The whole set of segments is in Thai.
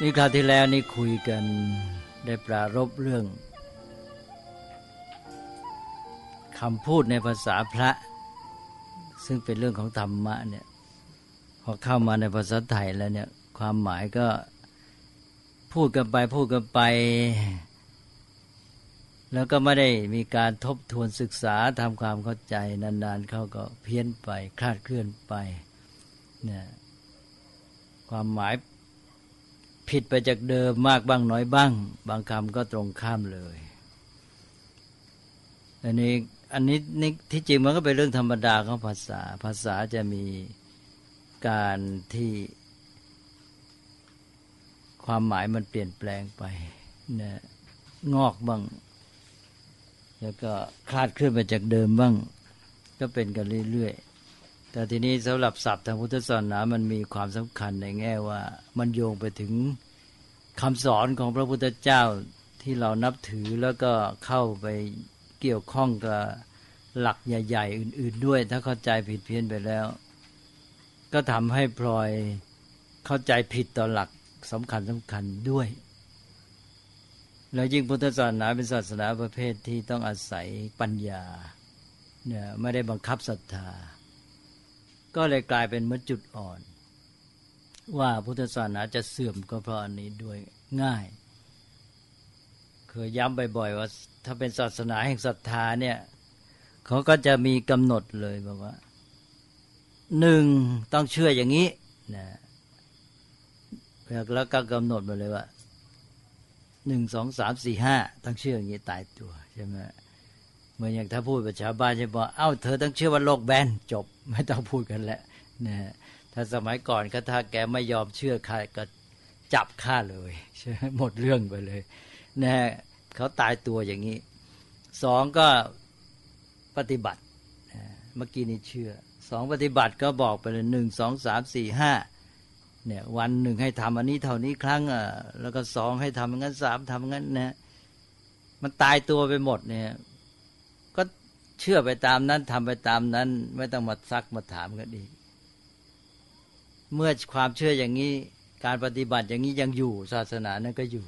นี่คราวที่แล้วนี่คุยกันได้ปรารบเรื่องคำพูดในภาษาพระ ซึ่งเป็นเรื่องของธรรมะเนี่ยพอเข้ามาในภาษาไทยแล้วเนี่ยความหมายก็พูดกันไปพูดกันไป แล้วก็ไม่ได้มีการทบทวนศึกษาทำความเข้าใจนานๆเขาก็เพี้ยนไปคลาดเคลื่อนไปเนี่ยความหมาย ผิดไปจากเดิมมากบ้างน้อยบ้าง บางคำก็ตรงข้ามเลยอันนี้อันนี้นี่ที่จริงมันก็เป็นเรื่องธรรมดาของภาษา ภาษาจะมีการที่ ความหมายมันเปลี่ยนแปลงไปนะงอกบ้าง แล้วก็คลาดเคลื่อนไปจากเดิมบ้าง ก็เป็นกันเรื่อยๆ แต่ทีนี้สำหรับศัพท์ทางพุทธศาสนา มันมีความสำคัญในแง่ว่ามันโยงไปถึงคำสอนของพระพุทธเจ้าที่เรานับถือแล้วก็เข้าไปเกี่ยวข้องกับหลักใหญ่ ๆ อื่น ๆ ด้วย ถ้าเข้าใจผิดเพี้ยนไปแล้ว ก็ทำให้พลอยเข้าใจผิดต่อหลักสำคัญสำคัญด้วย แล้วยิ่งพุทธศาสนาเป็นศาสนาประเภทที่ต้องอาศัยปัญญาเนี่ยไม่ได้บังคับศรัทธา ก็เลยกลายเป็นมจุดอ่อน ว่าพุทธศาสนาจะเสื่อมก็เพราะอันนี้ด้วยง่าย เคยย้ำบ่อยๆว่า ถ้าเป็นศาสนาแห่งศรัทธาเนี่ยเขาก็จะมีกำหนดเลยบอกว่าหนึ่งต้องเชื่ออย่างนี้นะแล้วก็กำหนดมาเลยว่าหนึ่งสองสามสี่ห้าต้องเชื่ออย่างนี้ตายตัวใช่ไหม เหมือนอย่างถ้าพูดประชาบ้านจะบอกเอ้าเธอต้องเชื่อว่าโลกแบนจบ ไม่ต้องพูดกันแล้วนะถ้าสมัยก่อนก็ถ้าแกไม่ยอมเชื่อใครก็จับฆ่าเลยใช่หมดเรื่องไปเลยนะเขาตายตัวอย่างนี้สองก็ปฏิบัติเมื่อกี้นี้เชื่อสองปฏิบัติก็บอกไปเลยหนึ่งสองสามสี่ห้าเนี่ยวันหนึ่งให้ทำอันนี้เท่านี้ครั้งอะแล้วก็สองให้ทำงั้นสามทำงั้นนะมันตายตัวไปหมดเนี่ย เชื่อไปตามนั้นทำไปตามนั้น ไม่ต้องมาซักมาถามกันอีกเมื่อความเชื่ออย่างนี้การปฏิบัติอย่างนี้ยังอยู่ศาสนานั้นก็อยู่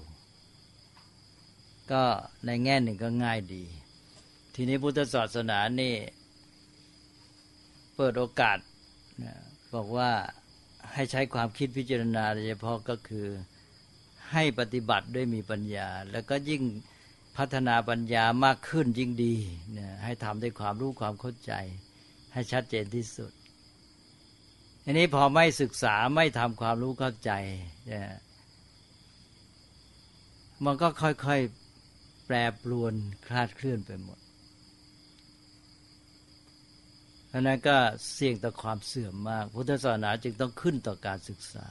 ก็ในแง่หนึ่งก็ง่ายดี ทีนี้พุทธศาสนานี่ เปิดโอกาสบอกว่าให้ใช้ความคิดพิจารณาโดยเฉพาะก็คือให้ปฏิบัติด้วยมีปัญญา แล้วก็ยิ่ง พัฒนาปัญญามากขึ้นยิ่งดีเนี่ยให้ทำด้วยความรู้ความเข้าใจ ให้ชัดเจนที่สุดอันนี้พอไม่ศึกษาไม่ทำความรู้เข้าใจเนี่ยมันก็ค่อยๆ แปรปรวนคลาดเคลื่อนไปหมดอันนั้นก็เสี่ยงต่อความเสื่อมมาก พุทธศาสนาจึงต้องขึ้นต่อการศึกษา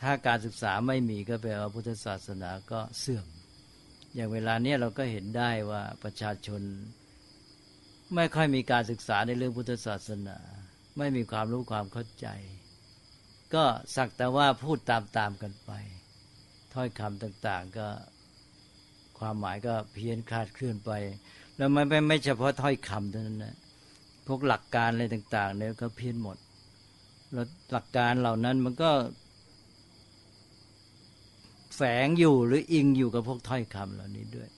ถ้าการศึกษาไม่มีก็แปลว่าพุทธศาสนาก็เสื่อม อย่างเวลาเนี้ยเราก็เห็นได้ว่าประชาชน ไม่ค่อยมีการศึกษาในเรื่องพุทธศาสนา ไม่มีความรู้ความเข้าใจ ก็สักแต่ว่าพูดตามๆกันไป ถ้อยคำต่าง ๆ ก็ความหมายก็เพี้ยนคลาดเคลื่อนไป แล้วไม่ไม่เฉพาะถ้อยคำเท่านั้นนะพวกหลักการอะไรต่าง ๆ เนี่ยก็เพี้ยนหมดแล้วหลักการเหล่านั้นมันก็ แฝงอยู่หรืออิงอยู่กับพวกถ้อยคำเหล่านี้ด้วย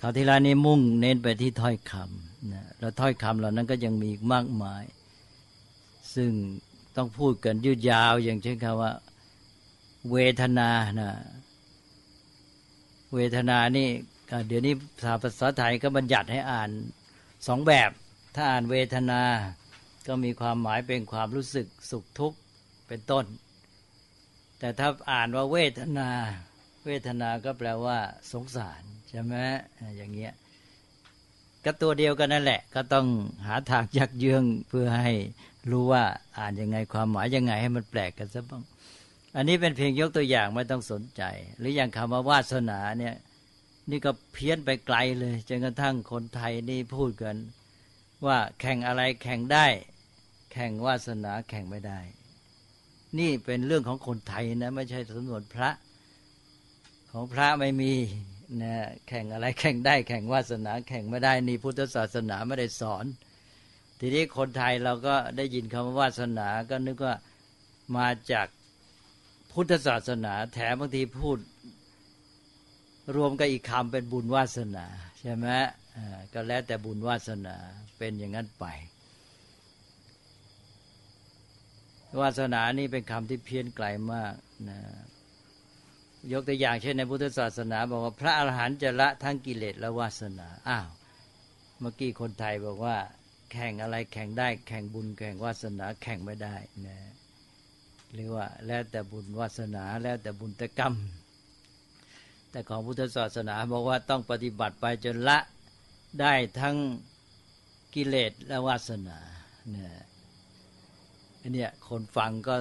ข่าวที่แลานี้มุ่งเน้นไปที่ถ้อยคำนะแล้วถ้อยคำเหล่านั้นก็ยังมีมากมาย ซึ่งต้องพูดกันยืดยาว อย่างเช่นคำว่า เวทนานะเวทนานี่เดี๋ยวนี้ภาษาไทยก็บัญญัติให้อ่านสองแบบ ถ้าอ่านเวทนา ก็มีความหมายเป็นความรู้สึกสุขทุกข์เป็นต้น แต่ถ้าอ่านว่าเวทนา เวทนาก็แปลว่า สงสารใช่ไหมอย่างเงี้ยก็ตัวเดียวกันนั่นแหละ ก็ต้องหาทางยักเยื้องเพื่อให้รู้ว่าอ่านยังไงความหมายยังไงให้มันแปลกกันซะบ้าง อันนี้เป็นเพียงยกตัวอย่างไม่ต้องสนใจ หรืออย่างคำว่าวาสนาเนี่ย นี่ก็เพี้ยนไปไกลเลยจนกระทั่งคนไทยนี่พูดกัน ว่าแข่งอะไรแข่งได้ แข่งวาสนาแข่งไม่ได้ นี่เป็นเรื่องของคนไทยนะไม่ใช่สำนวนพระของพระไม่มีนะแข่งอะไรแข่งได้แข่งวาสนาแข่งไม่ได้นี่พุทธศาสนาไม่ได้สอน ทีนี้คนไทยเราก็ได้ยินคำว่าวาสนาก็นึกว่ามาจากพุทธศาสนาแถมบางทีพูด รวมกับอีกคำเป็นบุญวาสนา ใช่ไหมก็แล้วแต่บุญวาสนาเป็นอย่างนั้นไป วาสนานี่เป็นคำที่เพี้ยนไกลมากนะยกตัวอย่างเช่นในพุทธศาสนา บอกว่าพระอาหารหันต์จะละทั้งกิเลสและวาสนาอ้าวเมื่อกี้คนไทยบอกว่า แข่งอะไรแข่งได้ แข่งบุญแข่งวาสนาแข่งไม่ได้นะหรือว่าแล้วแต่บุญวาสนาแล้วแต่บุญแต่กรรม แต่ของพุทธศาสนาบอกว่าต้องปฏิบัติไปจนละได้ทั้งกิเลสและวาสนาเนี่ย เนี่ยคนฟังก็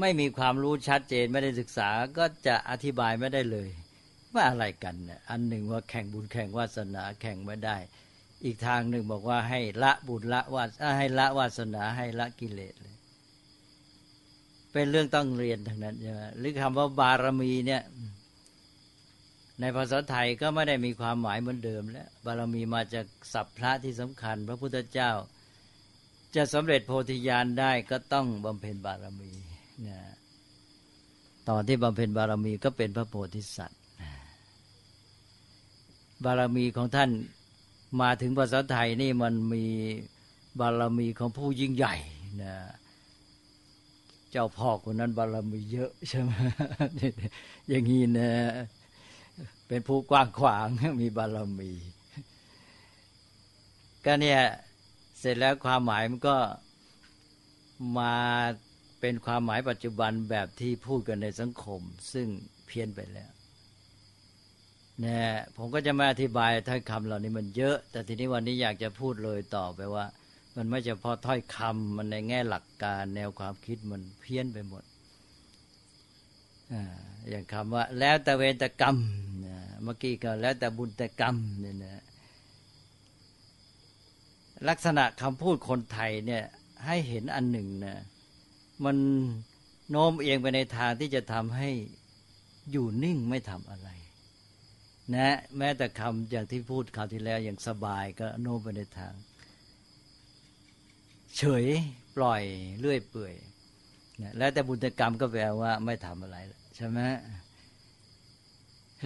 ไม่มีความรู้ชัดเจนไม่ได้ศึกษาก็จะอธิบายไม่ได้เลย ว่าอะไรกันเนี่ยอันหนึ่งว่าแข่งบุญแข่งวาสนาแข่งไม่ได้ อีกทางหนึ่งบอกว่าให้ละบุญละวาสให้ละวาสนาให้ละกิเลสเลย เป็นเรื่องต้องเรียนทั้งนั้นใช่ไหมหรือคำว่าบารมีเนี่ย ในภาษาไทยก็ไม่ได้มีความหมายเหมือนเดิมแล้ว บารมีมาจากศัพท์พระที่สำคัญ พระพุทธเจ้า จะสำเร็จโพธิญาณได้ก็ต้องบำเพ็ญบารมีนะตอนที่บำเพ็ญบารมีก็เป็นพระโพธิสัตว์ บารมีของท่านมาถึงภาษาไทยนี่มันมีบารมีของผู้ยิ่งใหญ่นะเจ้าพ่อคนนั้นบารมีเยอะใช่ไหมอย่างนี้นะเป็นผู้กว้างขวางมีบารมี ก็เนี่ย เสร็จแล้วความหมายมันก็มาเป็นความหมายปัจจุบันแบบที่พูดกันในสังคม ซึ่งเพี้ยนไปแล้วเนี่ยผมก็จะมาอธิบายถ้อยคำเหล่านี้มันเยอะ แต่ทีนี้วันนี้อยากจะพูดเลยต่อไปว่า มันไม่เฉพาะถ้อยคำมันในแง่หลักการแนวความคิดมันเพี้ยนไปหมดอย่างคำว่า แล้วแต่เวรกรรมเมื่อกี้ก็แล้วแต่บุญแต่กรรมเนี่ยนะ ลักษณะคำพูดคนไทยเนี่ยให้เห็นอันหนึ่งนะมันโน้มเอียงไปในทางที่จะทำให้อยู่นิ่งไม่ทำอะไร นะ แม้แต่คำอย่างที่พูดคราวที่แล้วอย่างสบายก็โน้มไปในทาง เฉยปล่อยเลื่อยเปื่อยนะแล้วแต่บุญกรรมก็แปลว่าไม่ทำอะไรใช่ไหม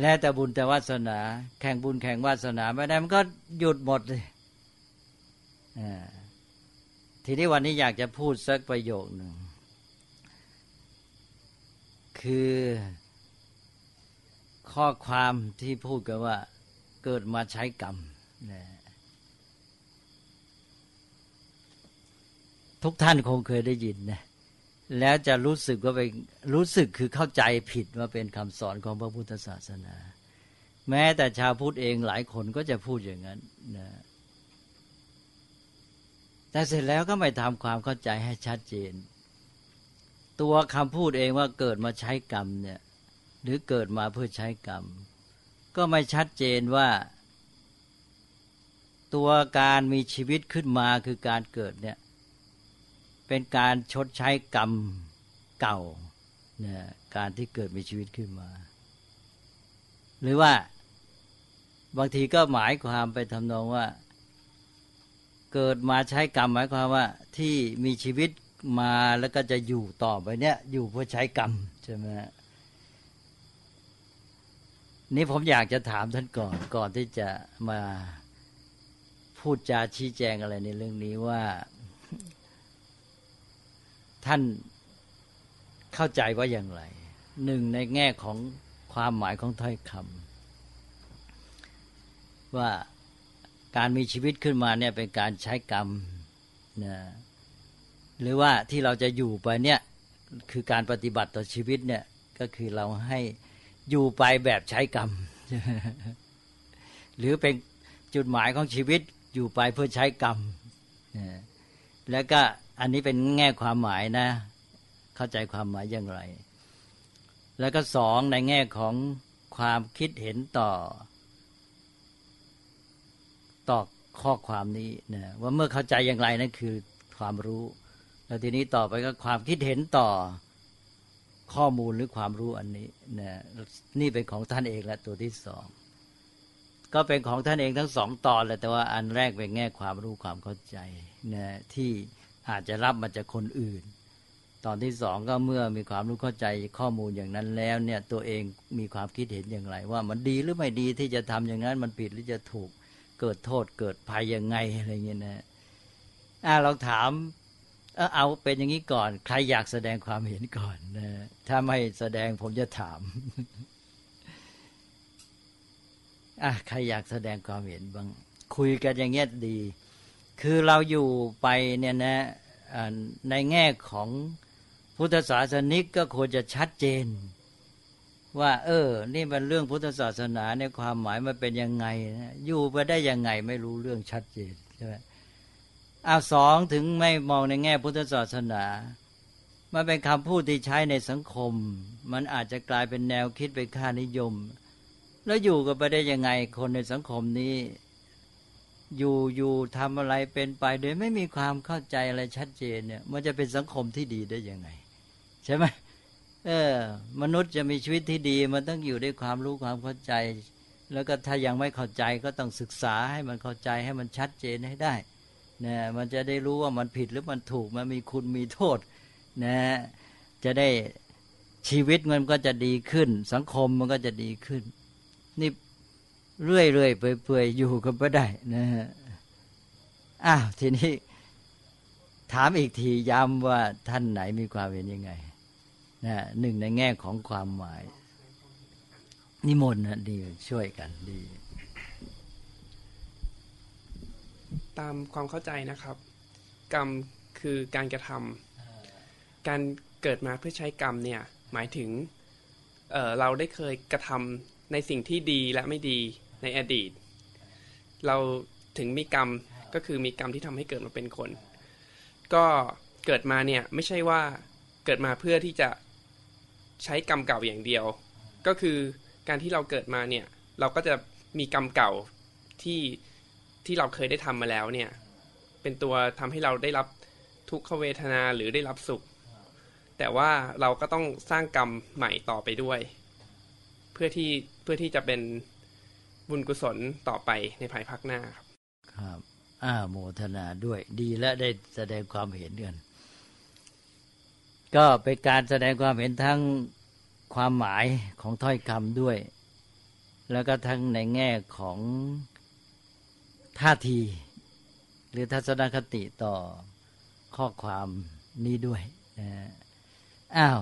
แล้วแต่บุญแต่วาสนา แข่งบุญแข่งวาสนาไม่ได้มันก็หยุดหมดเลย ทีนี้วันนี้อยากจะพูดสักประโยคหนึ่ง คือข้อความที่พูดกันว่า เกิดมาใช้กรรมนะทุกท่านคงเคยได้ยินนะแล้วจะรู้สึกว่าไปรู้สึกคือเข้าใจผิดว่าเป็นคำสอนของพระพุทธศาสนา แม้แต่ชาวพุทธเองหลายคนก็จะพูดอย่างนั้นนะ แต่เสร็จแล้วก็ไม่ทำความเข้าใจให้ชัดเจน ตัวคำพูดเองว่าเกิดมาใช้กรรมเนี่ยหรือเกิดมาเพื่อใช้กรรม ก็ไม่ชัดเจนว่า ตัวการมีชีวิตขึ้นมาคือการเกิดเนี่ยเป็นการชดใช้กรรมเก่าเนี่ยการที่เกิดมีชีวิตขึ้นมา หรือว่าบางทีก็หมายความไปทำนองว่า เกิดมาใช้กรรมหมายความว่าที่มีชีวิตมาแล้วก็จะอยู่ต่อไปเนี่ยอยู่เพื่อใช้กรรมใช่ไหมนี่ผมอยากจะถามท่านก่อนก่อนที่จะมาพูดจาชี้แจงอะไรในเรื่องนี้ว่า ท่านเข้าใจว่าอย่างไร หนึ่งในแง่ของความหมายของถ้อยคำว่า การมีชีวิตขึ้นมาเนี่ยเป็นการใช้กรรมนะหรือว่าที่เราจะอยู่ไปเนี่ยคือการปฏิบัติต่อชีวิตเนี่ยก็คือเราให้อยู่ไปแบบใช้กรรม หรือเป็นจุดหมายของชีวิตอยู่ไปเพื่อใช้กรรม แล้วก็อันนี้เป็นแง่ความหมายนะ เข้าใจความหมายอย่างไร แล้วก็สองในแง่ของความคิดเห็นต่อ ต่อ ข้อความนี้นะว่าเมื่อเข้าใจอย่างไรนั่นคือความรู้ แล้วทีนี้ต่อไปก็ความคิดเห็นต่อข้อมูลหรือความรู้อันนี้นะนี่เป็นของท่านเองและตัวที่สองก็เป็นของท่านเองทั้งสองตอนแหละแต่ว่าอันแรกเป็นแง่ความรู้ความเข้าใจนะที่อาจจะรับมาจากคนอื่น ตอนที่สองก็เมื่อมีความรู้เข้าใจข้อมูลอย่างนั้นแล้วเนี่ยตัวเองมีความคิดเห็นอย่างไร ว่ามันดีหรือไม่ดีที่จะทำอย่างนั้นมันผิดหรือจะถูก เกิดโทษเกิดภัยยังไงอะไรเงี้ยนะอ่าเราถามเอาเป็นอย่างนี้ก่อน ใครอยากแสดงความเห็นก่อนนะถ้าไม่แสดงผมจะถามอะใครอยากแสดงความเห็นบ้างคุยกันอย่างเงี้ยดี คือเราอยู่ไปเนี่ยนะในแง่ของพุทธศาสนิกก็ควรจะชัดเจน ว่า เออ นี่มันเรื่องพุทธศาสนาเนี่ยความหมายมันเป็นยังไงนะอยู่ไปได้ยังไงไม่รู้เรื่องชัดเจนใช่ไหมอาสองถึงไม่มองในแง่พุทธศาสนา มันเป็นคำพูดที่ใช้ในสังคม มันอาจจะกลายเป็นแนวคิดเป็นค่านิยม แล้วอยู่กันไปได้ยังไงคนในสังคมนี้ อยู่อยู่ทำอะไรเป็นไป โดยไม่มีความเข้าใจอะไรชัดเจนเนี่ย มันจะเป็นสังคมที่ดีได้ยังไง ใช่ไหม เออ มนุษย์จะมีชีวิตที่ดี มันต้องอยู่ด้วยความรู้ความเข้าใจ แล้วก็ถ้ายังไม่เข้าใจก็ต้องศึกษาให้มันเข้าใจให้มันชัดเจนให้ได้นะมันจะได้รู้ว่ามันผิดหรือมันถูกมันมีคุณมีโทษนะจะได้ชีวิตมันก็จะดีขึ้น สังคมมันก็จะดีขึ้น นี่เรื่อยเรื่อยเปื่อยอยู่กันไปได้นะฮะอ้าวทีนี้ ถามอีกทีย้ำว่าท่านไหนมีความเห็นยังไง นะหนึ่งในแง่ของความหมาย นิมนต์นะดีช่วยกันดี ตามความเข้าใจนะครับ กรรมคือการกระทำการเกิดมาเพื่อใช้กรรมเนี่ย หมายถึงเเราได้เคยกระทำในสิ่งที่ดีและไม่ดีในอดีต เราถึงมีกรรมก็คือมีกรรมที่ทำให้เกิดมาเป็นคน ก็เกิดมาเนี่ยไม่ใช่ว่าเกิดมาเพื่อที่จะ ใช้กรรมเก่าอย่างเดียว ก็คือการที่เราเกิดมาเนี่ย เราก็จะมีกรรมเก่าที่ที่เราเคยได้ทำมาแล้วเนี่ย เป็นตัวทำให้เราได้รับทุกขเวทนาหรือได้รับสุข แต่ว่าเราก็ต้องสร้างกรรมใหม่ต่อไปด้วย เพื่อที่เพื่อที่จะเป็นบุญกุศลต่อไปในภายภาคหน้าครับ ครับอ้าโมทนาด้วย ดีและได้แสดงความเห็นกัน ก็เป็นการแสดงความเห็นทั้งความหมายของถ้อยคำด้วย แล้วก็ทั้งในแง่ของท่าที หรือทัศนคติต่อข้อความนี้ด้วยนะอ้าว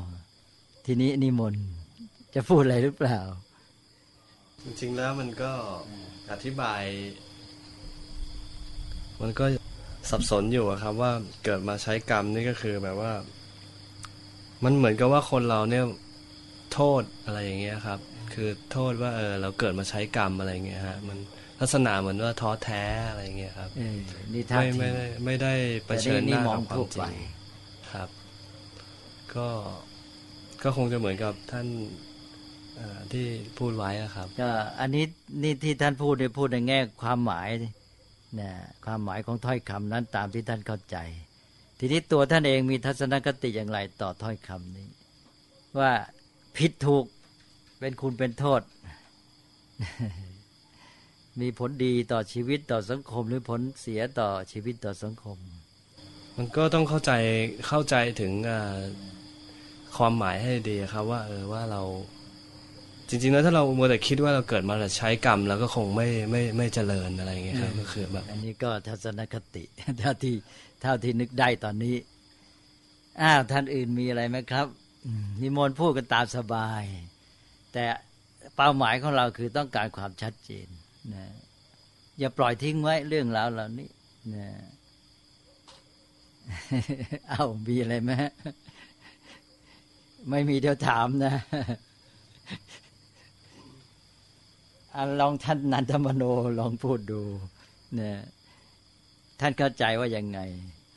ทีนี้นิมนต์จะพูดอะไรหรือเปล่า จริงๆแล้วมันก็อธิบาย มันก็สับสนอยู่ครับว่าเกิดมาใช้กรรมนี่ก็คือแบบว่า มันเหมือนกับว่าคนเราเนี่ยโทษอะไรอย่างเงี้ยครับ คือโทษว่าเออเราเกิดมาใช้กรรมอะไรเงี้ยฮะมันลักษณะเหมือนว่าท้อแท้อะไรเงี้ยครับไม่ไม่ได้ไม่ได้เผชิญหน้ากับความจริงครับ ก็ก็คงจะเหมือนกับท่านที่พูดไว้ครับ ก็อันนี้นี่ที่ท่านพูดเนี่ยพูดในแง่ความหมายนะความหมายของถ้อยคำนั้นตามที่ท่านเข้าใจ ทีนี้ตัวท่านเองมีทัศนคติอย่างไรต่อถ้อยคำนี้ ว่าผิดถูกเป็นคุณเป็นโทษ มีผลดีต่อชีวิตต่อสังคม หรือผลเสียต่อชีวิตต่อสังคม มันก็ต้องเข้าใจเข้าใจถึงความหมายให้ดีครับ ว่าเออว่าเรา จริงๆแล้วถ้าเราโมแต่คิดว่าเราเกิดมาแใช้กรรม แล้วก็คงไม่ไม่ไม่เจริญอะไรอย่างเงี้ยครับก็คือแบบอันนี้ก็ทัศนคติเท่าที่เท่าที่นึกได้ตอนนี้อ้าวท่านอื่นมีอะไรไหมครับนิมนต์พูดกันตามสบาย แต่เป้าหมายของเราคือต้องการความชัดเจนนะอย่าปล่อยทิ้งไว้เรื่องราวเหล่านี้นะเอามีอะไรไหมไม่มีเดี๋ยวถามนะ ลองท่านนันทมโนลองพูดดูเนี่ยท่านเข้าใจว่ายังไง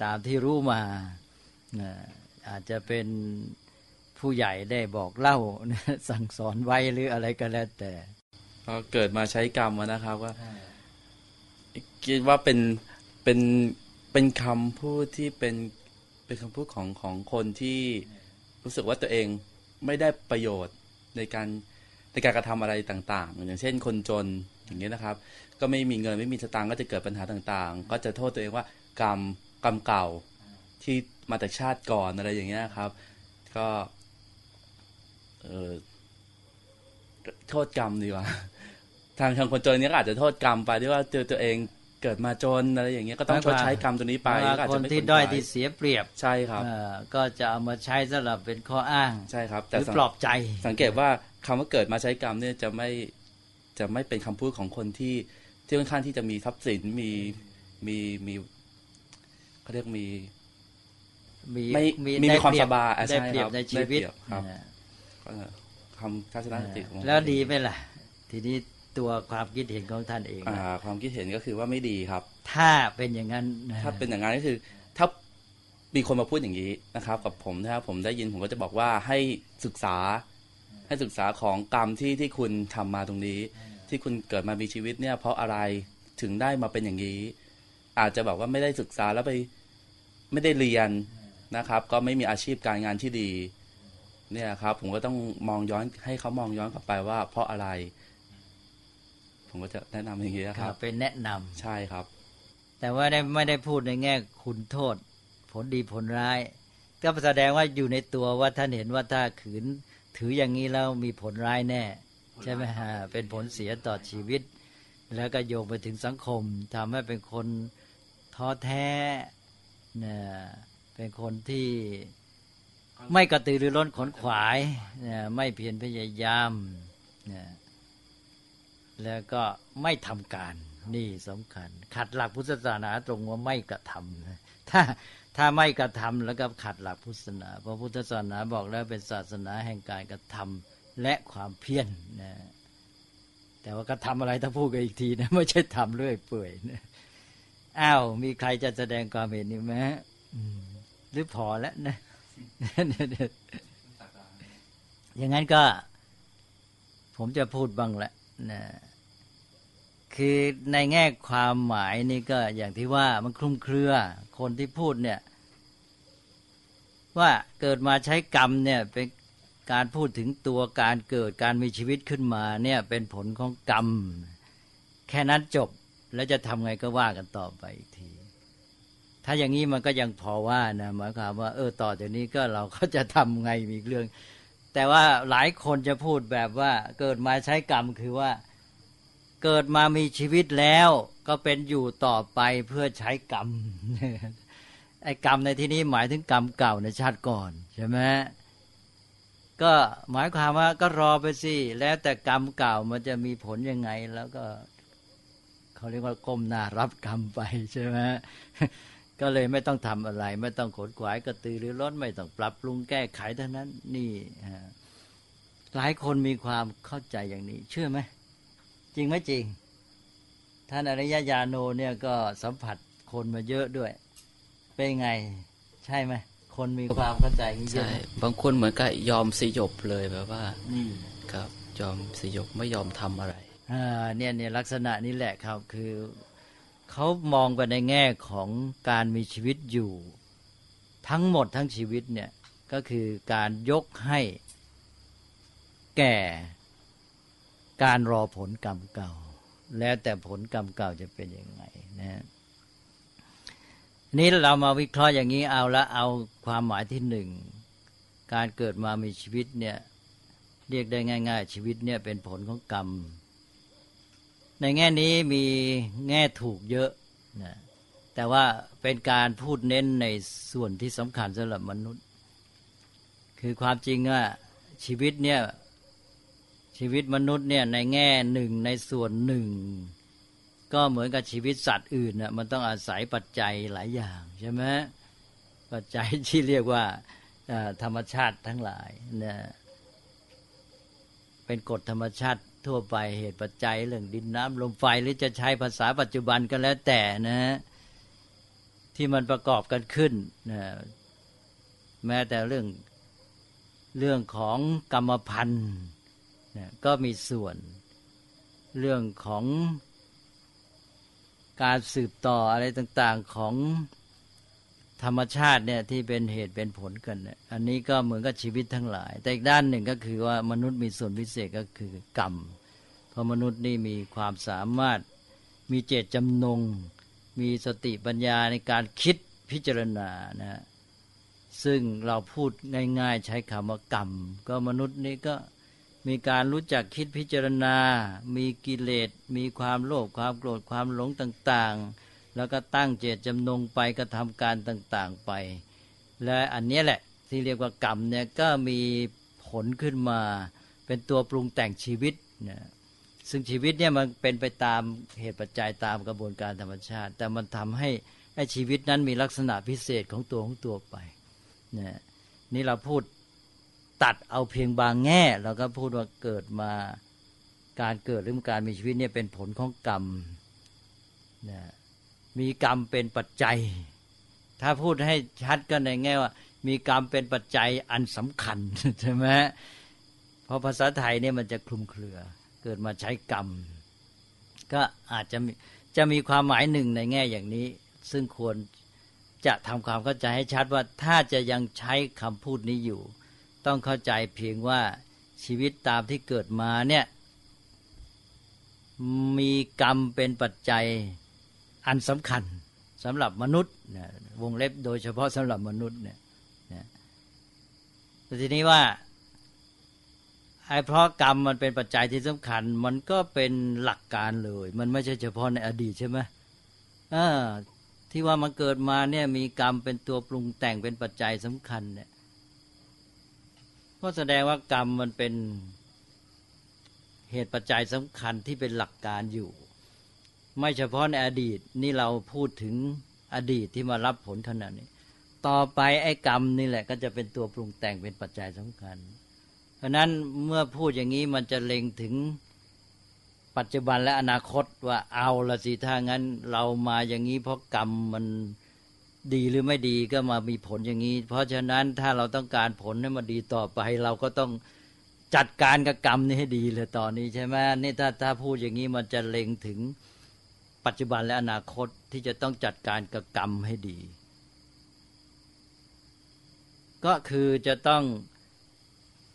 ตามที่รู้มาอาจจะเป็นผู้ใหญ่ได้บอกเล่าสั่งสอนไว้หรืออะไรก็แล้วแต่ก็เกิดมาใช้กรรมนะครับว่าคิดว่าเป็นเป็นเป็นคำพูดที่เป็นเป็นคำพูดของของคนที่รู้สึกว่าตัวเองไม่ได้ประโยชน์ในการ ในการกระทำอะไรต่าง ๆ อย่างเช่นคนจนอย่างนี้นะครับ ก็ไม่มีเงินไม่มีสตางค์ก็จะเกิดปัญหาต่างๆ ก็จะโทษตัวเองว่ากรรมกรรมเก่าที่มาแต่ชาติก่อนอะไรอย่างเงี้ยครับ ก็เออโทษกรรมดีกว่า ทางทางคนจนเนี้ยก็อาจจะโทษกรรมไปที่ว่าเจอตัวเองเกิดมาจนอะไรอย่างเงี้ยก็ต้องชดใช้กรรมตัวนี้ไปว่าก็อาจคจะนไม่ที่สนใจด้อยที่เสียเปรียบใช่ครับเอ่อก็จะเอามาใช้สำหรับเป็นข้ออ้างใช่ครับหแต่รือสังปลอบใจ สังเกตว่า คำว่าเกิดมาใช้กรรมเนี่ยจะไม่จะไม่เป็นคำพูดของคนที่ที่ค่อนข้างที่จะมีทรัพย์สินมีมีมีเขาเรียกมีมีไม่มีได้ความเปรียสบายอะได้ใช่เปรียบครับในชีวิตได้เปรียบครับนะเอ่อคำทัศนคติของผมแล้วดีไหมล่ะ ทีนี้ตัวความคิดเห็นของท่านเองอ่าล่ะความคิดเห็นก็คือว่าไม่ดีครับ ถ้าเป็นอย่างนั้น ถ้าเป็นอย่างนั้นก็คือ ถ้ามีคนมาพูดอย่างนี้นะครับ กับผมนะครับผมได้ยินผมก็จะบอกว่าให้ศึกษา ให้ศึกษาของกรรมที่ที่คุณทำมาตรงนี้ ที่คุณเกิดมามีชีวิตเนี่ย เพราะอะไรถึงได้มาเป็นอย่างนี้ อาจจะแบบว่าไม่ได้ศึกษาแล้วไปไม่ได้เรียนนะครับ ก็ไม่มีอาชีพการงานที่ดี เนี่ยครับ ผมก็ต้องมองย้อนให้เขามองย้อนกลับไปว่า เพราะอะไร ผมก็จะแนะนำอย่างนี้คครัรับบเป็นแนะนำใช่ครับ แต่ว่าได้ไม่ได้พูดในแง่คุณโทษ ผลดีผลร้าย ก็แสดงว่าอยู่ในตัวว่าท่านเห็นว่าถ้าขืน ถืออย่างนี้แล้วมีผลร้ายแน่ ใช่ไหมฮะเป็นผลเสียต่อชีวิต แล้วก็โยงไปถึงสังคมทำให้เป็นคนท้อแท้นะเป็นคนที่ไม่กระตือรือร้นขนขวายนะไม่เพียรพยายามนะแล้วก็ไม่ทำการนี่สำคัญ ขัดหลักพุทธศาสนาตรงว่าไม่กระทำนะถ้า ถ้าไม่กระทำแล้วก็ขัดหลักพุทธศาสนา เพราะพุทธศาสนาบอกแล้วเป็นศาสนาแห่งการกระทำและความเพียรนะแต่ว่าก็ทำอะไรถ้าพูดกันอีกทีนะไม่ใช่ทำเรื่อยเปื่อยนะอ้าวมีใครจะแสดงความเห็นนี่ไหมหรือพอแล้วนะอย่างนั้นก็ ผมจะพูดบ้างแหละนะคือในแง่ความหมายนี่ก็อย่างที่ว่ามันคลุมเครือ คนที่พูดเนี่ย ว่าเกิดมาใช้กรรมเนี่ยเป็นการพูดถึงตัวการเกิดการมีชีวิตขึ้นมาเนี่ยเป็นผลของกรรม แค่นั้นจบแล้วจะทำไงก็ว่ากันต่อไปอีกที ถ้าอย่างนี้มันก็ยังพอว่านะหมายความว่าเออต่อจากนี้ก็เราก็จะทำไงมีเรื่อง แต่ว่าหลายคนจะพูดแบบว่าเกิดมาใช้กรรมคือว่า เกิดมามีชีวิตแล้วก็เป็นอยู่ต่อไปเพื่อใช้กรรม ไอ้กรรมในที่นี้หมายถึงกรรมเก่าในชาติก่อนใช่ไหมก็หมายความว่าก็รอไปสิแล้วแต่กรรมเก่ามันจะมีผลยังไงแล้วก็เขาเรียกว่าก้มหน้ารับกรรมไปใช่ไหมก็เลยไม่ต้องทำอะไร ไม่ต้องขนขวายกระตือรือร้นไม่ต้องปรับปรุงแก้ไขเท่านั้น นี่ฮะหลายคนมีความเข้าใจอย่างนี้ เชื่อไหมจริงไหมจริง ท่านอริยญาโนเนี่ยก็สัมผัสคนมาเยอะด้วย เป็นไง ใช่ไหมคนมีความเข้าใจอย่างนี้เยใช่อะไหมบางคนเหมือนกับยอมสยบเลยแบบว่านี่ครับ ยอมสยบไม่ยอมทำอะไรอ่าเนี่ยเนี่ยลักษณะนี้แหละครับคือเขามองกันในแง่ของการมีชีวิตอยู่ ทั้งหมดทั้งชีวิตเนี่ยก็คือการยกให้แก่การรอผลกรรมเก่า แล้วแต่ผลกรรมเก่าจะเป็นยังไงนะฮะ นี้เรามาวิเคราะห์อย่างนี้เอาละเอาความหมายที่หนึ่งการเกิดมามีชีวิตเนี่ยเรียกได้ง่าย ๆ ชีวิตเนี่ยเป็นผลของกรรม ในแง่นี้มีแง่ถูกเยอะนะแต่ว่าเป็นการพูดเน้นในส่วนที่สำคัญสำหรับมนุษย์ คือความจริงว่าชีวิตเนี่ยชีวิตมนุษย์เนี่ยในแง่หนึ่งในส่วนหนึ่ง ก็เหมือนกับชีวิตสัตว์อื่นนะมันต้องอาศัยปัจจัยหลายอย่างใช่ไหมปัจจัยที่เรียกว่าธรรมชาติทั้งหลายนะเป็นกฎธรรมชาติทั่วไปเหตุปัจจัยเรื่องดินน้ำลมไฟหรือจะใช้ภาษาปัจจุบันก็แล้วแต่นะที่มันประกอบกันขึ้นนะแม้แต่เรื่องเรื่องของกรรมพันธุ์นะก็มีส่วนเรื่องของ การสืบต่ออะไรต่างๆของธรรมชาติเนี่ยที่เป็นเหตุเป็นผลกันเนี่ยอันนี้ก็เหมือนกับชีวิตทั้งหลาย แต่อีกด้านหนึ่งก็คือว่ามนุษย์มีส่วนพิเศษก็คือกรรม เพราะมนุษย์นี่มีความสามารถมีเจตจำนง มีสติปัญญาในการคิดพิจารณานะซึ่งเราพูดง่าย ๆ ใช้คำว่ากรรม ก็มนุษย์นี่ก็ มีการรู้จักคิดพิจารณา มีกิเลส มีความโลภ ความโกรธ ความหลงต่างๆ แล้วก็ตั้งเจตจำนงไปกระทำการต่างๆไป และอันนี้แหละที่เรียกว่ากรรมเนี่ยก็มีผลขึ้นมา เป็นตัวปรุงแต่งชีวิตนะซึ่งชีวิตเนี่ยมันเป็นไปตามเหตุปัจจัยตามกระบวนการธรรมชาติ แต่มันทำให้ชีวิตนั้นมีลักษณะพิเศษของตัวของตัวไปนะนี่เราพูด ตัดเอาเพียงบางแง่เราก็พูดว่าเกิดมาการเกิดหรือการมีชีวิตเนี่ยเป็นผลของกรรมนะมีกรรมเป็นปัจจัย ถ้าพูดให้ชัดก็ในแง่ว่า มีกรรมเป็นปัจจัยอันสำคัญใช่ไหมเพราะภาษาไทยเนี่ยมันจะคลุมเครือ เกิดมาใช้กรรม ก็อาจจะมีจะมีความหมายหนึ่งในแง่อย่างนี้ ซึ่งควรจะทำความเข้าใจให้ชัดว่าถ้าจะยังใช้คำพูดนี้อยู่ ต้องเข้าใจเพียงว่าชีวิตตามที่เกิดมาเนี่ยมีกรรมเป็นปัจจัยอันสำคัญสำหรับมนุษย์นะวงเล็บโดยเฉพาะสำหรับมนุษย์เนี่ยนะทีนี้ว่าไอ้เพราะกรรมมันเป็นปัจจัยที่สำคัญ มันก็เป็นหลักการเลย มันไม่ใช่เฉพาะในอดีตใช่ไหมอ่าที่ว่ามันเกิดมาเนี่ยมีกรรมเป็นตัวปรุงแต่งเป็นปัจจัยสำคัญเนี่ย ก็แสดงว่ากรรมมันเป็นเหตุปัจจัยสำคัญที่เป็นหลักการอยู่ ไม่เฉพาะในอดีตนี่เราพูดถึงอดีตที่มารับผลขนาดนี้ ต่อไปไอ้กรรมนี่แหละ ก็จะเป็นตัวปรุงแต่งเป็นปัจจัยสำคัญ เพราะนั้นเมื่อพูดอย่างนี้มันจะเล็งถึงปัจจุบันและอนาคตว่าเอาละสิถ้างั้น เรามาอย่างนี้เพราะกรรมมัน ดีหรือไม่ดีก็มามีผลอย่างนี้ เพราะฉะนั้นถ้าเราต้องการผลให้มันดีต่อไป เราก็ต้องจัดการกับกรรมนี้ให้ดีเลยตอนนี้ใช่ไหมนี่ถ้าถ้าพูดอย่างนี้มันจะเล็งถึงปัจจุบันและอนาคตที่จะต้องจัดการกับกรรมให้ดี ก็คือจะต้อง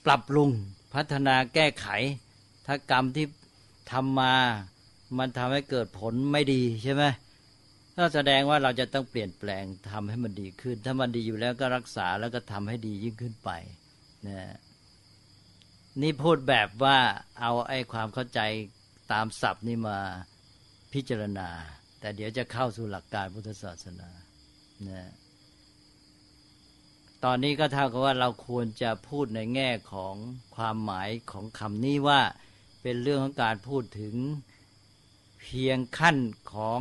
ปรับปรุงพัฒนาแก้ไข ถ้ากรรมที่ทำมา มันทำให้เกิดผลไม่ดีใช่ไหม ก็แสดงว่าเราจะต้องเปลี่ยนแปลงทำให้มันดีขึ้น ถ้ามันดีอยู่แล้วก็รักษาแล้วก็ทำให้ดียิ่งขึ้นไปนะนี่พูดแบบว่าเอาไอ้ความเข้าใจตามศัพท์นี่มาพิจารณา แต่เดี๋ยวจะเข้าสู่หลักการพุทธศาสนานะตอนนี้ก็เท่ากับว่าเราควรจะพูดในแง่ของความหมายของคำนี้ว่าเป็นเรื่องของการพูดถึงเพียงขั้นของ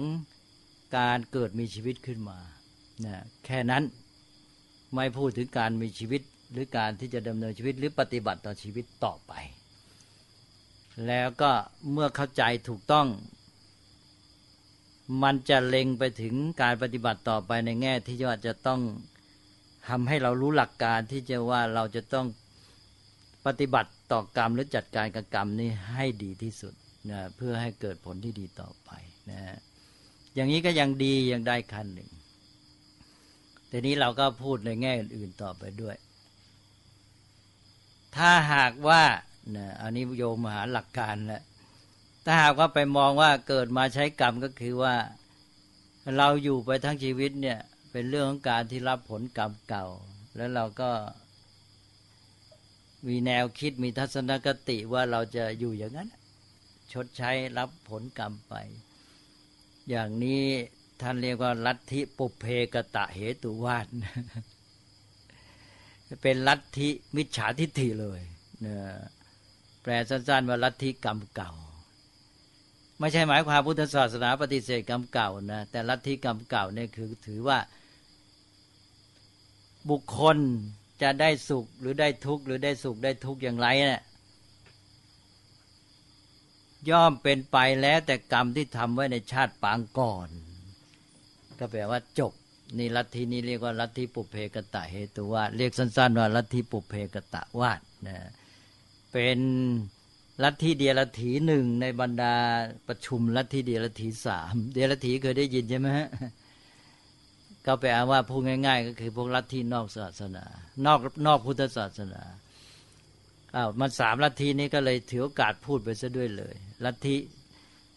การเกิดมีชีวิตขึ้นมานะแค่นั้นไม่พูดถึงการมีชีวิตหรือการที่จะดำเนินชีวิตหรือปฏิบัติต่อชีวิตต่อไป แล้วก็เมื่อเข้าใจถูกต้อง มันจะเล็งไปถึงการปฏิบัติต่อไปในแง่ที่ว่าจะต้องทำให้เรารู้หลักการที่จะว่าเราจะต้องปฏิบัติต่อกรรมหรือจัดการกับกรรมนี้ให้ดีที่สุดนะเพื่อให้เกิดผลที่ดีต่อไปนะ อย่างนี้ก็ยังดียังได้ขั้นหนึ่งทีนี้เราก็พูดในแง่อื่นๆต่อไปด้วย ถ้าหากว่านะอันนี้โยมหาหลักการแล้วถ้าหากว่าไปมองว่าเกิดมาใช้กรรมก็คือว่า เราอยู่ไปทั้งชีวิตเนี่ย เป็นเรื่องของการที่รับผลกรรมเก่า แล้วเราก็มีแนวคิดมีทัศนคติว่าเราจะอยู่อย่างนั้น ชดใช้รับผลกรรมไป อย่างนี้ท่านเรียกว่าลัทธิปุเพกตะเหตุวาดเป็นลัทธิมิจฉาทิฏฐิเลยนแปลสั้นๆว่าลัทธิกรรมเก่า ไม่ใช่หมายความพุทธศาสนาปฏิเสธกรรมเก่านะแต่ลัทธิกรรมเก่าเนี่ยคือถือว่า บุคคลจะได้สุขหรือได้ทุกข์หรือได้สุขได้ทุกข์อย่างไรเนะี่ย ย่อมเป็นไปแล้วแต่กรรมที่ทำไว้ในชาติปางก่อน ก็แปลว่าจบนี่ลัทธินี้เรียกว่าลัทธิปุเพกตะเหตุวาเรียกสั้นๆว่าลัทธิปุเพกตะวาดนะเป็นลัทธิเดียรถีหนึ่งในบรรดาประชุมลัทธิเดียรถีสามเดียรถีเคยได้ยินใช่ไหมฮะก็แปลว่าพูดง่าย ๆ ก็คือพวกลัทธินอกศาสนา นอกนอกพุทธศาสนา อ้าวมันสามลัทธินี้ก็เลยถือโอกาสพูดไปซะด้วยเลยลัทธิ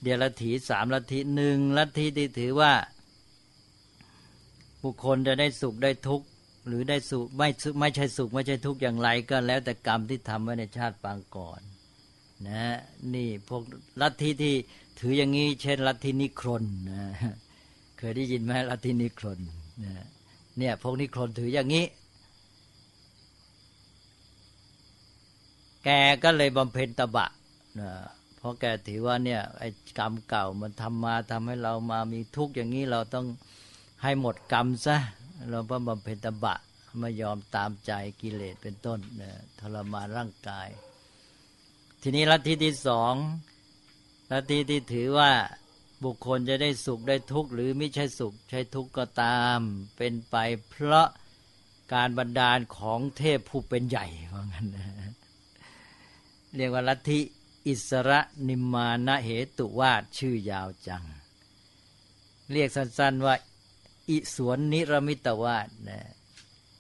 เดียลัทธิสามลัทธิหนึ่งลัทธิที่ถือว่า บุคคลจะได้สุขได้ทุกข์หรือได้สุขไม่ไม่ใช่สุขไม่ใช่ทุกข์อย่างไรก็แล้วแต่กรรมที่ทำไว้ในชาติปางก่อนนะนี่พวกลัทธิที่ถืออย่างนี้ เช่น ลัทธินิครนนะเคยได้ยินไหมลัทธินิครนนะเนี่ยพวกนิครนถืออย่างนี้ แกก็เลยบำเพ็ญตบะนะเพราะแกถือว่าเนี่ยไอ้กรรมเก่ามันทำมาทำให้เรามามีทุกข์อย่างนี้เราต้องให้หมดกรรมซะเราก็บำเพ็ญตบะไม่ยอมตามใจกิเลสเป็นต้นนะทรมานร่างกาย ทีนี้ลัทธิที่สองลัทธิที่ถือว่าบุคคลจะได้สุขได้ทุกข์หรือไม่ใช่สุขใช่ทุกข์ก็ตาม เป็นไปเพราะการบันดาลของเทพผู้เป็นใหญ่ว่างั้นนะ เรียกว่าลัทธิอิสระนิมมานะเหตุวาดชื่อยาวจัง เรียกสั้นๆว่า อิสวนนิรมิตวาดนะ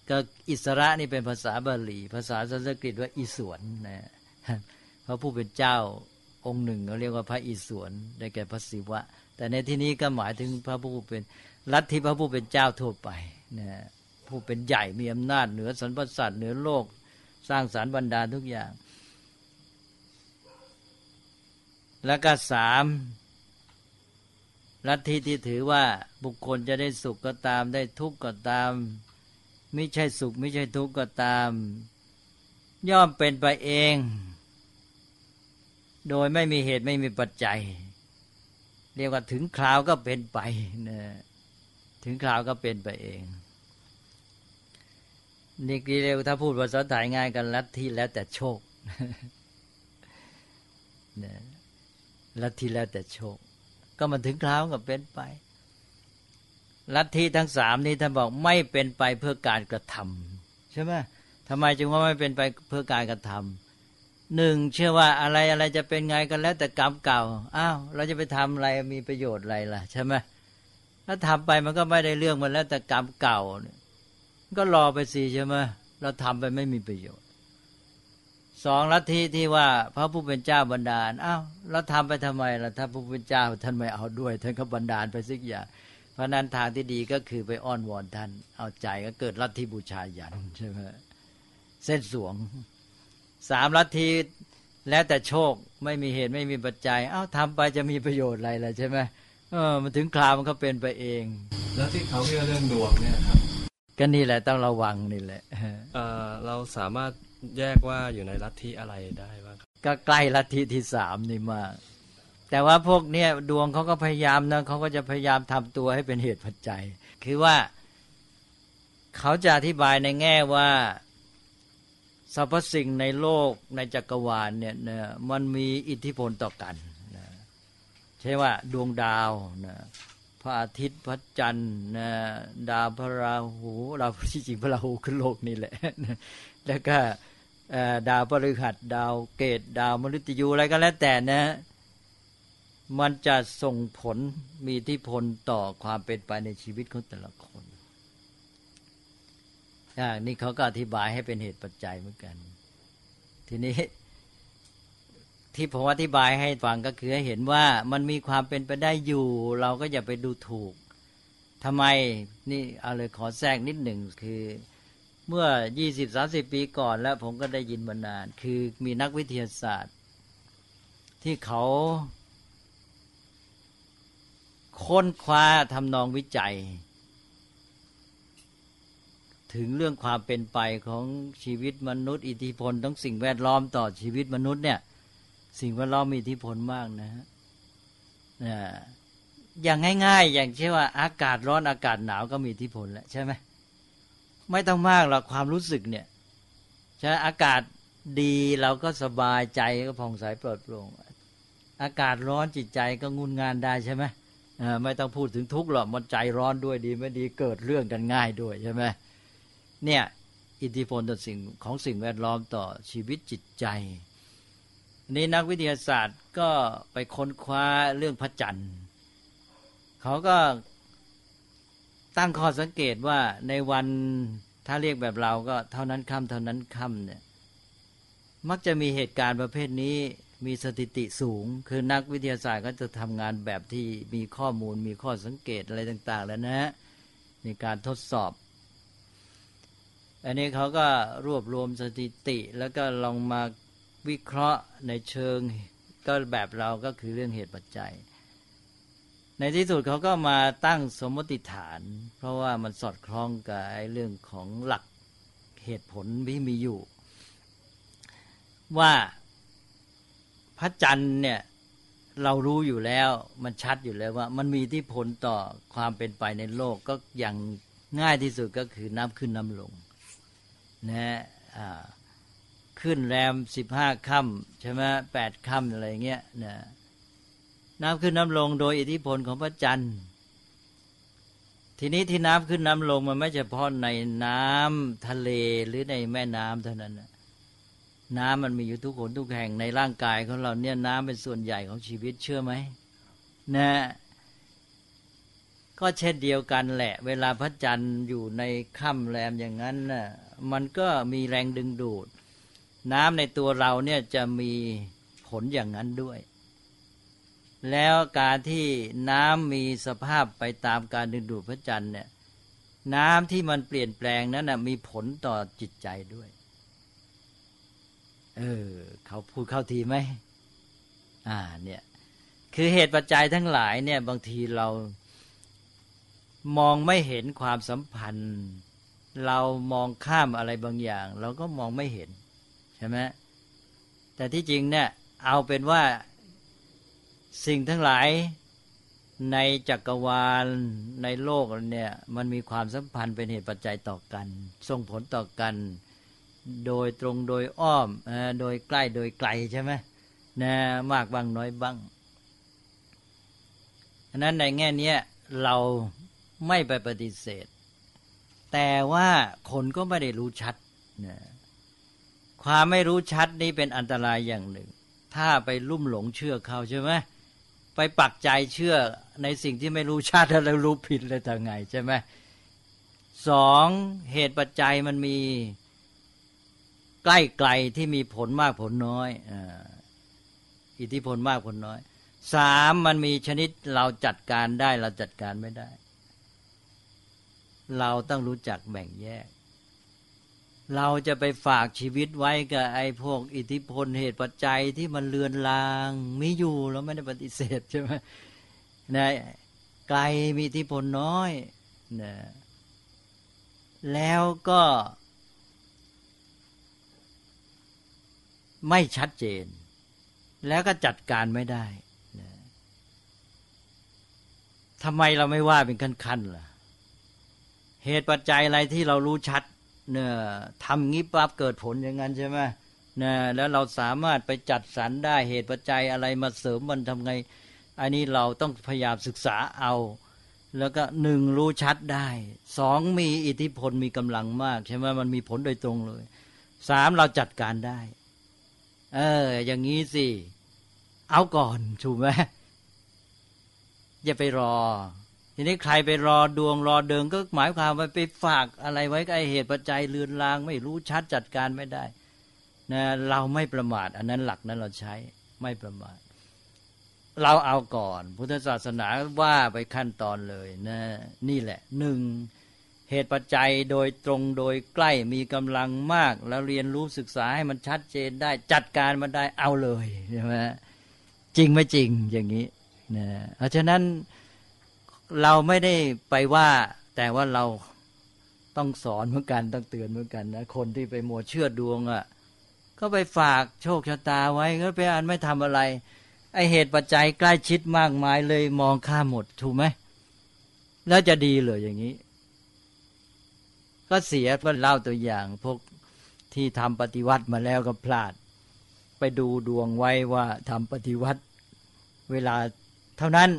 ก็อิสระนี่เป็นภาษาบาลี ภาษาสันสกฤตว่าอิสวนนะพระผู้เป็นเจ้าองค์หนึ่งเขาเรียกว่าพระอิศวรได้แก่พระศิวะ แต่ในที่นี้ก็หมายถึงพระผู้เป็นลัทธิพระผู้เป็นเจ้าทั่วไปนะผู้เป็นใหญ่มีอำนาจเหนือสรรพสัตว์เหนือโลก สร้างสารรค์บรรดาทุกอย่าง แล้วก็สามลัทธิที่ถือว่าบุคคลจะได้สุขก็ตามได้ทุกข์ก็ตาม ไม่ใช่สุขไม่ใช่ทุกข์ก็ตาม ย่อมเป็นไปเอง โดยไม่มีเหตุไม่มีปัจจัย เรียกว่าถึงคราวก็เป็นไปนะถึงคราวก็เป็นไปเองนี่กีเรียกถ้าพูดภาษาไทยง่ายกันลัทธิแล้วแต่โชคนะ ลัทธิแล้วแต่โชค ก็มันถึงคราวก็เป็นไป ลัทธิทั้งสามนี้ท่านบอกไม่เป็นไปเพื่อการกระทำใช่ไหมทำไมจึงว่าไม่เป็นไปเพื่อการกระทำหนึ่งเชื่อว่าอะไรอะไรจะเป็นไงกันแล้วแต่กรรมเก่าอ้าวเราจะไปทำอะไรมีประโยชน์อะไรล่ะใช่ไหมถ้าทำไปมันก็ไม่ได้เรื่องมันแล้วแต่กรรมเก่าก็รอไปสิใช่ไหมเราทำไปไม่มีประโยชน์ สองลัทธิที่ว่าพระผู้เป็นเจ้าบันดาลอ้าวเราทำไปทำไมล่ะถ้าผู้เป็นเจ้าท่านไม่เอาด้วย ท่านก็บันดาลไปสักอย่างเพราะนั้นทางที่ดีก็คือไปอ้อนวอนท่าน เอาใจก็เกิดลัทธิบูชายันใช่ไหมเส้นสวงสามลัทธิแล้วแต่โชคไม่มีเหตุไม่มีปัจจัย เอ้าทำไปจะมีประโยชน์อะไรล่ะใช่ไหมเออมันถึงคราวมันก็เป็นไปเอง แล้วที่เขาเรียกเรื่องดวงเนี่ยครับ ก็นี่แหละต้องระวังนี่แหละเออเราสามารถแยกว่าอยู่ในลัทธิอะไรได้บ้างก็ใกล้ลัทธิที่สามนี่มาก แต่ว่าพวกเนี้ยดวงเขาก็พยายามนะเขาก็จะพยายามทำตัวให้เป็นเหตุปัจจัย คือว่าเขาจะอธิบายในแง่ว่าสรรพสิ่งในโลกในจักรวาลเนี่ยนะมันมีอิทธิพลต่อกันนะใช่ว่าดวงดาวนะพ ระอาทิตย์พระจันทร์นะดาวพระราหูเราที่จริงพระราหูขึ้นโลกนี่แหละ แล้วก็ดาวพฤหัสดาวเกตดาวมฤตยูอะไรก็แล้วแต่นะ มันจะส่งผลมีอิทธิพลต่อความเป็นไปในชีวิตของแต่ละคนนี่เขาก็อธิบายให้เป็นเหตุปัจจัยเหมือนกัน ทีนี้ ที่ผมอธิบายให้ฟังก็คือให้เห็นว่ามันมีความเป็นไปได้อยู่ เราก็อย่าไปดูถูกทำไมนี่เอาเลยขอแทรกนิดหนึ่งคือเมื่อยี่สิบสาสิบปีก่อนแล้วผมก็ได้ยินมานาน คือมีนักวิทยาศาสตร์ ที่เขาค้นคว้าทำนองวิจัย ถึงเรื่องความเป็นไปของชีวิตมนุษย์ อิทธิพลต้งสิ่งแวดล้อมต่อชีวิตมนุษย์เนี่ย สิ่งแวดล้อมมีอิทธิพลมากนะฮะอย่างง่าย ๆ อย่างเช่นว่า อากาศร้อนอากาศหนาวก็มีอิทธิพลแล้วใช่ไหมไม่ต้องมากหรอกความรู้สึกเนี่ยใช่อากาศดีเราก็สบายใจก็ผ่องใสปลอดโปร่งอากาศร้อนจิตใจก็งุนงานได้ใช่ไหมไม่ต้องพูดถึงทุกข์หรอกมันใจร้อนด้วยดีไม่ดีเกิดเรื่องกันง่ายด้วยใช่ไหมเนี่ยอิทธิพลต่อสิ่งของสิ่งแวดล้อมต่อชีวิตจิตใจ นี่นักวิทยาศาสตร์ก็ไปค้นคว้าเรื่องพระจันทร์ เขาก็ตั้งข้อสังเกตว่าในวันถ้าเรียกแบบเราก็เท่านั้นค่ำเท่านั้นค่ำเนี่ยมักจะมีเหตุการณ์ประเภทนี้มีสถิติสูง คือนักวิทยาศาสตร์ก็จะทำงานแบบที่มีข้อมูล มีข้อสังเกตอะไรต่าง ๆ แล้วนะมีการทดสอบ อันนี้เขาก็รวบรวมสถิติแล้วก็ลองมา วิเคราะห์ในเชิงก็แบบเราก็คือเรื่องเหตุปัจจัย ในที่สุดเขาก็มาตั้งสมมติฐาน เพราะว่ามันสอดคล้องกับไอ้เรื่องของหลักเหตุผลที่มีอยู่ ว่าพระจันทร์เนี่ยเรารู้อยู่แล้วมันชัดอยู่แล้วว่า มันมีที่ผลต่อความเป็นไปในโลกก็อย่างง่ายที่สุดก็คือน้ำขึ้นน้ำลงนะ ขึ้นแรมสิบห้าค่ำใช่ไหมแปดค่ำอะไรเงี้ยนะน้ำขึ้นน้ำลงโดยอิทธิพลของพระจันทร์ ทีนี้ที่น้ำขึ้นน้ำลงมันไม่เฉพาะในน้ำทะเลหรือในแม่น้ำเท่านั้นนะน้ำมันมีอยู่ทุกคนทุกแห่งในร่างกายของเราเนี่ยน้ำเป็นส่วนใหญ่ของชีวิตเชื่อไหมนะก็เช่นเดียวกันแหละ เวลาพระจันทร์อยู่ในค่ำแรมอย่างนั้นน่ะมันก็มีแรงดึงดูด น้ำในตัวเราเนี่ยจะมีผลอย่างนั้นด้วย แล้วการที่น้ำมีสภาพไปตามการดึงดูดพระจันทร์เนี่ยน้ำที่มันเปลี่ยนแปลงนั้นนะมีผลต่อจิตใจด้วย เออ เขาพูดเข้าทีไหม อ่า เนี่ย คือเหตุปัจจัยทั้งหลายเนี่ย บางทีเรามองไม่เห็นความสัมพันธ์ เรามองข้ามอะไรบางอย่าง เราก็มองไม่เห็น ใช่ไหมแต่ที่จริงเนี่ยเอาเป็นว่าสิ่งทั้งหลายในจักรวาลในโลกเนี่ยมันมีความสัมพันธ์เป็นเหตุปัจจัยต่อกัน ส่งผลต่อกัน โดยตรงโดยอ้อมโดยใกล้โดยไกลใช่ไหมนะมากบ้างน้อยบ้างนนั้นในแง่นี้เราไม่ไปปฏิเสธ แต่ว่าคนก็ไม่ได้รู้ชัดนะ ความไม่รู้ชัดนี่เป็นอันตรายอย่างหนึ่ง ถ้าไปลุ่มหลงเชื่อเขาใช่ไหมไปปักใจเชื่อในสิ่งที่ไม่รู้ชัดแล้วรู้ผิดเลยทางไงใช่ไหมสองเหตุปัจจัยมันมีใกล้ไกลที่มีผลมากผลน้อยอิทธิพลมากผลน้อยสามมันมีชนิดเราจัดการได้เราจัดการไม่ได้ เราต้องรู้จักแบ่งแยก เราจะไปฝากชีวิตไว้กับไอ้พวกอิทธิพลเหตุปัจจัยที่มันเลือนลางมีอยู่เราไม่ได้ปฏิเสธใช่ไหมนะไกลมีอิทธิพลน้อยนะแล้วก็ ไม่ชัดเจน แล้วก็จัดการไม่ได้ทำไมเราไม่ว่าเป็นขั้นๆล่ะ เหตุปัจจัยอะไรที่เรารู้ชัด เนี่ยทำงี้ปั๊บเกิดผลอย่างนั้นใช่ไหมนะแล้วเราสามารถไปจัดสรรได้เหตุปัจจัยอะไรมาเสริมมันทำไง อันนี้เราต้องพยายามศึกษาเอา แล้วก็หนึ่งรู้ชัดได้สองมีอิทธิพลมีกำลังมากใช่ไหมมันมีผลโดยตรงเลยสามเราจัดการได้ เออ อย่างนี้สิ เอาก่อนถูกไหมอย่าไปรอ ทีนี้ใครไปรอดวงรอเดิงก็หมายความว่าไปฝากอะไรไว้กับเหตุปัจจัยเลือนลาง ไม่รู้ชัดจัดการไม่ได้นะเราไม่ประมาท อันนั้นหลักนั้นเราใช้ไม่ประมาท เราเอาก่อน พุทธศาสนาว่าไปขั้นตอนเลยนะนี่แหละหนึ่งเหตุปัจจัยโดยตรงโดยใกล้มีกำลังมาก แล้วเรียนรู้ศึกษาให้มันชัดเจนได้จัดการมันได้เอาเลยใช่ไหมจริงไม่จริงอย่างนี้นะเพราะฉะนั้น เราไม่ได้ไปว่า แต่ว่าเราต้องสอนเหมือนกันต้องเตือนเหมือนกันนะคนที่ไปมัวเชื่อดวงอะ่ะก็ไปฝากโชคชะตาไว้ก็ไปอ่านไม่ทำอะไร ไอเหตุปัจจัยใกล้ชิดมากมายเลยมองข้ามหมดถูกไหมแล้วจะดีเลยอย่างนี้ ก็เสียก็เล่าตัวอย่าง พวกที่ทำปฏิวัติมาแล้วก็พลาด ไปดูดวงไว้ว่าทำปฏิวัติเวลาเท่านั้น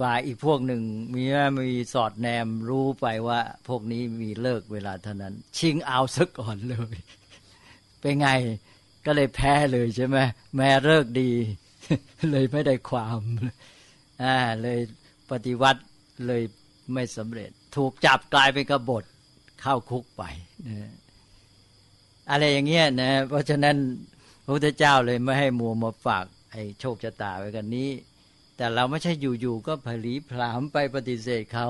ฝ่ายอีกพวกหนึ่งมีมีสอดแนมรู้ไปว่า พวกนี้มีเลิกเวลาเท่านั้น ชิงเอาซะก่อนเลย เป็นไงก็เลยแพ้เลยใช่ไหมแม้เลิกดี เลยไม่ได้ความอ่าเลยปฏิวัติเลยไม่สำเร็จ ถูกจับกลายเป็นกบฏเข้าคุกไปนะอะไรอย่างเงี้ยนะเพราะฉะนั้นพระพุทธเจ้าเลยไม่ให้มัวมาฝากไอ้โชคชะตาไว้กันนี้ แต่เราไม่ใช่อยู่ๆก็ผลีผลามไปปฏิเสธเขา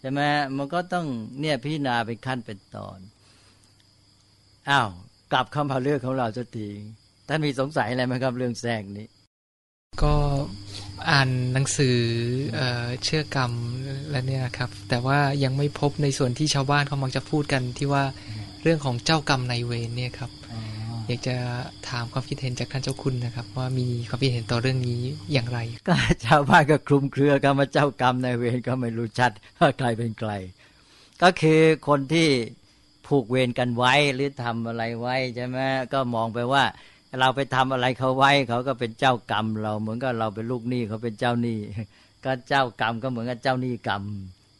ใช่ไหมมันก็ต้องเนี่ยพิจารณาเป็นขั้นเป็นตอนอ้าวกลับเข้าเรื่องของเราสักทีท่านมีสงสัยอะไรไหมครับเรื่องแทรกนี้ ก็อ่านหนังสือเอเชื่อกรรมแล้วเนี่ยครับ แต่ว่ายังไม่พบในส่วนที่ชาวบ้านเขามักจะพูดกันที่ว่าเรื่องของเจ้ากรรมนายเวรเนี่ยครับ อยากจะถามความคิดเห็นจากท่านเจ้าคุณนะครับ ว่ามีความคิดเห็นต่อเรื่องนี้อย่างไร ก็ชาวบ้านก็คลุมเครือกันมาเจ้ากรรมนายเวรก็ไม่รู้ชัดว่าใครเป็นใครก็คือคนที่ผูกเวรกันไว้หรือทำอะไรไว้ใช่ไหมก็มองไปว่าเราไปทำอะไรเขาไว้เขาก็เป็นเจ้ากรรม เราเหมือนกับเราเป็นลูกหนี้เขาเป็นเจ้าหนี้ก็เจ้ากรรมก็เหมือนกับเจ้าหนี้กรรม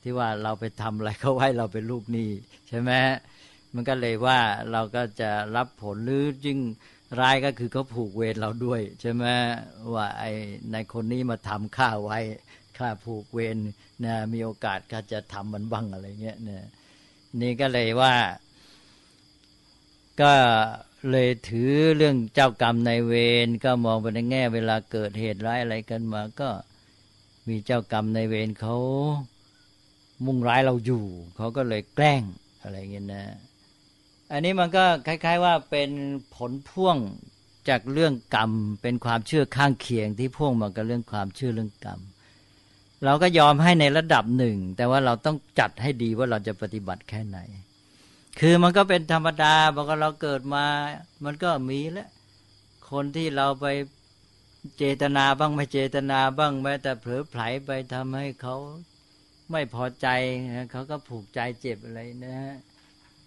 ที่ว่าเราไปทำอะไรเขาไว้เราเป็นลูกหนี้ใช่ไหม มันก็เลยว่าเราก็จะรับผลหรือยิ่งร้ายก็คือเขาผูกเวรเราด้วย ใช่ไหมว่าไอ้ในคนนี้มาทำข้าไว้ข้าผูกเวรนะมีโอกาสก็จะทำมันบ้างอะไรเงี้ยเนี่ยนี่ก็เลยว่า ก็เลยถือเรื่องเจ้ากรรมในเวรก็มองไปในแง่ เวลาเกิดเหตุร้ายอะไรกันมา ก็มีเจ้ากรรมในเวรเขามุ่งร้ายเราอยู่เขาก็เลยแกล้งอะไรเงี้ยนะ อันนี้มันก็คล้าย ๆว่าเป็นผลพ่วงจากเรื่องกรรม เป็นความเชื่อข้างเคียงที่พ่วงมากับเรื่องความเชื่อเรื่องกรรม เราก็ยอมให้ในระดับหนึ่ง แต่ว่าเราต้องจัดให้ดีว่าเราจะปฏิบัติแค่ไหน คือมันก็เป็นธรรมดาบอกว่าเราเกิดมา มันก็มีแล้วคนที่เราไปเจตนาบ้างไม่เจตนาบ้างแม้แต่เผลอไผลไปทำให้เขาไม่พอใจนะเขาก็ผูกใจเจ็บอะไรนะฮะ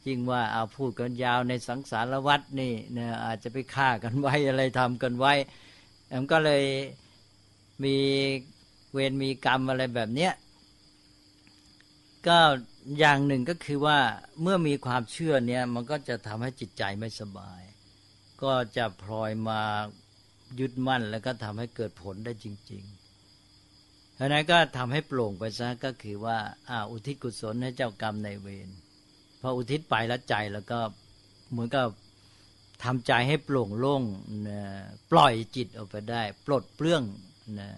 จริงว่าเอาพูดกันยาวในสังสารวัตรนี่นะอาจจะไปฆ่ากันไว้อะไรทำกันไว้มันก็เลยมีเวรมีกรรมอะไรแบบเนี้ยก็อย่างหนึ่งก็คือว่าเมื่อมีความเชื่อเนี่ยมันก็จะทำให้จิตใจไม่สบาย ก็จะพลอยมายึดมั่นแล้วก็ทำให้เกิดผลได้จริงๆเพราะนั้นก็ทำให้โปร่งไปซะก็คือว่าอ่าอุทิศกุศลให้เจ้ากรรมในเวร ออุทิศไปแล้วใจแล้วก็เหมือนกับทำใจให้โปร่งโล่งนะปล่อยจิตออกไปได้ ปลดเปลื้องนะ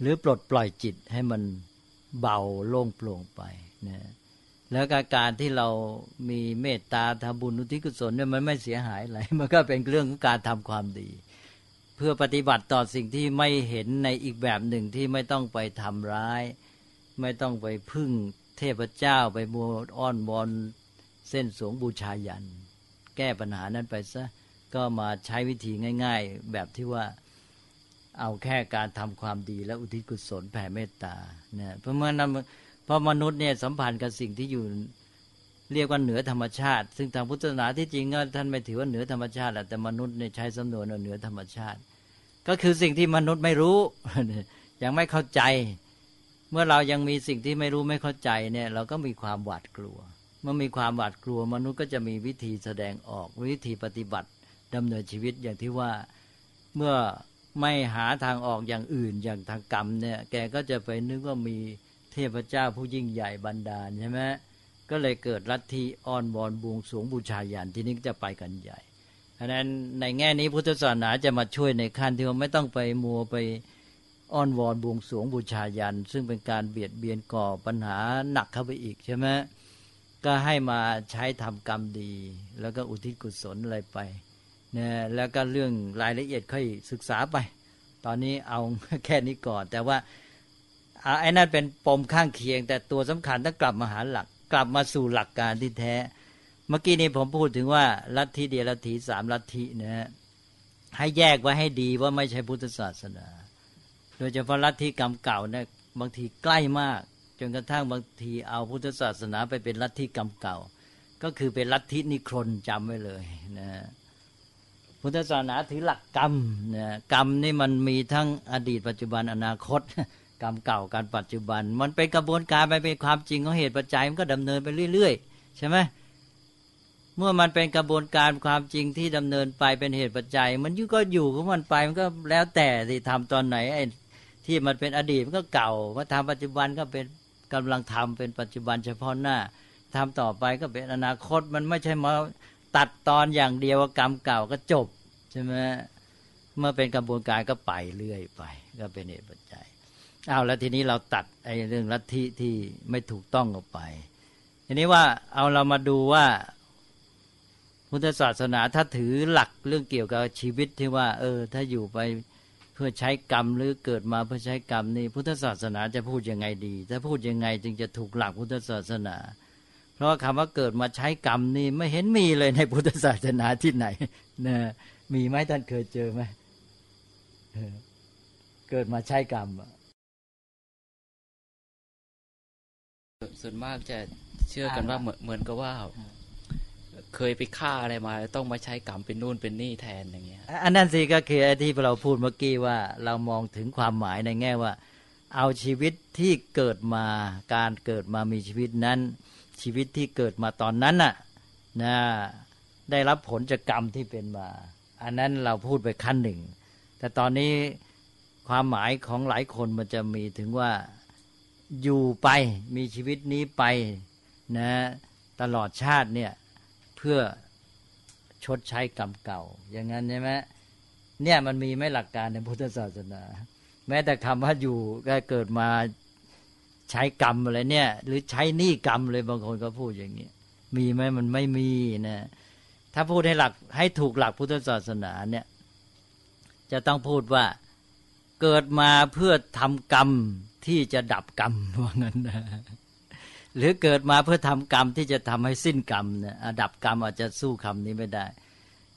หรือปลดปล่อยจิตให้มันเบาโล่งโปร่งไปนะแล้วกการที่เรามีเมตตาทำบุญอุทิศกุศลเนี่ยมันไม่เสียหายอะไรมันก็เป็นเรื่องของการทำความดี เพื่อปฏิบัติต่อสิ่งที่ไม่เห็นในอีกแบบหนึ่งที่ไม่ต้องไปทำร้าย ไม่ต้องไปพึ่ง เทพเจ้าไปมัวอ้อนวอนเส้นสวงบูชายัน แก้ปัญหานั้นไปซะก็มาใช้วิธีง่าย ๆ แบบที่ว่าเอาแค่การทำความดีและอุทิศกุศลแผ่เมตตาเนี่ยเพราะเมื่อนั้นเพราะมนุษย์เนี่ยสัมพันธ์กับสิ่งที่อยู่เรียกว่าเหนือธรรมชาติ ซึ่งทางพุทธศาสนาที่จริงก็ท่านไม่ถือว่าเหนือธรรมชาติแหละแต่มนุษย์เนี่ยใช้สำนวนว่าเหนือธรรมชาติ ก็คือสิ่งที่มนุษย์ไม่รู้ ยังไม่เข้าใจ เมื่อเรายังมีสิ่งที่ไม่รู้ไม่เข้าใจเนี่ย เราก็มีความหวาดกลัว เมื่อมีความหวาดกลัว มนุษย์ก็จะมีวิธีแสดงออกวิธีปฏิบัติดำเนินชีวิตอย่างที่ว่าเมื่อไม่หาทางออกอย่างอื่นอย่างทางกรรมเนี่ย แกก็จะไปนึกว่ามีเทพเจ้าผู้ยิ่งใหญ่บันดาลใช่ไหมก็เลยเกิดลัทธิอ้อนวอนบวงสรวงบูชายันที่นี้จะไปกันใหญ่เพราะนั้นในแง่นี้พุทธศาสนาจะมาช่วยในขั้นที่ว่าไม่ต้องไปมัวไป อ้อนวอนบวงสวงบูชายัน ซึ่งเป็นการเบียดเบียนก่อปัญหาหนักเข้าไปอีกใช่ไหมก็ให้มาใช้ทำกรรมดี แล้วก็อุทิศกุศลอะไรไปนะแล้วก็เรื่องรายละเอียดค่อยศึกษาไป ตอนนี้เอาแค่นี้ก่อน แต่ว่าไอ้นั่นเป็นปมข้างเคียง แต่ตัวสำคัญต้องกลับมาหาหลัก กลับมาสู่หลักการที่แท้ เมื่อกี้นี้ผมพูดถึงว่าลัทธิเดียลัทธิสามลัทธินะฮะให้แยกไว้ให้ดีว่าไม่ใช่พุทธศาสนา โดยเฉพาะลัทธิกรรมเก่าเนี่ยบางทีใกล้มาก จนกระทั่งบางทีเอาพุทธศาสนาไปเป็นลัทธิกรรมเก่า ก็คือเป็นลัทธินิครนจำไว้เลยนะพุทธศาสนาถือหลักกรรมนะกรรมนี่มันมีทั้งอดีตปัจจุบันอนาคต กรรมเก่าการปัจจุบัน มันเป็นกระบวนการไปเป็นความจริงของเหตุปัจจัยมันก็ดำเนินไปเรื่อยๆ ใช่ไหมเมื่อมันเป็นกระบวนการความจริงที่ดำเนินไปเป็นเหตุปัจจัย มันยุก็อยู่ของมันไปมันก็แล้วแต่ที่ทำตอนไหนไอ้ ที่มันเป็นอดีตมันก็เก่ามาทำปัจจุบันก็เป็นกำลังทำเป็นปัจจุบันเฉพาะหน้าทำต่อไปก็เป็นอนาคตมันไม่ใช่มาตัดตอนอย่างเดียวกรรมเก่าก็จบใช่ไหมเมื่อเป็นกระบวนการก็ไปเรื่อยไป ก็เป็นเหตุปัจจัยเอาแล้วทีนี้เราตัดไอ้เรื่องลัทธิที่ไม่ถูกต้องออกไป ทีนี้ว่าเอาเรามาดูว่าพุทธศาสนาถ้าถือหลักเรื่องเกี่ยวกับชีวิตที่ว่า เออ ถ้าอยู่ไป พื่อใช้กรรมหรือเกิดมาเพื่อใช้กรรมนี่พุทธศาสนาจะพูดยังไงดีถ้าพูดยังไงจึงจะถูกหลักพุทธศาสนา เพราะคำว่าเกิดมาใช้กรรมนี่ไม่เห็นมีเลยในพุทธศาสนาที่ไหนนะมีไหมท่านเคยเจอไหมเกิดมาใช้กรรมส่วนมากจะเชื่อกันว่าเหมือนกับว่า เคยไปฆ่าอะไรมา ต้องมาใช้กรรมเป็นนู่นเป็นนี่แทนอย่างเงี้ยอันนั้นสิก็คือไอ้ที่เราพูดเมื่อกี้ว่าเรามองถึงความหมายในแง่ว่า เอาชีวิตที่เกิดมาการเกิดมามีชีวิตนั้น ชีวิตที่เกิดมาตอนนั้นน่ะนะได้รับผลจากกรรมที่เป็นมา อันนั้นเราพูดไปขั้นหนึ่ง แต่ตอนนี้ความหมายของหลายคนมันจะมีถึงว่าอยู่ไปมีชีวิตนี้ไปนะตลอดชาติเนี่ย เพื่อชดใช้กรรมเก่า อย่างนั้นใช่ไหมเนี่ยมันมีไหม่หลักการในพุทธศาสนา แม้แต่คำว่าอยู่ก็เกิดมาใช้กรรมอะไรเนี่ย หรือใช้หนี้กรรมเลยบางคนก็พูดอย่างนี้มีไหมมันไม่มีนะถ้าพูดให้หลักให้ถูกหลักพุทธศาสนาเนี่ย จะต้องพูดว่าเกิดมาเพื่อทำกรรมที่จะดับกรรมว่างั้นนะ หรือเกิดมาเพื่อทำกรรมที่จะทำให้สิ้นกรรมเนี่ยอะดับกรรมอาจจะสู้คำนี้ไม่ได้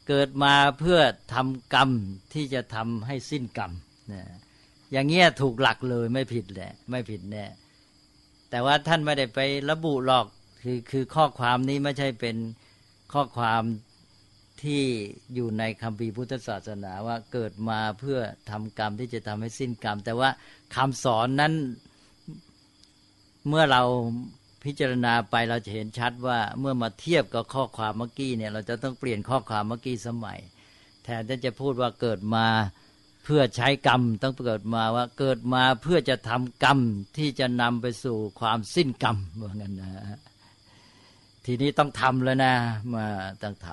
เกิดมาเพื่อทำกรรมที่จะทำให้สิ้นกรรมนะอย่างเงี้ยถูกหลักเลยไม่ผิดแหละไม่ผิดแน่แต่ว่าท่านไม่ได้ไประบุหรอกคือคือข้อความนี้ไม่ใช่เป็นข้อความที่อยู่ในคัมภีร์พุทธศาสนาว่าเกิดมาเพื่อทำกรรมที่จะทำให้สิ้นกรรม แต่ว่าคำสอนนั้นเมื่อเรา พิจารณาไปเราจะเห็นชัดว่าเมื่อมาเทียบกับข้อความเมื่อกี้เนี่ย เราจะต้องเปลี่ยนข้อความเมื่อกี้สมัย แทนที่จะพูดว่าเกิดมาเพื่อใช้กรรม ต้องเกิดมาว่าเกิดมาเพื่อจะทำกรรมที่จะนำไปสู่ความสิ้นกรรมว่างั้นนะทีนี้ต้องทำแล้วนะ มาต้องท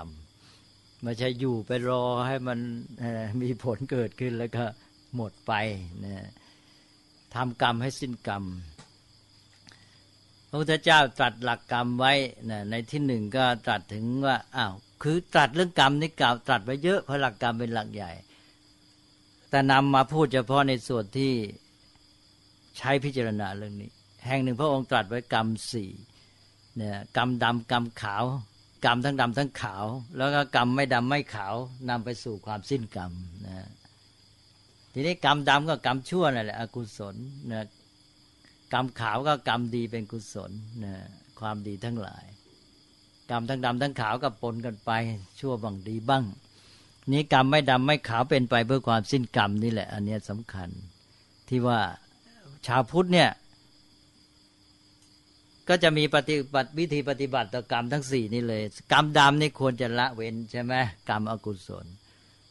ำไม่ใช่อยู่ไปรอให้มันมีผลเกิดขึ้นแล้วก็หมดไปนะทำกรรมให้สิ้นกรรม พระพุทธเจ้าตรัสหลักกรรมไว้นะในที่หนึ่งก็ตรัสถึงว่าอ้าวคือตรัสเรื่องกรรมนี่กล่าวตรัสไว้เยอะเพราะหลักกรรมเป็นหลักใหญ่ แต่นำมาพูดเฉพาะในส่วนที่ใช้พิจารณาเรื่องนี้ แห่งหนึ่งพระองค์ตรัสไว้กรรมสี่เนี่ยกรรมดำกรรมขาว กรรมทั้งดำทั้งขาว แล้วก็กรรมไม่ดำไม่ขาวนำไปสู่ความสิ้นกรรมนะทีนี้กรรมดำก็กรรมชั่วนั่นแหละอกุศลนะ กรรมขาวก็กรรมดีเป็นกุศลนะความดีทั้งหลาย กรรมทั้งดำทั้งขาวก็ปนกันไป ชั่วบ้างดีบ้าง นี้กรรมไม่ดำไม่ขาวเป็นไปเพื่อความสิ้นกรรมนี่แหละ อันนี้สำคัญที่ว่าชาวพุทธเนี่ยก็จะมีปฏิบัติวิธีปฏิบัติต่อกรรมทั้งสี่นี่เลย กรรมดำนี่ควรจะละเว้นใช่ไหมกรรมอกุศล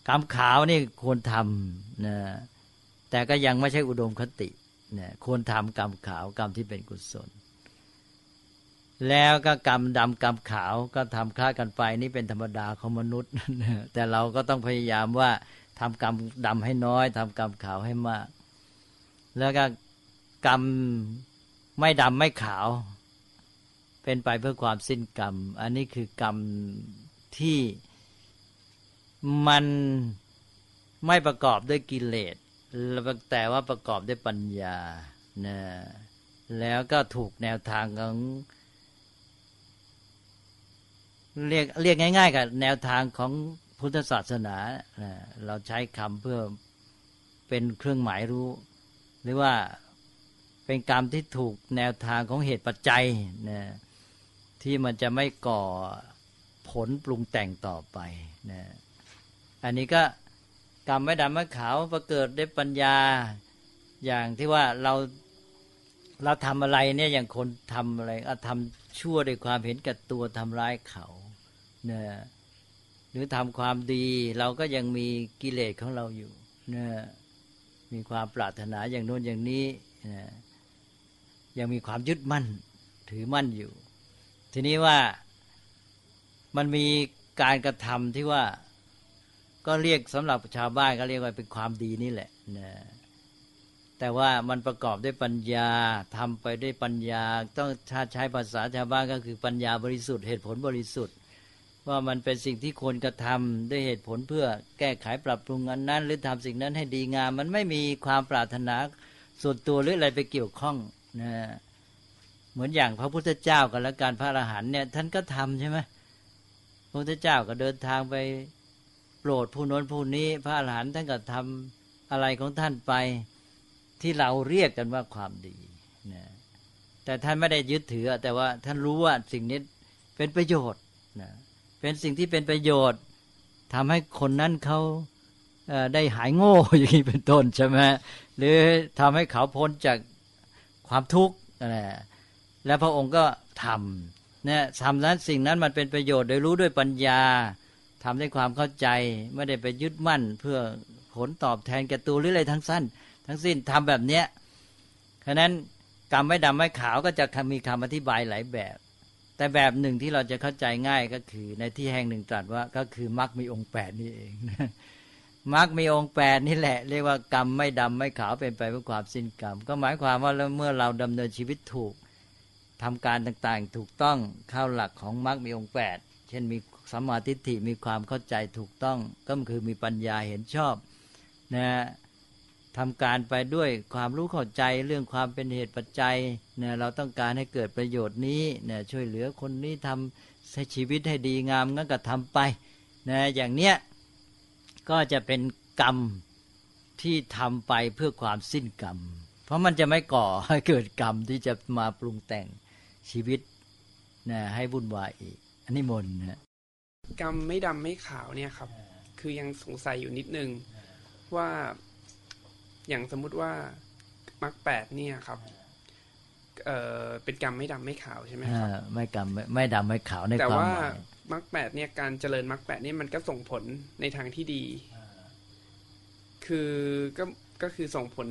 กรรมขาวนี่ควรทำนะแต่ก็ยังไม่ใช่อุดมคติ นะควรทำกรรมขาวกรรมที่เป็นกุศล แล้วก็กรรมดำกรรมขาวก็ทำคล้ากันไป นี่เป็นธรรมดาของมนุษย์ แต่เราก็ต้องพยายามว่าทำกรรมดำให้น้อยทำกรรมขาวให้มาก แล้วก็กรรมไม่ดำไม่ขาว เป็นไปเพื่อความสิ้นกรรม อันนี้คือกรรมที่มันไม่ประกอบด้วยกิเลส แต่ว่าประกอบด้วยปัญญานะแล้วก็ถูกแนวทางของเรียกเรียกง่าย ๆ กับแนวทางของพุทธศาสนานะเราใช้คำเพื่อเป็นเครื่องหมายรู้ หรือว่าเป็นกรรมที่ถูกแนวทางของเหตุปัจจัยนะที่มันจะไม่ก่อผลปรุงแต่งต่อไปนะอันนี้ก็ กรรมไม่ดำไม่ขาวประเกิดได้ปัญญา อย่างที่ว่าเราเราทำอะไรเนี่ยอย่างคนทำอะไรอะทำชั่วด้วยความเห็นแก่ตัวทำร้ายเขาเนี่ยหรือทำความดีเราก็ยังมีกิเลสของเราอยู่เนี่ยมีความปรารถนาอย่างโน้นอย่างนี้นะยังมีความยึดมั่นถือมั่นอยู่ ทีนี้ว่ามันมีการกระทำที่ว่า ก็เรียกสำหรับชาวบ้านก็เรียกว่าเป็นความดีนี่แหละนะแต่ว่ามันประกอบด้วยปัญญาทำไปด้วยปัญญาต้องถ้าใช้ภาษาชาวบ้านก็คือปัญญาบริสุทธิ์เหตุผลบริสุทธิ์ ว่ามันเป็นสิ่งที่ควรกระทำด้วยเหตุผลเพื่อแก้ไขปรับปรุงอันนั้น หรือทำสิ่งนั้นให้ดีงาม มันไม่มีความปรารถนาส่วนตัวหรืออะไรไปเกี่ยวข้องนะเหมือนอย่างพระพุทธเจ้ากันแล้วการพระอรหันเนี่ยท่านก็ทำใช่ไหมพระพุทธเจ้าก็เดินทางไป โปรดผู้น้นผู้นี้พระอรหันต์ท่านก็ทำอะไรของท่านไปที่เราเรียกกันว่าความดีนะแต่ท่านไม่ได้ยึดถือ แต่ว่าท่านรู้ว่าสิ่งนี้เป็นประโยชน์นะเป็นสิ่งที่เป็นประโยชน์ทำให้คนนั้นเขาได้หายโง่อย่างนี้เป็นต้นใช่ไหมหรือทำให้เขาพ้นจากความทุกข์นะและพระองค์ก็ทำเนี่ยทำนั้นสิ่งนั้นมันเป็นประโยชน์โดยรู้ด้วยปัญญา ทำด้วยความเข้าใจไม่ได้ไปยึดมั่น เพื่อผลตอบแทนแก่ตัวหรืออะไรทั้งสั้น ทั้งสิ้นทำแบบเนี้ยฉะนั้นกรรมไม่ดำไม่ขาวก็จะมีคำอธิบายหลายแบบ แต่แบบหนึ่งที่เราจะเข้าใจง่ายก็คือ ในที่แห่งหนึ่งตรัสว่าก็คือมรรคมีองค์แปดนี่เองมรรคมีองค์แปดนี่แหละ เรียกว่ากรรมไม่ดำไม่ขาวเป็นไปเพื่อความสิ้นกรรม ก็หมายความว่าแล้วเมื่อเราดำเนินชีวิตถูกทำการต่างๆ ถูกต้องเข้าหลักของมรรคมีองค์แปดเช่นมี สัมมาทิฏฐิมีความเข้าใจถูกต้องก็คือมีปัญญาเห็นชอบนะทำการไปด้วยความรู้เข้าใจเรื่องความเป็นเหตุปัจจัยเนี่ยเราต้องการให้เกิดประโยชน์นี้เนี่ยช่วยเหลือคนนี้ทำให้ชีวิตให้ดีงามงั้นก็ทำไปนะอย่างเนี้ยก็จะเป็นกรรมที่ทำไปเพื่อความสิ้นกรรม เพราะมันจะไม่ก่อให้เกิดกรรมที่จะมาปรุงแต่งชีวิตนะให้วุ่นวายอีกอันนี้มนนะ กรรมไม่ดำไม่ขาวเนี่ยครับ คือยังสงสัยอยู่นิดนึงว่าอย่างสมมุติว่ามรรคแปดเนี่ยครับเออเป็นกรรมไม่ดำไม่ขาวใช่ไหมครับไม่กรรมไม่ดำไม่ขาวในความหมายแต่ว่ามรรคแปดเนี่ยการเจริญมรรคแปดนี่มันก็ส่งผลในทางที่ดี คือก็ก็คือส่งผล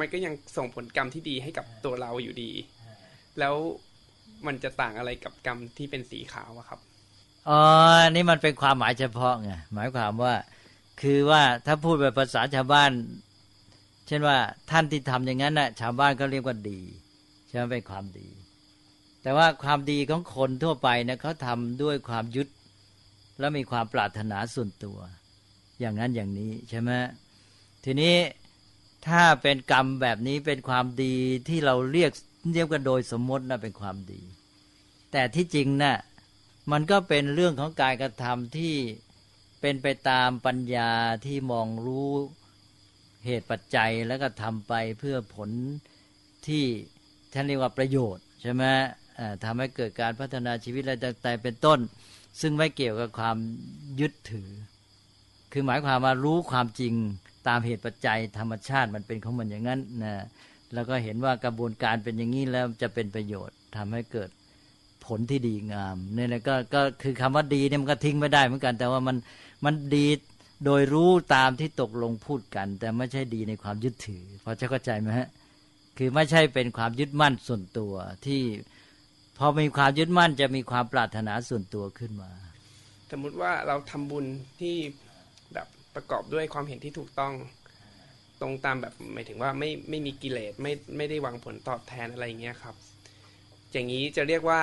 มันก็ยังส่งผลกรรมที่ดีให้กับตัวเราอยู่ดี แล้วมันจะต่างอะไรกับกรรมที่เป็นสีขาวอะครับ อ๋อนี่มันเป็นความหมายเฉพาะไงหมายความว่าคือว่าถ้าพูดแบบภาษาชาวบ้าน เช่นว่าท่านที่ทำอย่างนั้นน่ะชาวบ้านก็เรียกว่าดีใช่ไหมเป็นความดี แต่ว่าความดีของคนทั่วไปเนี่ยเขาทำด้วยความยึดแล้วมีความปรารถนาส่วนตัว อย่างนั้นอย่างนี้ใช่ไหมทีนี้ถ้าเป็นกรรมแบบนี้เป็นความดีที่เราเรียกเรียกกันโดยสมมตินะเป็นความดี แต่ที่จริงนะ่ะ มันก็เป็นเรื่องของกายกระทำที่เป็นไปตามปัญญาที่มองรู้เหตุปัจจัยแล้วก็ทำไปเพื่อผลที่ท่านเรียกว่าประโยชน์ใช่ไหมทำให้เกิดการพัฒนาชีวิตอะไรต่างๆเป็นต้น ซึ่งไม่เกี่ยวกับความยึดถือ คือหมายความว่ารู้ความจริงตามเหตุปัจจัย ธรรมชาติมันเป็นของมันอย่างนั้นนะแล้วก็เห็นว่ากระบวนการเป็นอย่างนี้แล้วจะเป็นประโยชน์ทำให้เกิด ผลที่ดีงามเนี่แหละก็ก็คือคำว่าดีเนี่ยมันก็ทิ้งไม่ได้เหมือนกัน แต่ว่ามันมันดีโดยรู้ตามที่ตกลงพูดกัน แต่ไม่ใช่ดีในความยึดถือพอจะเข้าใจไหมฮะคือไม่ใช่เป็นความยึดมั่นส่วนตัวที่พอมีความยึดมั่นจะมีความปรารถนาส่วนตัวขึ้นมา สมมุติว่าเราทำบุญที่แบบประกอบด้วยความเห็นที่ถูกต้องตรงตามแบบหมายถึงว่าไม่ไม่มีกิเลสไม่ไม่ได้หวังผลตอบแทนอะไรอย่างเงี้ยครับ อย่างนี้จะเรียกว่า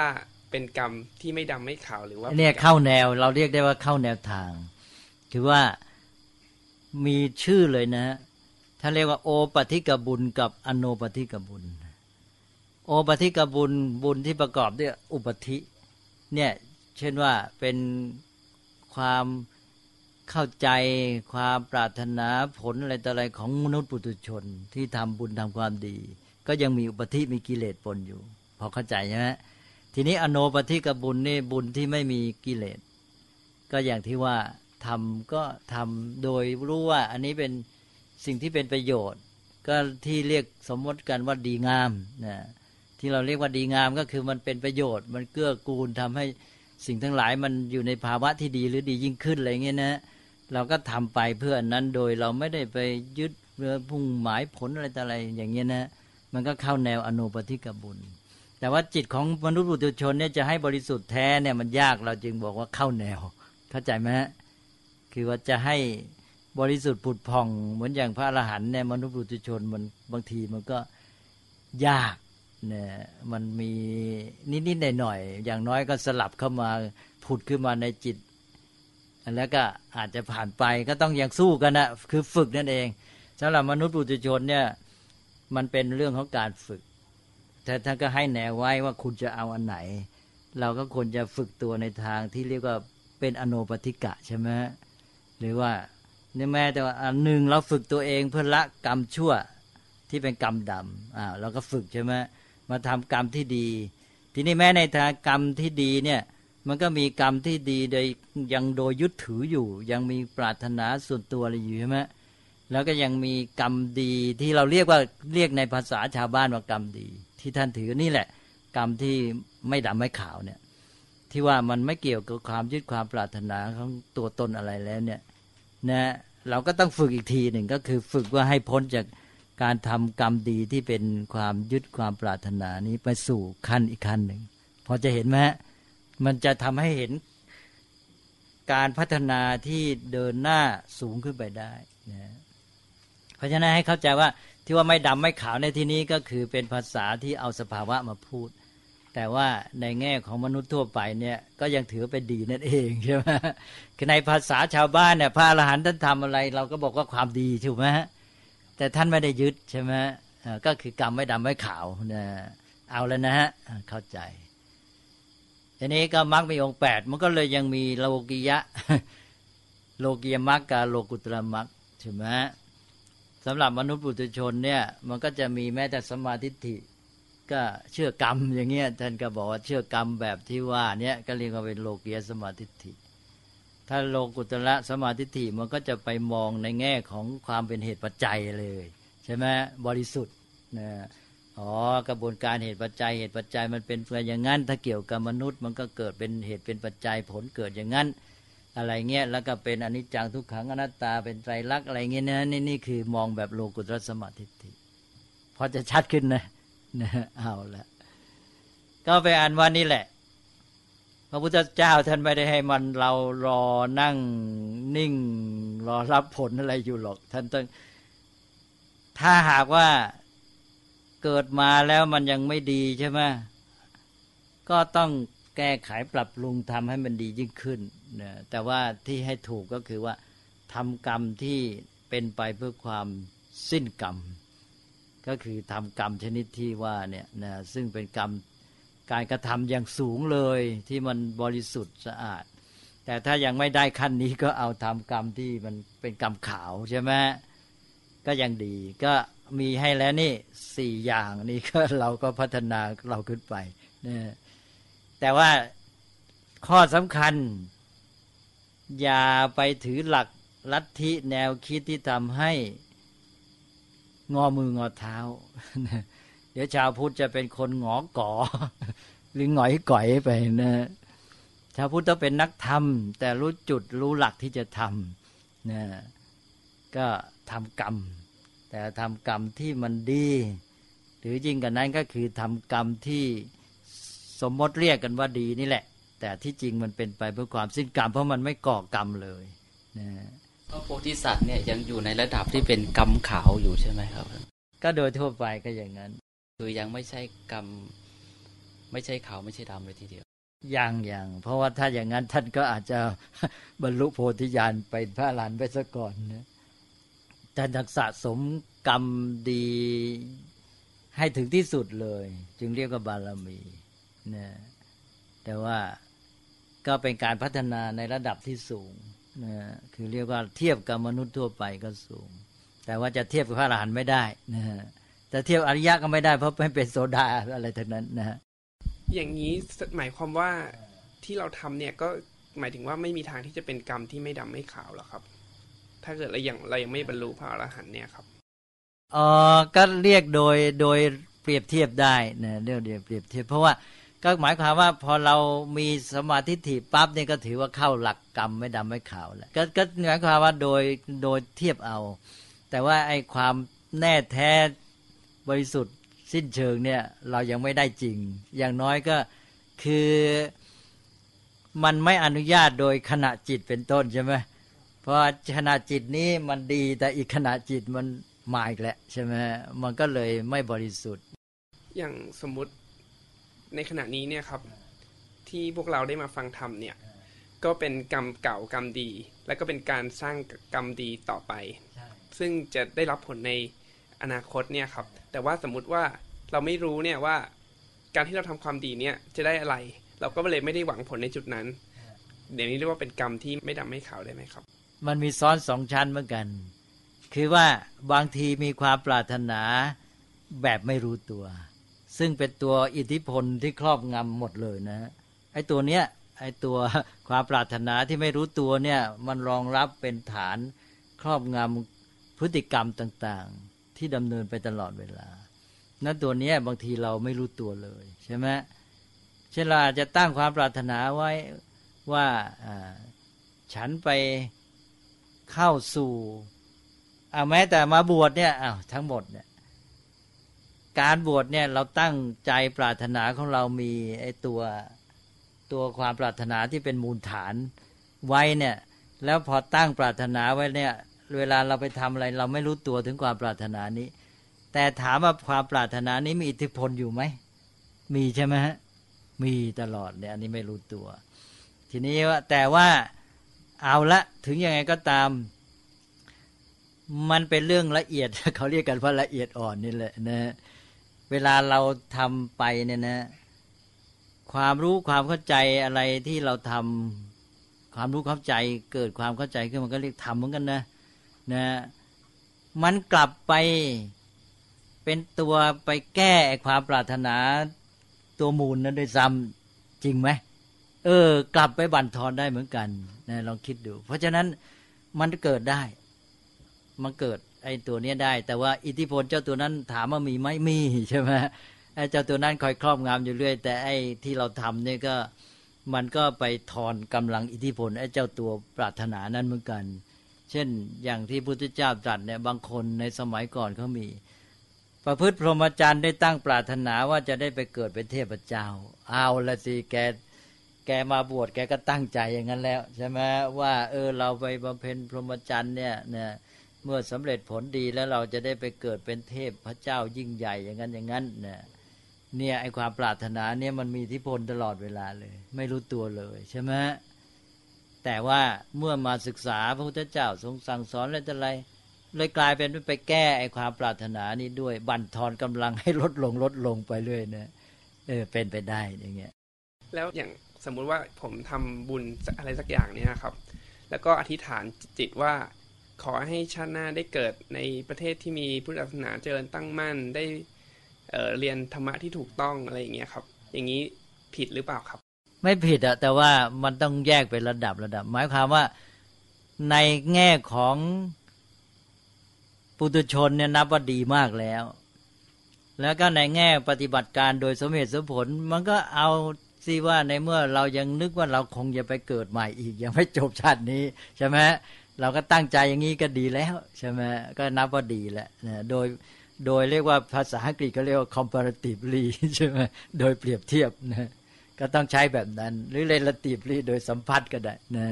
เป็นกรรมที่ไม่ดำไม่ขาวหรือว่าเนี่ยเข้าแนว เราเรียกได้ว่าเข้าแนวทางคือว่ามีชื่อเลยนะท่านเรียกว่าโอปฏิกบุญกับอโนปฏิกบุญ โอปฏิกบุญบุญที่ประกอบด้วยอุปธิเนี่ยเช่นว่าเป็นความเข้าใจความปรารถนาผลอะไรต่ออะไรของมนุษย์ปุถุชนที่ทำบุญทำความดี ก็ยังมีอุปธิมีกิเลสปนอยู่ พอเข้าใจใช่ไหมทีนี้อโนปฏิกบุญนี่บุญที่ไม่มีกิเลส ก็อย่างที่ว่าทำก็ทำโดยรู้ว่า อันนี้เป็นสิ่งที่เป็นประโยชน์ ก็ที่เรียกสมมติกันว่าดีงามนะที่เราเรียกว่าดีงามก็คือมันเป็นประโยชน์ มันเกื้อกูลทำให้สิ่งทั้งหลายมันอยู่ในภาวะที่ดีหรือดียิ่งขึ้นอะไรเงี้ยนะเราก็ทำไปเพื่อนั้นโดยเราไม่ได้ไปยึดเรือพุ่งหมายผลอะไรต่ออะไรอย่างเงี้ยนะ มันก็เข้าแนวอนุปฏิกบุญ แต่ว่าจิตของมนุษย์ปุถุชนเนี่ยจะให้บริสุทธิ์แท้เนี่ยมันยากเราจึงบอกว่าเข้าแนว เข้าใจไหมฮะคือว่าจะให้บริสุทธิ์ผุดผ่อง เหมือนอย่างพระอรหันต์เนี่ยมนุษย์ปุถุชนมันบางทีมันก็ยากเนี่ยมันมีนิดๆหน่อยๆอย่างน้อยก็สลับเข้ามาผุดขึ้นมาในจิตแล้วก็อาจจะผ่านไปก็ต้องยังสู้กันนะคือฝึกนั่นเองสำหรับมนุษย์ปุถุชนเนี่ยมันเป็นเรื่องของการฝึก แต่ท่านก็ให้แนวไว้ว่าคุณจะเอาอันไหน เราก็ควรจะฝึกตัวในทางที่เรียกว่าเป็นอโนปฏิกะใช่ไหมหรือว่าในแม้แต่ว่าอันหนึ่งเราฝึกตัวเองเพื่อละกรรมชั่วที่เป็นกรรมดำอ่าเราก็ฝึกใช่ไหมมาทำกรรมที่ดี ทีนี้แม้ในทางกรรมที่ดีเนี่ยมันก็มีกรรมที่ดีโดยยังโดยยึดถืออยู่ ยังมีปรารถนาส่วนตัวอะไรอยู่ใช่ไหมแล้วก็ยังมีกรรมดีที่เราเรียกว่าเรียกในภาษาชาวบ้านว่ากรรมดี ที่ท่านถือนี่แหละ กรรมที่ไม่ดำไม่ขาวเนี่ย ที่ว่ามันไม่เกี่ยวกับความยึดความปรารถนาของตัวตนอะไรแล้วเนี่ยนะเราก็ต้องฝึกอีกทีหนึ่งก็คือฝึกว่าให้พ้นจากการทำกรรมดีที่เป็นความยึดความปรารถนานี้ไปสู่ขั้นอีกขั้นหนึ่งพอจะเห็นไหมมันจะทำให้เห็นการพัฒนาที่เดินหน้าสูงขึ้นไปได้นะเพราะฉะนั้นให้เข้าใจว่า ที่ว่าไม่ดำไม่ขาวในที่นี้ก็คือเป็นภาษาที่เอาสภาวะมาพูด แต่ว่าในแง่ของมนุษย์ทั่วไปเนี่ยก็ยังถือเป็นดีนั่นเองใช่ไหมคือในภาษาชาวบ้านเนี่ยพระอรหันต์ท่านทำอะไร เราก็บอกว่าความดีถูกไหมแต่ท่านไม่ได้ยึดใช่ไหมก็คือกรรมไม่ดำไม่ขาวนะเอาแล้วนะฮะเข้าใจทีนี้ก็มรรคมีองค์แปดมันก็เลยยังมีโลกิยะ โลกียมรรคกับโลกุตระมรรคใช่ไหม สำหรับมนุษย์ปุถุชนเนี่ย มันก็จะมีแม้แต่สมาธิิก็เชื่อกรรมอย่างเงี้ยท่านก็บอกว่าเชื่อกรรมแบบที่ว่าเนี่ยก็เรียกว่าเป็นโลกียสมาธิิถ้าโลกุตระสมาธิิมันก็จะไปมองในแง่ของความเป็นเหตุปัจจัยเลย ใช่ไหมบริสุทธิ์นะอ๋อกระบวนการเหตุปัจจัยเหตุปัจจัยมันเป็นเพื่ออย่างนั้น ถ้าเกี่ยวกับมนุษย์ มันก็เกิดเป็นเหตุเป็นปัจจัยผลเกิดอย่างนั้น อะไรเงี้ยแล้วก็เป็นอนิจจังทุกขังอนัตตาเป็นไตรลักษณ์อะไรเงี้ยนะนี่นี่คือมองแบบโลกุตรสมาธิิพอจะชัดขึ้นนะนะเอาละก็ไปอ่านว่านี่แหละ พระพุทธเจ้าท่านไม่ได้ให้มันเรารอนั่งนิ่ง รอรับผลอะไรอยู่หรอก ท่านต้อง ถ้าหากว่าเกิดมาแล้วมันยังไม่ดีใช่ไหมก็ต้องแก้ไขปรับปรุงทำให้มันดียิ่งขึ้น นะแต่ว่าที่ให้ถูกก็คือว่าทำกรรมที่เป็นไปเพื่อความสิ้นกรรม ก็คือทำกรรมชนิดที่ว่าเนี่ยนะซึ่งเป็นกรรมการกระทำอย่างสูงเลยที่มันบริสุทธิ์สะอาด แต่ถ้ายังไม่ได้ขั้นนี้ก็เอาทำกรรมที่มันเป็นกรรมขาวใช่ไหมก็ยังดีก็มีให้แล้วนี่สี่อย่างนี่ก็เราก็พัฒนาเราขึ้นไปนะแต่ว่าข้อสำคัญ อย่าไปถือหลักลัทธิแนวคิดที่ทำให้งอมืองอเท้า เดี๋ยวชาวพุทธจะเป็นคนงอก่อ หรือหงอยก่อยไปนะชาวพุทธต้องเป็นนักธรรม แต่รู้จุดรู้หลักที่จะทำนะก็ทำกรรม แต่ทำกรรมที่มันดี หรือยิ่งกันนั้นก็คือทำกรรมที่สมมติเรียกกันว่าดีนี่แหละ แต่ที่จริงมันเป็นไปเพื่อความสิ้นกรรมเพราะมันไม่ก่อกรรมเลยนะพระโพธิสัตว์เนี่ยยังอยู่ในระดับที่เป็นกรรมขาวอยู่ใช่ไหมครับ ก็โดยทั่วไปก็อย่างนั้น คือยังไม่ใช่กรรมไม่ใช่ขาวไม่ใช่ดำเลยทีเดียวยังยังเพราะว่าถ้าอย่างนั้นท่านก็อาจจะบรรลุโพธิญาณไปพระหลานไปซะก่อนนะท่านทักสะสมกรรมดีให้ถึงที่สุดเลย จึงเรียกว่าบารมีนะแต่ว่า ก็เป็นการพัฒนาในระดับที่สูงนะคือเรียกว่าเทียบกับมนุษย์ทั่วไปก็สูง แต่ว่าจะเทียบกับพระอรหันต์ไม่ได้นะแต่เทียบอริยะก็ไม่ได้เพราะไม่เป็นโซดาอะไรทั้งนั้นนะฮะอย่างนี้หมายความว่าที่เราทำเนี่ยก็หมายถึงว่าไม่มีทางที่จะเป็นกรรมที่ไม่ดำไม่ขาวหรอครับ ถ้าเกิดเรายังเรายังไม่บรรลุพระอรหันต์เนี่ยครับอ๋อก็เรียกโดยโดยเปรียบเทียบได้นะเรียกเดียวเปรียบเทียบเพราะว่า ก็หมายความว่าพอเรามีสมาธิถี่ปั๊บเนี่ยก็ถือว่าเข้าหลักกรรมไม่ดำไม่ขาวแล้วก็ก็หมายความว่าโดยโดยเทียบเอา แต่ว่าไอ้ความแน่แท้บริสุทธิ์สิ้นเชิงเนี่ยเรายังไม่ได้จริง อย่างน้อยก็คือมันไม่อนุญาตโดยขณะจิตเป็นต้นใช่ไหมเพราะขณะจิตนี้มันดีแต่อีกขณะจิตมันมาอีกแล้วใช่ไหมมันก็เลยไม่บริสุทธิ์ อย่างสมมติ ในขณะนี้เนี่ยครับที่พวกเราได้มาฟังธรรมเนี่ยก็เป็นกรรมเก่ากรรมดี และก็เป็นการสร้างกรรมดีต่อไป ซึ่งจะได้รับผลในอนาคตเนี่ยครับ แต่ว่าสมมุติว่าเราไม่รู้เนี่ยว่าการที่เราทำความดีเนี่ยจะได้อะไร เราก็เลยไม่ได้หวังผลในจุดนั้น เดี๋ยวนี้เรียกว่าเป็นกรรมที่ไม่ดำไม่ขาวได้ไหมครับ มันมีซ้อนสองชั้นเหมือนกัน คือว่าบางทีมีความปรารถนาแบบไม่รู้ตัว ซึ่งเป็นตัวอิทธิพลที่ครอบงำหมดเลยนะไอ้ตัวเนี้ยไอ้ตัวความปรารถนาที่ไม่รู้ตัวเนี่ยมันรองรับเป็นฐานครอบงำพฤติกรรมต่างๆ ที่ดำเนินไปตลอดเวลา นั้นตัวเนี้ยบางทีเราไม่รู้ตัวเลยใช่ไหมเช่นเราอาจจะตั้งความปรารถนาไว้ว่าฉันไปเข้าสู่เอาแม้แต่มาบวชเนี่ยอ้าวทั้งหมดเนี่ย การบวชเนี่ยเราตั้งใจปรารถนาของเรามีไอ้ตัวตัวความปรารถนาที่เป็นมูลฐานไว้เนี่ย แล้วพอตั้งปรารถนาไว้เนี่ย เวลาเราไปทำอะไร เราไม่รู้ตัวถึงความปรารถนานี้ แต่ถามว่าความปรารถนานี้มีอิทธิพลอยู่ไหมมีใช่ไหมฮะมีตลอดเนี่ยอันนี้ไม่รู้ตัว ทีนี้ว่าแต่ว่าเอาละถึงยังไงก็ตาม มันเป็นเรื่องละเอียดเขาเรียกกันว่าละเอียดอ่อนนี่แหละนะ เวลาเราทำไปเนี่ยนะ ความรู้ความเข้าใจอะไรที่เราทำความรู้เข้าใจเกิดความเข้าใจขึ้นมันก็เรียกทำเหมือนกันนะนะมันกลับไปเป็นตัวไปแก้ความปรารถนาตัวมูลนั้นโดยซ้ำจริงไหมเออ กลับไปบั่นทอนได้เหมือนกันนะลองคิดดู เพราะฉะนั้นมันเกิดได้ มันเกิด ไอ้ตัวนี้ได้ แต่ว่าอิทธิพลเจ้าตัวนั้นถามว่ามีไหมมีใช่ไหมไอ้เจ้าตัวนั้นคอยครอบงำอยู่เรื่อย แต่ไอ้ที่เราทำเนี่ยก็มันก็ไปทอนกำลังอิทธิพลไอ้เจ้าตัวปรารถนานั้นเหมือนกัน เช่นอย่างที่พุทธเจ้าตรัสเนี่ยบางคนในสมัยก่อนเขามี ประพฤติพรหมจรรย์ได้ตั้งปรารถนาว่าจะได้ไปเกิดเป็นเทพเจ้า เอาละสิแกแกมาบวชแกก็ตั้งใจอย่างนั้นแล้ว ใช่ไหมว่า เออเราไปบำเพ็ญพรหมจรรย์เนี่ยเนี่ย เมื่อสำเร็จผลดีแล้วเราจะได้ไปเกิดเป็นเทพพระเจ้ายิ่งใหญ่อย่างนั้นอย่างนั้นเนี่ยเนี่ยไอความปรารถนาเนี่ยมันมีอิทธิพลตลอดเวลาเลย ไม่รู้ตัวเลยใช่ไหมแต่ว่าเมื่อมาศึกษาพระพุทธเจ้าทรงสั่งสอนอะไรต่อะไรเลยกลายเป็นไปแก้ไอความปรารถนานี้ด้วย บั่นทอนกำลังให้ลดลงลดลงไปเรื่อยนะเออเป็นไปได้อย่างเงี้ย แล้วอย่างสมมุติว่าผมทำบุญอะไรสักอย่างเนี่ยครับ แล้วก็อธิษฐานจิตว่า ขอให้ชาติหน้าได้เกิดในประเทศที่มีพุทธศาสนาเจริญตั้งมั่นได้เเรียนธรรมะที่ถูกต้องอะไรอย่างเงี้ยครับ อย่างนี้ผิดหรือเปล่าครับ ไม่ผิดอะแต่ว่ามันต้องแยกเป็นระดับระดับ หมายความว่าในแง่ของปุถุชนเนี่ยนับว่าดีมากแล้ว แล้วก็ในแง่ปฏิบัติการโดยสมเหตุสมผล มันก็เอาสิว่าในเมื่อเรายังนึกว่าเราคงจะไปเกิดใหม่อีกยังไม่จบชาตินี้ใช่ไหม เราก็ตั้งใจอย่างนี้ก็ดีแล้วใช่ไหมก็นับว่าดีแล้วนะโดยโดยเรียกว่าภาษาอังกฤษก็เรียกว่า comparatively ใช่ไหมโดยเปรียบเทียบนะก็ต้องใช้แบบนั้น หรือ relatively โดยสัมพัทธ์ก็ได้นะ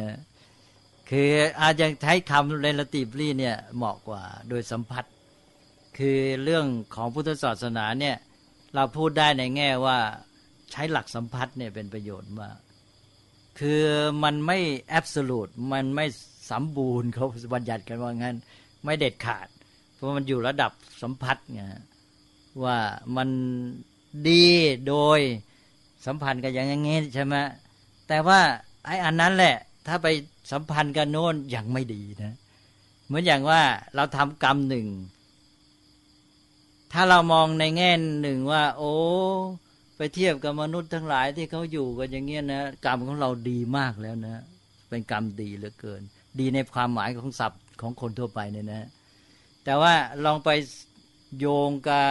คืออาจจะใช้คำ relatively เนี่ยเหมาะกว่าโดยสัมพัทธ์คือเรื่องของพุทธศาสนาเนี่ยเราพูดได้ในแง่ว่าใช้หลักสัมพัทธ์เนี่ยเป็นประโยชน์มาก คือมันไม่แอบสูตรมันไม่สมบูรณ์เขาบัญญัติกันว่างั้น ไม่เด็ดขาด เพราะมันอยู่ระดับสัมพัทธ์ไงว่ามันดีโดยสัมพันธ์กันอย่างงี้ใช่ไหมแต่ว่าไอ้อันนั้นแหละ ถ้าไปสัมพันธ์กันโน้นยังไม่ดีนะ เหมือนอย่างว่าเราทำกรรมหนึ่ง ถ้าเรามองในแง่หนึ่งว่า โอ้ ไปเทียบกับมนุษย์ทั้งหลายที่เขาอยู่กันอย่างเงี้ยนะกรรมของเราดีมากแล้วนะ เป็นกรรมดีเหลือเกิน ดีในความหมายของศัพท์ของคนทั่วไปเนี่ยนะ แต่ว่าลองไปโยงกับ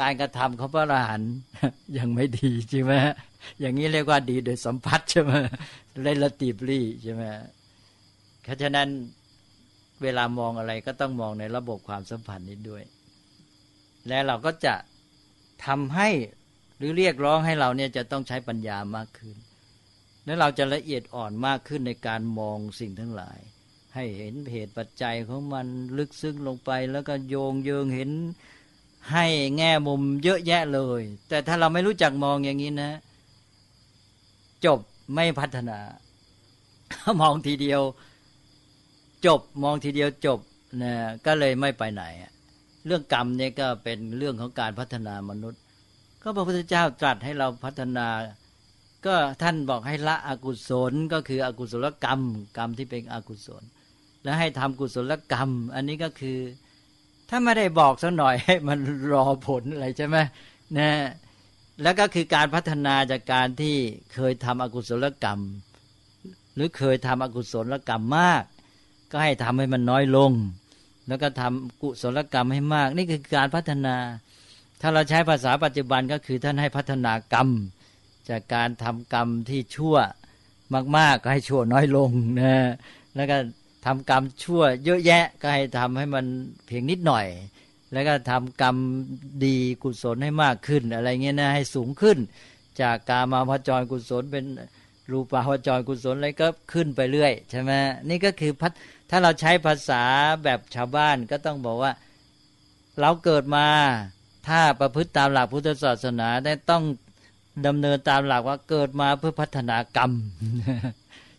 การกระทำของพระอรหันต์ยังไม่ดีใช่ไหมอย่างนี้เรียกว่าดีโดยสัมผัสใช่ไหมเล่นลตีบลี่ใช่ไหมเพราะฉะนั้นเวลามองอะไรก็ต้องมองในระบบความสัมพันธ์นี้ด้วย และเราก็จะทำให้ รือเรียกร้องให้เราเนี่ยจะต้องใช้ปัญญามากขึ้น แล้วเราจะละเอียดอ่อนมากขึ้นในการมองสิ่งทั้งหลาย ให้เห็นเหตุปัจจัยของมันลึกซึ้งลงไป แล้วก็โยงเยิงเห็นให้แง่มุมเยอะแยะเลย แต่ถ้าเราไม่รู้จักมองอย่างนี้นะ จบไม่พัฒนามองทีเดียว จบมองทีเดียวจบนะก็เลยไม่ไปไหน เรื่องกรรมเนี่ยก็เป็นเรื่องของการพัฒนามนุษย์ ก็พระพุทธเจ้าตรัสให้เราพัฒนา ก็ท่านบอกให้ละอกุศลก็คืออกุศลกรรม กรรมที่เป็นอกุศล แล้วให้ทำกุศลกรรม อันนี้ก็คือ ถ้าไม่ได้บอกสักหน่อยให้มันรอผลอะไรใช่ไหมนะแล้วก็คือการพัฒนาจากการที่เคยทำอกุศลกรรม หรือเคยทำอกุศลกรรมมาก ก็ให้ทำให้มันน้อยลง แล้วก็ทำกุศลกรรมให้มาก นี่คือการพัฒนา ถ้าเราใช้ภาษาปัจจุบันก็คือท่านให้พัฒนากรรม จากการทำกรรมที่ชั่วมากๆก็ให้ชั่วน้อยลงนะแล้วก็ทำกรรมชั่วเยอะแยะก็ให้ทำให้มันเพียงนิดหน่อย แล้วก็ทำกรรมดีกุศลให้มากขึ้น อะไรเงี้ยนะให้สูงขึ้น จากกามาพจรกุศลเป็นรูปาวจรกุศลอะไรก็ขึ้นไปเรื่อยใช่ไหมนี่ก็คือพัฒถ้าเราใช้ภาษาแบบชาวบ้านก็ต้องบอกว่า เราเกิดมา ถ้าประพฤติตามหลักพุทธศาสนาได้ต้องดำเนินตามหลักว่าเกิดมาเพื่อพัฒนากรรม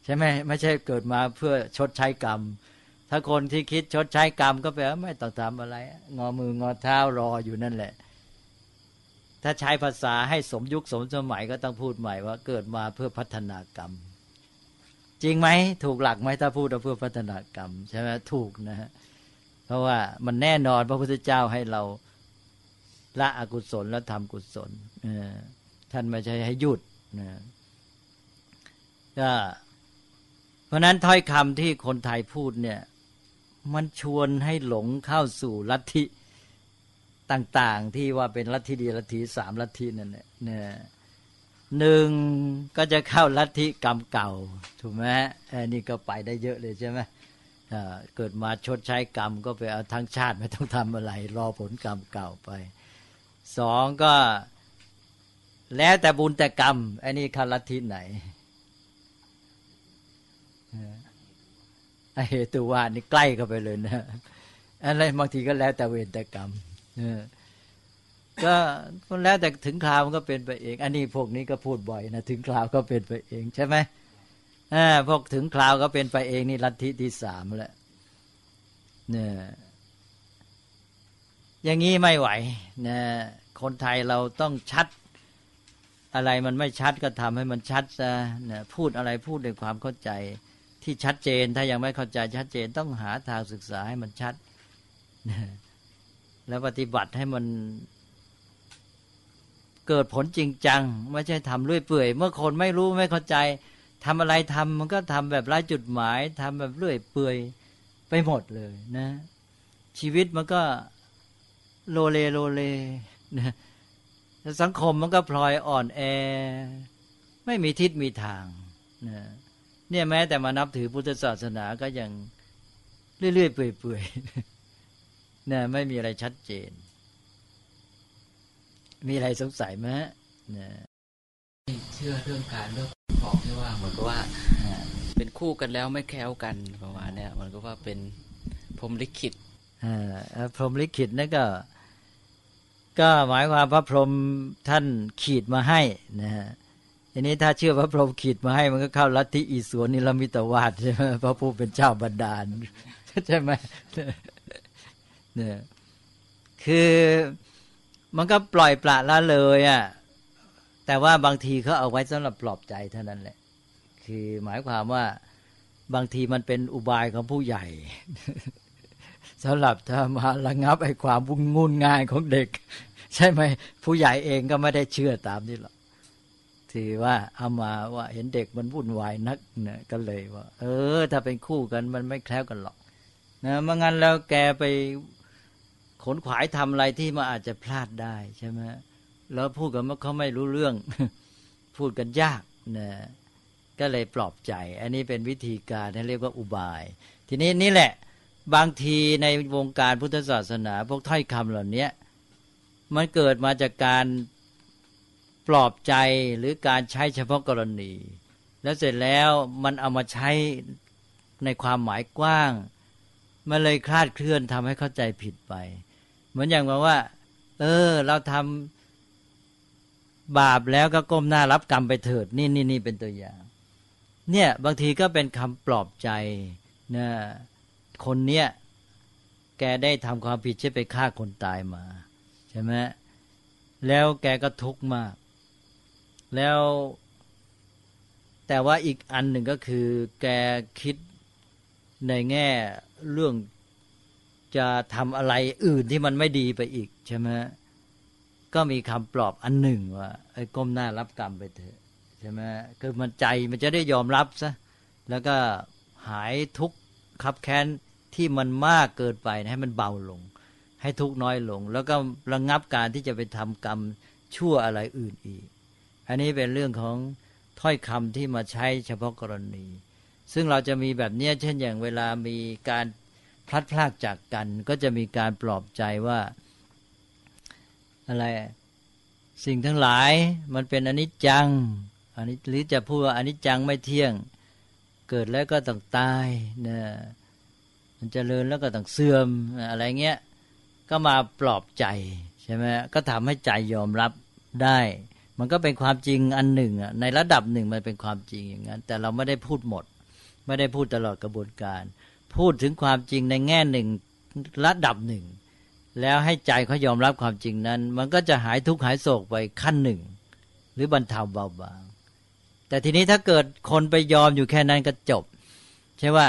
ใช่ไหมไม่ใช่เกิดมาเพื่อชดใช้กรรม ถ้าคนที่คิดชดใช้กรรมก็แปลว่าไม่ต้องทำอะไร งอมืองอเท้ารออยู่นั่นแหละ ถ้าใช้ภาษาให้สมยุคสมสมัยก็ต้องพูดใหม่ว่า เกิดมาเพื่อพัฒนากรรม จริงไหมถูกหลักไหมถ้าพูดว่าเพื่อพัฒนากรรม ใช่ไหมถูกนะฮะเพราะว่ามันแน่นอนพระพุทธเจ้าให้เรา ละอกุศลแล้วทำกุศลท่านไม่ใช่ให้หยุดนะก็เพราะนั้นถ้อยคำที่คนไทยพูดเนี่ย มันชวนให้หลงเข้าสู่ลัทธิต่าง ๆ ที่ว่าเป็นลัทธิดีลัทธิสามลัทธินั่นแหละเนี่ยหนึ่งก็จะเข้าลัทธิกรรมเก่า ถูกไหมอันนี้ก็ไปได้เยอะเลยใช่ไหมเกิดมาชดใช้กรรมก็ไปเอาทั้งชาติไม่ต้องทำอะไร รอผลกรรมเก่าไป สองก็ แล้วแต่บุญแต่กรรมไอันนี้คาลัทธิไหนไอเหตุว่านี่ใกล้เข้าไปเลยนะอะไรบางทีก็แล้วแต่เวรแต่กรรมก็คนแล้วแต่ถึงคราวมันก็เป็นไปเอง อันนี้พวกนี้ก็พูดบ่อยนะถึงคราวก็เป็นไปเองใช่ไหมพวกถึงคราวก็เป็นไปเองนี่ลัทธิที่สามแล้วเนี่ย อย่างนี้ไม่ไหวนะคนไทยเราต้องชัดอะไรมันไม่ชัดก็ทำให้มันชัดซะนะพูดอะไรพูดด้วยความเข้าใจที่ชัดเจน ถ้ายังไม่เข้าใจชัดเจนต้องหาทางศึกษาให้มันชัดนะแล้วปฏิบัติให้มันเกิดผลจริงจัง ไม่ใช่ทำเรื่อยเปื่อย เมื่อคนไม่รู้ไม่เข้าใจทำอะไรทำมันก็ทำแบบไร้จุดหมายทำแบบเรื่อยเปื่อยไปหมดเลยนะ ชีวิตมันก็ โลเลโลเลนะสังคมมันก็พลอยอ่อนแอ ไม่มีทิศมีทางนะเนี่ยแม้แต่มานับถือพุทธศาสนาก็ยังเรื่อยๆเปื่อยๆนะไม่มีอะไรชัดเจน มีอะไรสงสัยไหมนะเชื่อเรื่องการเลือกบอกที่ว่าเหมือนกับว่าเป็นคู่กันแล้วไม่แคล้วกันประมาณนี้มันก็ว่าเป็นพรมลิขิตพรมลิขิตนั่นก็ ก็หมายความพระพรหมท่านขีดมาให้นะฮะทีนี้ถ้าเชื่อพระพรหมขีดมาให้มันก็เข้าลัทธิอิสวนนิรมิตวาดใช่ไหมพระผู้เป็นเจ้าบันดาลใช่ไหมเนี่ยคือมันก็ปล่อยปละละเลยอะแต่ว่าบางทีเขาเอาไว้สำหรับปลอบใจเท่านั้นแหละ คือหมายความว่าบางทีมันเป็นอุบายของผู้ใหญ่ สำหรับถ้ามาระงับไอ้ความวุ่นงุนง่ายของเด็ก ใช่ไหมผู้ใหญ่เองก็ไม่ได้เชื่อตามนี้หรอกถือว่าเอามาว่าเห็นเด็กมันวุ่นวายนักเนี่ยก็เลยว่า เออ ถ้าเป็นคู่กันมันไม่แคล้วกันหรอกนะเมื่องั้นแล้วแกไปขนขวายทำอะไรที่มันอาจจะพลาดได้ใช่ไหมแล้วพูดกันว่าเขาไม่รู้เรื่อง พูดกันยากนะก็เลยปลอบใจ อันนี้เป็นวิธีการที่เรียกว่าอุบาย ทีนี้นี่แหละ บางทีในวงการพุทธศาสนา พวกถ้อยคำเหล่านี้มันเกิดมาจากการปลอบใจหรือการใช้เฉพาะกรณี แล้วเสร็จแล้วมันเอามาใช้ในความหมายกว้าง มันเลยคลาดเคลื่อนทำให้เข้าใจผิดไป เหมือนอย่างว่า เออ เราทำบาปแล้วก็ก้มหน้ารับกรรมไปเถิด นี่นี่นี่เป็นตัวอย่าง เนี่ยบางทีก็เป็นคำปลอบใจนะ คนเนี้ยแกได้ทำความผิดใช่ไปฆ่าคนตายมาใช่ไหมแล้วแกก็ทุกข์มาก แล้วแต่ว่าอีกอันหนึ่งก็คือ แกคิดในแง่เรื่องจะทำอะไรอื่นที่มันไม่ดีไปอีกใช่ไหมก็มีคำปลอบอันหนึ่งว่าไอ้ก้มหน้ารับกรรมไปเถอะใช่ไหมคือมันใจมันจะได้ยอมรับซะแล้วก็หายทุกข์ขับแค้น ที่มันมากเกินไปให้มันเบาลง ให้ทุกน้อยลง แล้วก็ระงงับการที่จะไปทำกรรมชั่วอะไรอื่นอีก อันนี้เป็นเรื่องของถ้อยคำที่มาใช้เฉพาะกรณี ซึ่งเราจะมีแบบเนี้เช่นอย่างเวลามีการพลัดพรากจากกัน ก็จะมีการปลอบใจว่า อะไรสิ่งทั้งหลายมันเป็นอนิจจังอันนี้หรือจะพูดว่าอนิจจังไม่เที่ยง เกิดแล้วก็ต้องตายนะ มันจเจริญแล้วก็ต้องเสื่อมอะไรเงี้ยก็มาปลอบใจใช่ไหมก็ทำให้ใจยอมรับได้ มันก็เป็นความจริงอันหนึ่งอะในระดับหนึ่งมันเป็นความจริงอย่างนั้น แต่เราไม่ได้พูดหมด ไม่ได้พูดตลอดกระบวนการ พูดถึงความจริงในแง่หนึ่งระดับหนึ่ง แล้วให้ใจเขายอมรับความจริงนั้น มันก็จะหายทุกข์หายโศกไปขั้นหนึ่ง หรือบรรเทาเบาบางแต่ทีนี้ถ้าเกิดคนไปยอมอยู่แค่นั้นก็จบ ใช่ว่า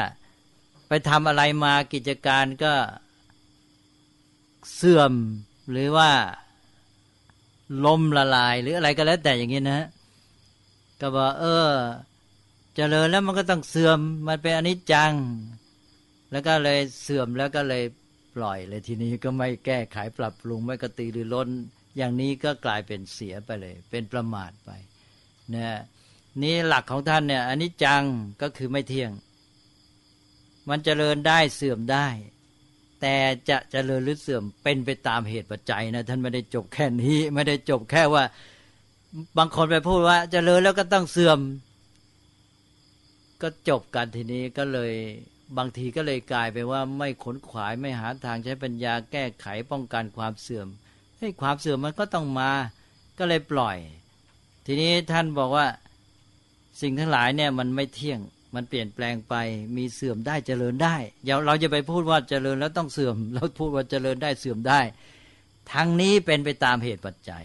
ทำอะไรมากิจการก็เสื่อมหรือว่าล้มละลาย หรืออะไรก็แล้วแต่อย่างนี้นะก็บอกเออจเจริญแล้วมันก็ต้องเสื่อมมันเป็นอนิจจัง แล้วก็เลยเสื่อมแล้วก็เลยปล่อยเลยทีนี้ก็ไม่แก้ไขปรับปรุงไม่กระตือรือร้น อย่างนี้ก็กลายเป็นเสียไปเลย เป็นประมาทไปนะนี่หลักของท่านเนี่ยอนิจจังก็คือไม่เที่ยง มันเจริญได้เสื่อมได้ แต่จะเจริญหรือเสื่อมเป็นไปตามเหตุปัจจัยนะ ท่านไม่ได้จบแค่นี้ ไม่ได้จบแค่ว่า บางคนไปพูดว่า เจริญแล้วก็ต้องเสื่อม ก็จบกันทีนี้ก็เลยบางทีก็เลยกลายไปว่าไม่ขนขวายไม่หาทางใช้ปัญญาแก้ไขป้องกันความเสื่อมให้ความเสื่อมมันก็ต้องมาก็เลยปล่อย ทีนี้ท่านบอกว่าสิ่งทั้งหลายเนี่ยมันไม่เที่ยง มันเปลี่ยนแปลงไปมีเสื่อมได้เจริญได้อย่าเราจะไปพูดว่าเจริญแล้วต้องเสื่อม เราพูดว่าเจริญได้เสื่อมได้ ทั้งนี้เป็นไปตามเหตุปัจจัย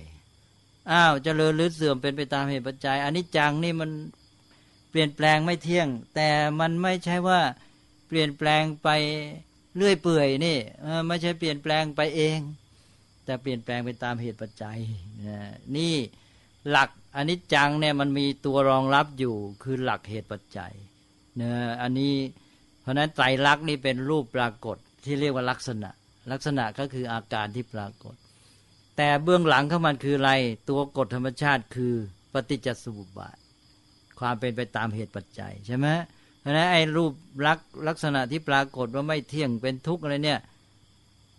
อ้าวเจริญหรือเสื่อมเป็นไปตามเหตุปัจจัยอันนี้จังนี่มันเปลี่ยนแปลงไม่เที่ยง แต่มันไม่ใช่ว่าเปลี่ยนแปลงไปเรื่อยเปื่อยนี่ไม่ใช่เปลี่ยนแปลงไปเอง แต่เปลี่ยนแปลงไปตามเหตุปัจจัยนี่หลักอันนี้จังเนี่ยมันมีตัวรองรับอยู่คือหลักเหตุปัจจัย นะอันนี้เพราะนั้นไตรลักษณ์นี่เป็นรูปปรากฏที่เรียกว่าลักษณะ ลักษณะก็คืออาการที่ปรากฏ แต่เบื้องหลังของมันคืออะไร ตัวกฎธรรมชาติคือปฏิจจสมุปบาท ความเป็นไปตามเหตุปัจจัยใช่ไหมเพราะนั้นไอ้รูปลักษลักษณะที่ปรากฏว่าไม่เที่ยงเป็นทุกข์อะไรเนี่ย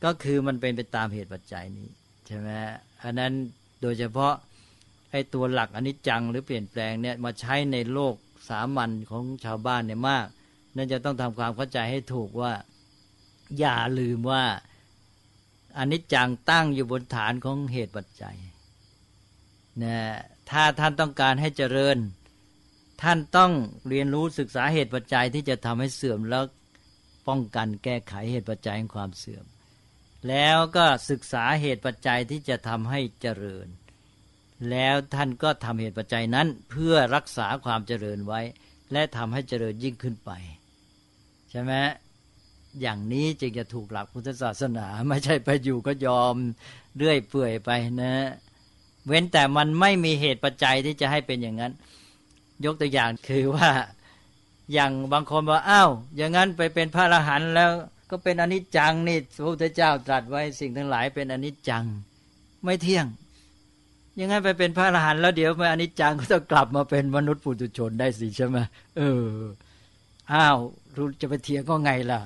ก็คือมันเป็นไปตามเหตุปัจจัยนี้ใช่ไหมอันนั้นโดยเฉพาะไอ้ตัวหลักอนิจจังหรือเปลี่ยนแปลงเนี่ยมาใช้ในโลก สามัญของชาวบ้านเนี่ยมาก นั่นจะต้องทำความเข้าใจให้ถูกว่า อย่าลืมว่าอนิจจังตั้งอยู่บนฐานของเหตุปัจจัยนะถ้าท่านต้องการให้เจริญ ท่านต้องเรียนรู้ศึกษาเหตุปัจจัยที่จะทำให้เสื่อมแล้วป้องกันแก้ไขเหตุปัจจัยของความเสื่อม แล้วก็ศึกษาเหตุปัจจัยที่จะทำให้เจริญ แล้วท่านก็ทำเหตุปัจจัยนั้นเพื่อรักษาความเจริญไว้ และทำให้เจริญยิ่งขึ้นไป ใช่ไหมอย่างนี้จึงจะถูกหลักพุทธศาสนา ไม่ใช่ไปอยู่ก็ยอมเรื่อยเปื่อยไปนะ เว้นแต่มันไม่มีเหตุปัจจัยที่จะให้เป็นอย่างนั้น ยกตัวอย่างคือว่าอย่างบางคนบอกอ้าวอย่างนั้นไปเป็นพระอรหันต์แล้วก็เป็นอนิจจังนี่พระพุทธเจ้าตรัสไว้สิ่งทั้งหลายเป็นอนิจจัง ไม่เที่ยง ยังไงไปเป็นพระอรหันต์แล้วเดี๋ยวมาอนิจจังก็ต้องกลับมาเป็นมนุษย์ปุถุชนได้สิใช่ไหมเอออ้าวรู้จะไปเถียงก็ไงล่ะ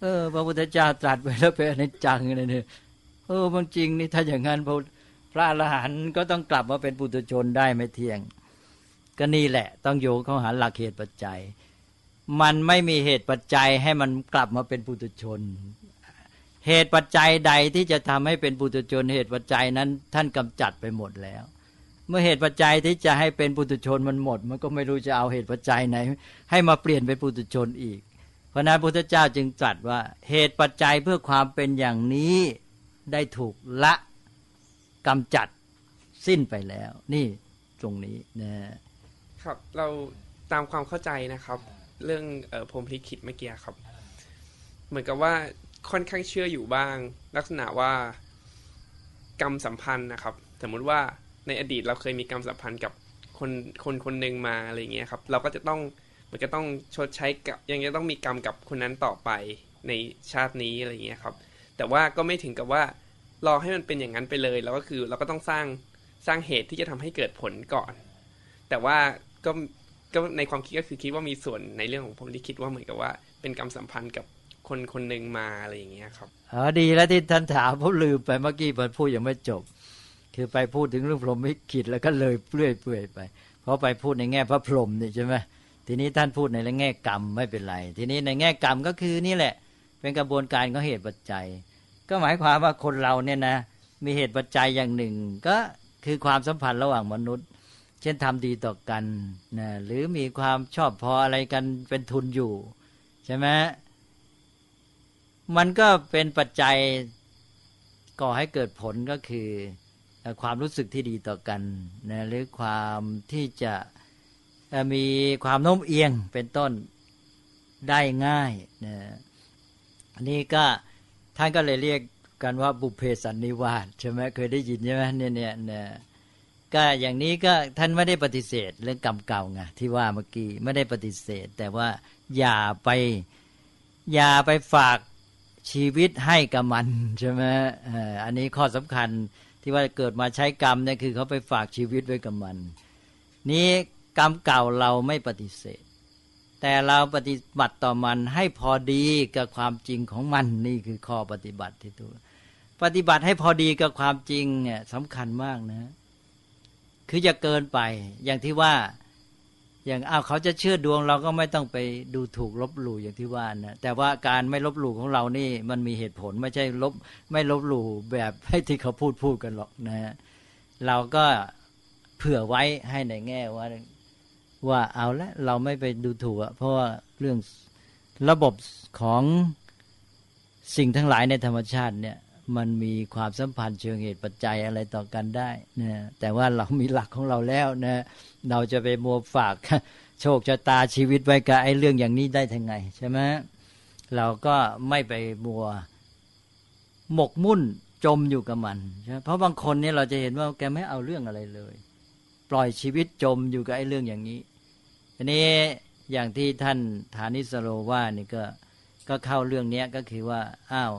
เออ พระพุทธเจ้าตรัสไว้แล้วเป็นอนิจจังนี่เนี่ยเออมันจริงนี่ถ้าอย่างนั้นพระพระอรหันต์ก็ต้องกลับมาเป็นปุถุชนได้ไม่เที่ยง ก็นี่แหละ ต้องโยงเข้าหาหลักเหตุปัจจัย มันไม่มีเหตุปัจจัยให้มันกลับมาเป็นปุถุชน เหตุปัจจัยใดที่จะทำให้เป็นปุถุชน เหตุปัจจัยนั้น ท่านกำจัดไปหมดแล้ว เมื่อเหตุปัจจัยที่จะให้เป็นปุถุชนมันหมด มันก็ไม่รู้จะเอาเหตุปัจจัยไหน ให้มาเปลี่ยนเป็นปุถุชนอีก เพราะนั้นพระพุทธเจ้าจึงตรัสว่าเหตุปัจจัยเพื่อความเป็นอย่างนี้ได้ถูกละกำจัดสิ้นไปแล้ว นี่ตรงนี้นะครับเราตามความเข้าใจนะครับ เรื่องออพรมลิขิตเมื่อกี้ครับ เหมือนกับว่า ค่อนข้างเชื่ออยู่บ้าง ลักษณะว่ากรรมสัมพันธ์นะครับ สมมุติว่าในอดีตเราเคยมีกรรมสัมพันธ์กับคนคนคนหนึ่งมาอะไรเงี้ยครับ เราก็จะต้องมันก็ต้องชดใช้กับยังจะต้องมีกรรมกับคนนั้นต่อไปในชาตินี้อะไรเงี้ยครับ แต่ว่าก็ไม่ถึงกับว่ารอให้มันเป็นอย่างนั้นไปเลยแล้วก็คือเราก็ต้องสร้างสร้างเหตุที่จะทำให้เกิดผลก่อน แต่ว่าก็ก็ในความคิดก็คือคิดว่ามีส่วนในเรื่องของผมที่คิดว่าเหมือนกับว่าเป็นกรรมสัมพันธ์กับ คนคนหนึ่งมาอะไรอย่างเงี้ยครับอ๋อดีแล้วที่ท่านถามผมลืมไปเมื่อกี้ผมพูดยังไม่จบ คือไปพูดถึงเรื่องพรหมลิขิตแล้วก็เลยเปลื่อยเปื่อยไป เพราะไปพูดในแง่พระพรหมนี่ใช่ไหมทีนี้ท่านพูดในแง่กรรมไม่เป็นไร ทีนี้ในแง่กรรมก็คือนี่แหละ เป็นกระบวนการของเหตุปัจจัย ก็หมายความว่าคนเราเนี่ยนะ มีเหตุปัจจัยอย่างหนึ่ง ก็คือความสัมพันธ์ระหว่างมนุษย์ เช่นทำดีต่อกันนะหรือมีความชอบพออะไรกันเป็นทุนอยู่ใช่ไหม มันก็เป็นปัจจัยก่อให้เกิดผลก็คือความรู้สึกที่ดีต่อกันนะหรือความที่จะมีความโน้มเอียงเป็นต้นได้ง่ายนะอันนี้ก็ท่านก็เลยเรียกกันว่าบุพเพสันนิวาสใช่ไหมเคยได้ยินใช่ไหมเนี่ยเนี่ยเนี่ยก็อย่างนี้ก็ท่านไม่ได้ปฏิเสธเรื่องกรรมเก่าไงที่ว่าเมื่อกี้ไม่ได้ปฏิเสธ แต่ว่าอย่าไปอย่าไปฝาก ชีวิตให้กับมันใช่ไหมอันนี้ข้อสำคัญที่ว่าเกิดมาใช้กรรมเนี่ยคือเขาไปฝากชีวิตไว้กับมัน นี้กรรมเก่าเราไม่ปฏิเสธ แต่เราปฏิบัติต่อมันให้พอดีกับความจริงของมันนี่คือข้อปฏิบัติที่ถูกปฏิบัติให้พอดีกับความจริงเนี่ยสำคัญมากนะ คืออย่าเกินไป อย่างที่ว่า อย่างอ้าวเขาจะเชื่อดวงเราก็ไม่ต้องไปดูถูกลบหลู่อย่างที่ว่านะแต่ว่าการไม่ลบหลู่ของเรานี่มันมีเหตุผลไม่ใช่ลบไม่ลบหลู่แบบให้ที่เขาพูดพูดกันหรอกนะฮะเราก็เผื่อไว้ให้ในแง่ว่าว่าเอาละเราไม่ไปดูถูกอะเพราะว่าเรื่องระบบของสิ่งทั้งหลายในธรรมชาติเนี่ย มันมีความสัมพันธ์เชิงเหตุปัจจัยอะไรต่อกันได้นะแต่ว่าเรามีหลักของเราแล้วนะเราจะไปมัวฝากโชคชะตาชีวิตไว้กับไอ้เรื่องอย่างนี้ได้ทั้งไงใช่ไหมเราก็ไม่ไปมัวหมกมุ่นจมอยู่กับมันใช่เพราะบางคนเนี่ยเราจะเห็นว่าแกไม่เอาเรื่องอะไรเลย ปล่อยชีวิตจมอยู่กับไอ้เรื่องอย่างนี้ทีนี้อย่างที่ท่านฐานิสโรว่านี่ก็ก็เข้าเรื่องเนี้ยก็คือว่าอ้าว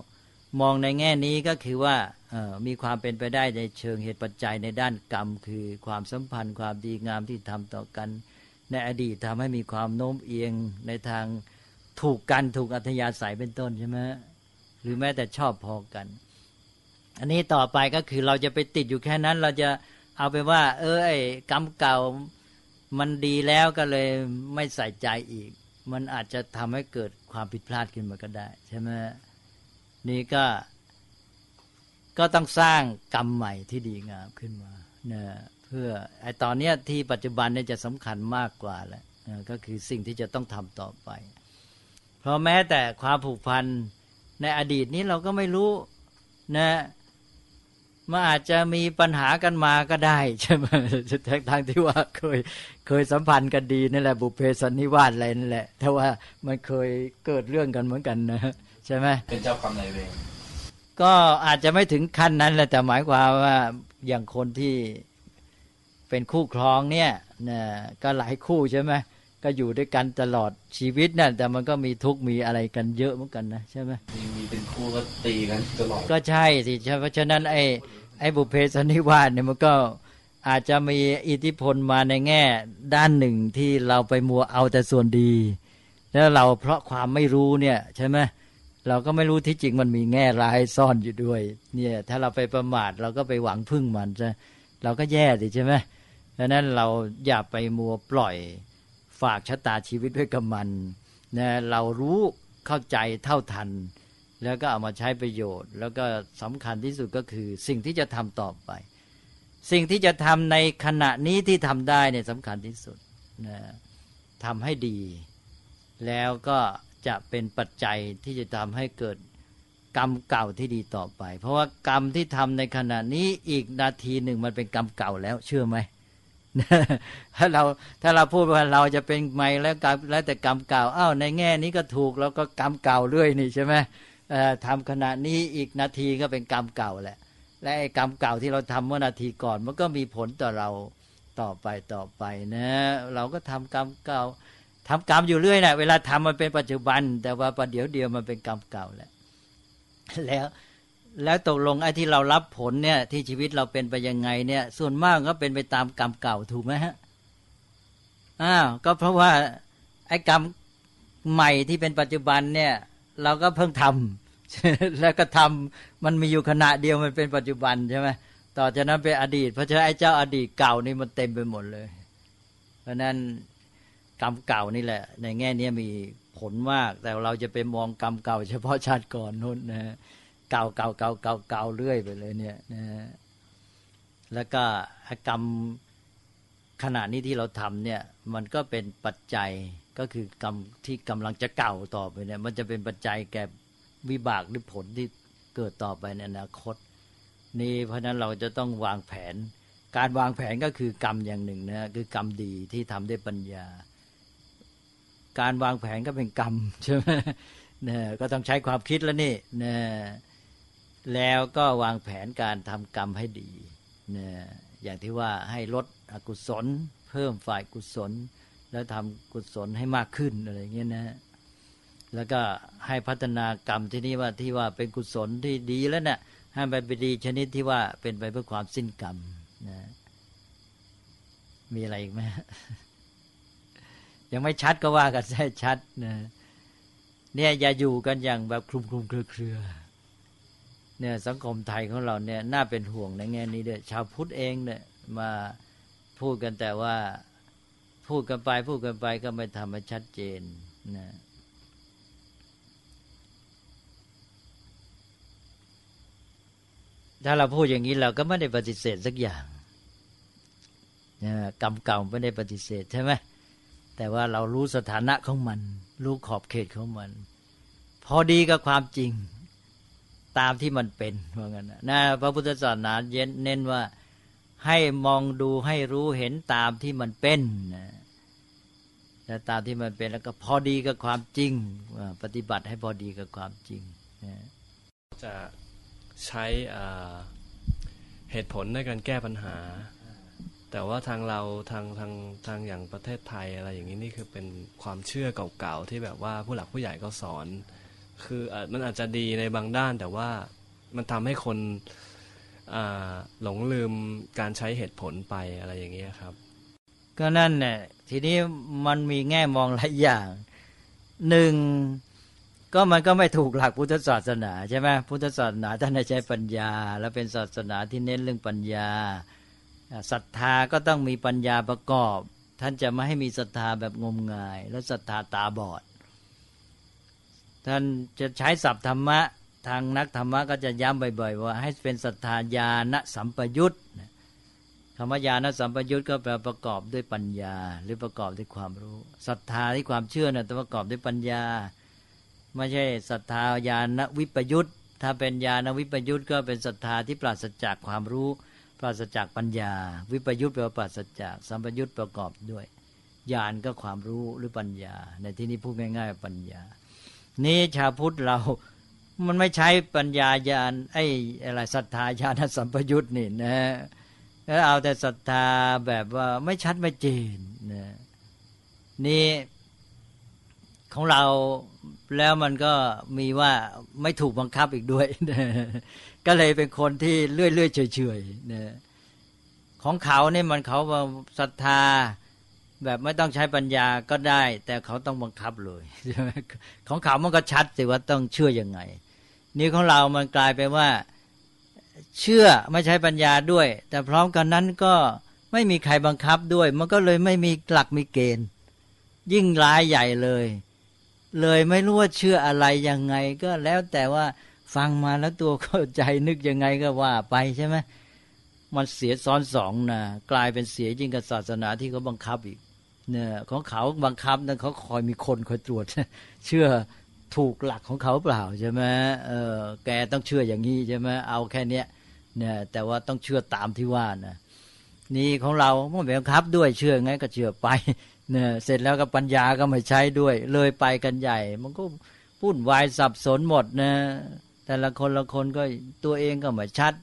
มองในแง่นี้ก็คือว่ามีความเป็นไปได้ในเชิงเหตุปัจจัยในด้านกรรม คือความสัมพันธ์ความดีงามที่ทำต่อกัน ในอดีตทำให้มีความโน้มเอียงในทางถูกกันถูกอัธยาศัยเป็นต้นใช่ไหมหรือแม้แต่ชอบพอกัน อันนี้ต่อไปก็คือเราจะไปติดอยู่แค่นั้น เราจะเอาไปว่า เออไอ้กรรมเก่ามันดีแล้วก็เลยไม่ใส่ใจอีก มันอาจจะทำให้เกิดความผิดพลาดขึ้นมาก็ได้ ใช่ไหม นี่ก็ก็ต้องสร้างกรรมใหม่ที่ดีงามขึ้นมานะเพื่อไอ้ตอนเนี้ยที่ปัจจุบันเนี่ยจะสำคัญมากกว่าแหละนะก็คือสิ่งที่จะต้องทำต่อไป เพราะแม้แต่ความผูกพันในอดีตนี้เราก็ไม่รู้นะมันอาจจะมีปัญหากันมาก็ได้ใช่ไหมทั้งทางที่ว่าเคยเคยสัมพันธ์กันดีนั่นแหละบุพเพสันนิวาสอะไรนั่นแหละแต่ว่ามันเคยเกิดเรื่องกันเหมือนกันนะ ใช่ไหมเป็นเจ้ากรรมนายเวรก็อาจจะไม่ถึงขั้นนั้นแหละแต่หมายความว่าอย่างคนที่เป็นคู่ครองเนี่ยนะก็หลายคู่ใช่ไหมก็อยู่ด้วยกันตลอดชีวิตนั่นแต่มันก็มีทุกข์มีอะไรกันเยอะเหมือนกันนะใช่ไหมมีมีเป็นคู่ก็ตีกันตลอดก็ใช่สิใช่เพราะฉะนั้นไอ้ไอ้บุพเพสันนิวาสเนี่ยมันก็อาจจะมีอิทธิพลมาในแง่ด้านหนึ่งที่เราไปมัวเอาแต่ส่วนดี แล้วเราเพราะความไม่รู้เนี่ยใช่ไหม เราก็ไม่รู้ที่จริงมันมีแง่ร้ายซ่อนอยู่ด้วย เนี่ย ถ้าเราไปประมาทเราก็ไปหวังพึ่งมันจะเราก็แย่ดิใช่ไหมดังนั้นเราอย่าไปมัวปล่อยฝากชะตาชีวิตไว้กับมันนะเรารู้เข้าใจเท่าทัน แล้วก็เอามาใช้ประโยชน์ แล้วก็สำคัญที่สุดก็คือ สิ่งที่จะทำต่อไป สิ่งที่จะทำในขณะนี้ที่ทำได้เนี่ยสำคัญที่สุดนะทำให้ดี แล้วก็ จะเป็นปัจจัยที่จะทำให้เกิดกรรมเก่าที่ดีต่อไป เพราะว่ากรรมที่ทำในขณะนี้อีกนาทีหนึ่งมันเป็นกรรมเก่าแล้วเชื่อไหมถ้าเราถ้าเราพูดว่าเราจะเป็นใหม่แล้วกรรมแล้วแต่กรรมเก่าอ้าวในแง่นี้ก็ถูกแล้วก็กรรมเก่าเรื่อยนี่ใช่ไหมทำขณะนี้อีกนาทีก็เป็นกรรมเก่าแหละ และไอ้กรรมเก่าที่เราทำเมื่อนาทีก่อน มันก็มีผลต่อเราต่อไปต่อไปนะ เราก็ทำกรรมเก่า ทำกรรมอยู่เรื่อยนะเวลาทำมันเป็นปัจจุบัน แต่ว่าประเดี๋ยวเดียวมันเป็นกรรมเก่าแหละแล้วแล้วตกลงไอ้ที่เรารับผลเนี่ย ที่ชีวิตเราเป็นไปยังไงเนี่ย ส่วนมากก็เป็นไปตามกรรมเก่าถูกไหมฮะอ้าวก็เพราะว่าไอ้กรรมใหม่ที่เป็นปัจจุบันเนี่ย เราก็เพิ่งทำแล้วก็ทำมันมีอยู่ขณะเดียวมันเป็นปัจจุบันใช่ไหมต่อจากนั้นเป็นอดีต เพราะฉะนั้นไอ้เจ้าอดีตเก่านี่มันเต็มไปหมดเลย เพราะนั้น กรรมเก่านี่แหละ ในแง่นี้มีผลมาก แต่เราจะไปมองกรรมเก่า เฉพาะชาติก่อนนู้นนะฮะเก่าเก่าเก่าเก่าเก่าเรื่อยไปเลยเนี่ยนะฮะแล้วก็กรรมขณะนี้ที่เราทำเนี่ยมันก็เป็นปัจจัยก็คือกรรมที่กำลังจะเก่าต่อไปเนี่ย มันจะเป็นปัจจัยแก่วิบากหรือผลที่เกิดต่อไปในอนาคต นี่เพราะนั้นเราจะต้องวางแผน การวางแผนก็คือกรรมอย่างหนึ่งนะคือกรรมดีที่ทำด้วยปัญญา การวางแผนก็เป็นกรรมใช่ไหมเนี่ยก็ต้องใช้ความคิดแล้วนี่เนี่ยแล้วก็วางแผนการทำกรรมให้ดีเนี่ยอย่างที่ว่าให้ลดอกุศล เพิ่มฝ่ายกุศล แล้วทำกุศลให้มากขึ้นอะไรเงี้ยนะแล้วก็ให้พัฒนากรรมที่นี่ว่าที่ว่าเป็นกุศลที่ดีแล้วเนะ่ยให้ไปเป็นดีชนิดที่ว่าเป็นไปเพื่อความสิ้นกรรมนะมีอะไรอีกไหม ยังไม่ชัดก็ว่ากันให้ชัดนะเนี่ยอย่าอยู่กันอย่างแบบคลุมคลุมเครือเครือเนี่ยสังคมไทยของเราเนี่ยน่าเป็นห่วงในแง่นี้ด้วยชาวพุทธเองเนี่ยมาพูดกันแต่ว่าพูดกันไปพูดกันไปก็ไม่ทำให้ชัดเจนนะถ้าเราพูดอย่างนี้เราก็ไม่ได้ปฏิเสธสักอย่างกรรมเก่าไม่ได้ปฏิเสธใช่ไหม แต่ว่าเรารู้สถานะของมัน รู้ขอบเขตของมัน พอดีกับความจริงตามที่มันเป็นว่างั้นนะพระพุทธศาสนาเย็นเน้นว่าให้มองดูให้รู้เห็นตามที่มันเป็นนะแล้วตามที่มันเป็นแล้วก็พอดีกับความจริง ปฏิบัติให้พอดีกับความจริงนะจะใช้เหตุผลในการแก้ปัญหา แต่ว่าทางเราทางทางทางอย่างประเทศไทยอะไรอย่างนี้นี่คือเป็นความเชื่อเก่าๆที่แบบว่าผู้หลักผู้ใหญ่ก็สอน คือมันอาจจะดีในบางด้าน แต่ว่ามันทำให้คนหลงลืมการใช้เหตุผลไปอะไรอย่างเงี้ครับ ก็นั่นเนี่ยทีนี้มันมีแง่มองหลายอย่างหนึ่งก็มันก็ไม่ถูกหลักพุทธศาสนาใช่ไหมพุทธศาสนาท่านใช้ปัญญา แล้วเป็นศาสนาที่เน้นเรื่องปัญญา ศรัทธาก็ต้องมีปัญญาประกอบ ท่านจะไม่ให้มีศรัทธาแบบงมงาย และศรัทธาตาบอด ท่านจะใช้ศัพท์ธรรมะทางนักธรรมะก็จะย้ำบ่อยๆ ว่าให้เป็นศรัทธาญาณสัมปยุตธรรมญาณสัมปยุตก็แปลประกอบด้วยปัญญา หรือประกอบด้วยความรู้ศรัทธาที่ความเชื่อนะ่ะต้องประกอบด้วยปัญญา ไม่ใช่ศรัทธาญาณวิปยุตถ้าเป็นญาณวิปยุตก็เป็นศรัทธาที่ปราศจากความรู้ ปราศจากปัญญา วิปยุตแปลว่าปราศจากสัมปยุตประกอบด้วยญาณก็ความรู้หรือปัญญา ในที่นี้พูดง่าย ๆ ปัญญา นี่ชาวพุทธเรามันไม่ใช้ปัญญาญาณไอ้อะไรศรัทธาญาณสัมปยุตนี่นะแล้วเอาแต่ศรัทธาแบบว่าไม่ชัดไม่เจนนะนี่ของเราแล้วมันก็มีว่าไม่ถูกบังคับอีกด้วย ก็เลยเป็นคนที่เลื่อยเลื่อยเฉยเฉยนะของเขาเนี่ยมันเขาศรัทธาแบบไม่ต้องใช้ปัญญาก็ได้ แต่เขาต้องบังคับเลยใช่ไหมของเขามันก็ชัดสิว่าต้องเชื่ออยังไง นี่ของเรามันกลายไปว่าเชื่อไม่ใช้ปัญญาด้วย แต่พร้อมกันนั้นก็ไม่มีใครบังคับด้วย มันก็เลยไม่มีหลักมีเกณฑ์ ยิ่งร้ายใหญ่เลย เลยไม่รู้ว่าเชื่ออะไรยังไง ก็แล้วแต่ว่า ฟังมาแล้วตัวเข้าใจนึกยังไงก็ว่าไปใช่ไหมมันเสียซ้อนสองนะกลายเป็นเสียยิ่งกับศาสนาที่เขาบังคับอีกเนี่ยของเขาบังคับนั้นเขาคอยมีคนคอยตรวจ เชื่อถูกหลักของเขาเปล่าใช่ไหมเออแกต้องเชื่ออย่างนี้ใช่ไหมเอาแค่เนี้ยเนี่ยแต่ว่าต้องเชื่อตามที่ว่านะนี่ของเราไม่บังคับด้วยเชื่อไงก็เชื่อไปเนี่ยเสร็จแล้วก็ปัญญาก็ไม่ใช้ด้วย เลยไปกันใหญ่ มันก็พุ่นวายสับสนหมดนะ แต่ละคนละคนก็ตัวเองก็ไม่ชัด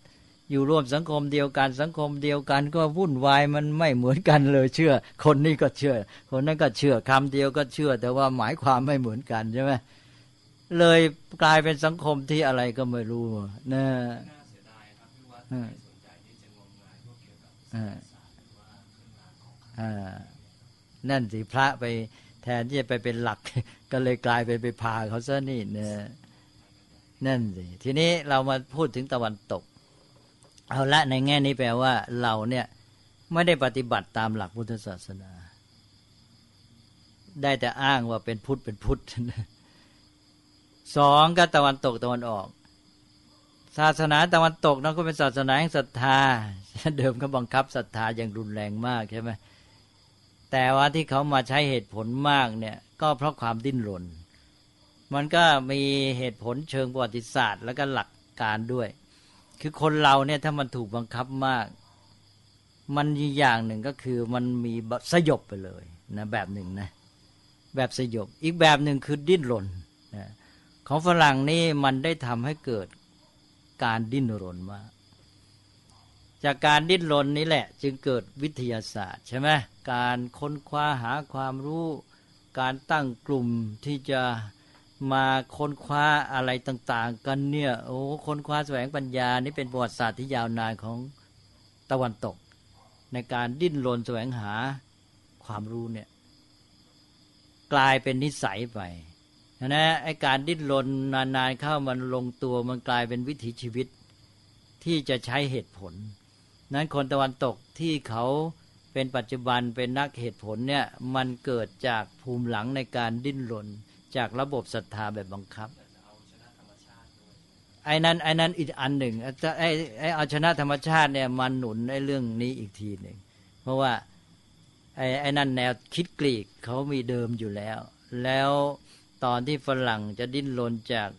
อยู่ร่วมสังคมเดียวกัน สังคมเดียวกัน ก็วุ่นวายมันไม่เหมือนกันเลยเชื่อ คนนี้ก็เชื่อ คนนั้นก็เชื่อคำเดียวก็เชื่อ แต่ว่าหมายความไม่เหมือนกันใช่ไหมเลยกลายเป็นสังคมที่อะไรก็ไม่รู้นะนั่นสิพระไปแทนที่จะไปเป็นหลัก ก็เลยกลายไปไปพาเขาซะนี่เนี่ย นั่นสิทีนี้เรามาพูดถึงตะวันตก เอาละในแง่นี้แปลว่า เราเนี่ยไม่ได้ปฏิบัติตามหลักพุทธศาสนา ได้แต่อ้างว่าเป็นพุทธเป็นพุทธสองก็ตะวันตกตะวันออก ศาสนาตะวันตกนั้นก็เป็นศาสนาแห่งศรัทธาเดิมก็บังคับศรัทธาอย่างรุนแรงมากใช่ไหมแต่ว่าที่เขามาใช้เหตุผลมากเนี่ย ก็เพราะความดิ้นรน มันก็มีเหตุผลเชิงประวัติศาสตร์ แล้วก็หลักการด้วย คือคนเราเนี่ยถ้ามันถูกบังคับมาก มันอย่างหนึ่งก็คือมันมีสยบไปเลยนะแบบหนึ่งนะแบบสยบ อีกแบบหนึ่งคือดิ้นรนนะของฝรั่งนี่มันได้ทำให้เกิดการดิ้นรนมากจากการดิ้นรนนี้แหละ จึงเกิดวิทยาศาสตร์ใช่ไหมการค้นคว้าหาความรู้ การตั้งกลุ่มที่จะ มาค้นคว้าอะไรต่าง ๆ กันเนี่ยโอ้ค้นคว้าแสวงปัญญานี่เป็นประวัติศาสตร์ที่ยาวนานของตะวันตก ในการดิ้นรนแสวงหาความรู้เนี่ยกลายเป็นนิสัยไปนะไอการดิ้นรนนานๆเข้ามันลงตัวมันกลายเป็นวิถีชีวิตที่จะใช้เหตุผล นั้นคนตะวันตกที่เขาเป็นปัจจุบันเป็นนักเหตุผลเนี่ยมันเกิดจากภูมิหลังในการดิ้นรน จากระบบศรัทธาแบบบังคับไอ้นั้นไอ้นั้นอีกอันหนึ่งไอ้ไอ้เอาชนะธรรมชาติเนี่ยมันหนุนไอ้เรื่องนี้อีกทีหนึ่งเพราะว่าไอ้ไอ้นั่นแนวคิดกรีกเขามีเดิมอยู่แล้ว แล้วตอนที่ฝรั่งจะดิ้นรนจาก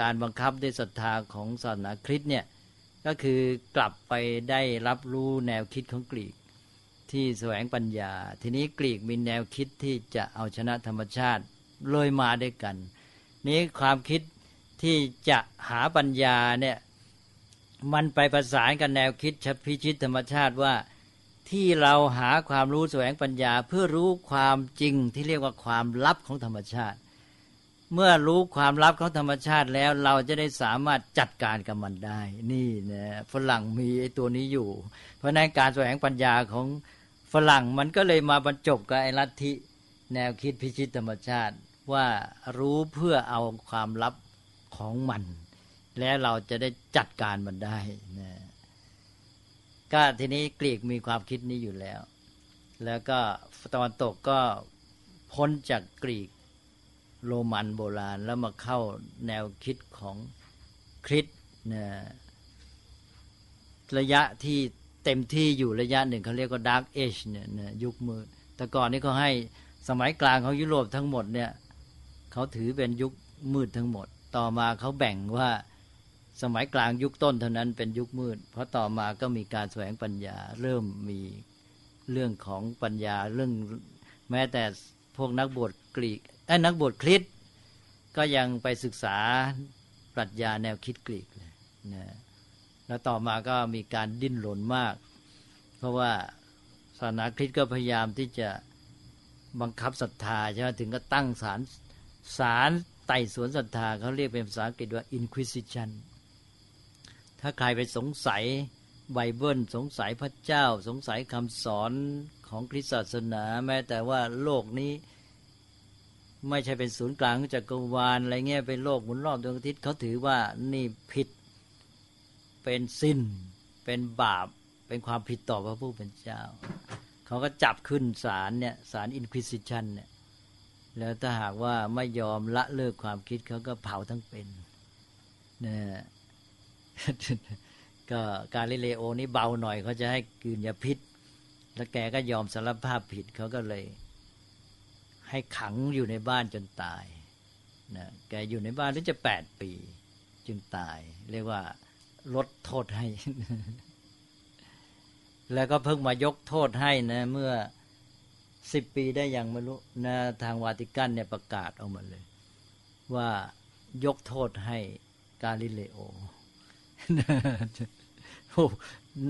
การบังคับด้วยศรัทธาของศาสนาคริสต์เนี่ยก็คือกลับไปได้รับรู้แนวคิดของกรีกที่แสวงปัญญา ทีนี้กรีกมีแนวคิดที่จะเอาชนะธรรมชาติ เลยมาด้วยกัน นี้ความคิดที่จะหาปัญญาเนี่ยมันไปประสานกับแนวคิดชพิชิตธรรมชาติว่าที่เราหาความรู้แสวงปัญญา เพื่อรู้ความจริงที่เรียกว่าความลับของธรรมชาติ เมื่อรู้ความลับของธรรมชาติแล้วเราจะได้สามารถจัดการกับมันได้ นี่นะฝรั่งมีไอ้ตัวนี้อยู่ เพราะนั้นการแสวงปัญญาของฝรั่งมันก็เลยมาบรรจบกับไอ้ลัทธิแนวคิดพิชิตธรรมชาติ ว่ารู้เพื่อเอาความลับของมัน แล้วเราจะได้จัดการมันได้นะก็ทีนี้กรีกมีความคิดนี้อยู่แล้ว แล้วก็ตะวันตกก็พ้นจากกรีกโรมันโบราณแล้วมาเข้าแนวคิดของคริสต์นะระยะที่เต็มที่อยู่ระยะหนึ่งเขาเรียกว่า Dark Age เนี่ยยุคมืดแต่ก่อนนี้เขาให้สมัยกลางของยุโรปทั้งหมดเนี่ย เขาถือเป็นยุคมืดทั้งหมด ต่อมาเขาแบ่งว่าสมัยกลางยุคต้นเท่านั้นเป็นยุคมืด เพราะต่อมาก็มีการแสวงปัญญา เริ่มมีเรื่องของปัญญาเรื่องแม้แต่พวกนักบวชกรีกไอ้นักบวชคริสก็ยังไปศึกษาปรัชญาแนวคิดกรีกเลยนะแล้วต่อมาก็มีการดิ้นรนมาก เพราะว่าศาสนาคริสต์ก็พยายามที่จะบังคับศรัทธาใช่ไหมถึงก็ตั้งศาล ศาลไต่สวนศรัทธาเขาเรียกเป็นภาษาอังกฤษว่า inquisition ถ้าใครไปสงสัยไบเบิลสงสัยพระเจ้า สงสัยคำสอนของคริสตศาสนา แม้แต่ว่าโลกนี้ไม่ใช่เป็นศูนย์กลางจักรวาลอะไรเงี้ยเป็นโลกหมุนรอบดวงอาทิตย์เขาถือว่านี่ผิดเป็นสิ้นเป็นบาป เป็นความผิดต่อพระผู้เป็นเจ้า เขาก็จับขึ้นศาลเนี่ยศาลอินควิซิชันเนี่ย แล้วถ้าหากว่าไม่ยอมละเลิกความคิดเขาก็เผาทั้งเป็นนะก็กาลิเลโอนี่เบาหน่อยเขาจะให้กืนยาพิษ แล้วแกก็ยอมสารภาพผิดเขาก็เลย ให้ขังอยู่ในบ้านจนตายนะแกอยู่ในบ้านถึงจะแปดปี จึงตาย เรียกว่าลดโทษให้ แล้วก็เพิ่งมายกโทษให้นะ เมื่อ สิบปีได้ยังไม่รู้นะทางวาติกันเนี่ยประกาศออกมาเลย ว่ายกโทษให้กาลิเลโอโอ้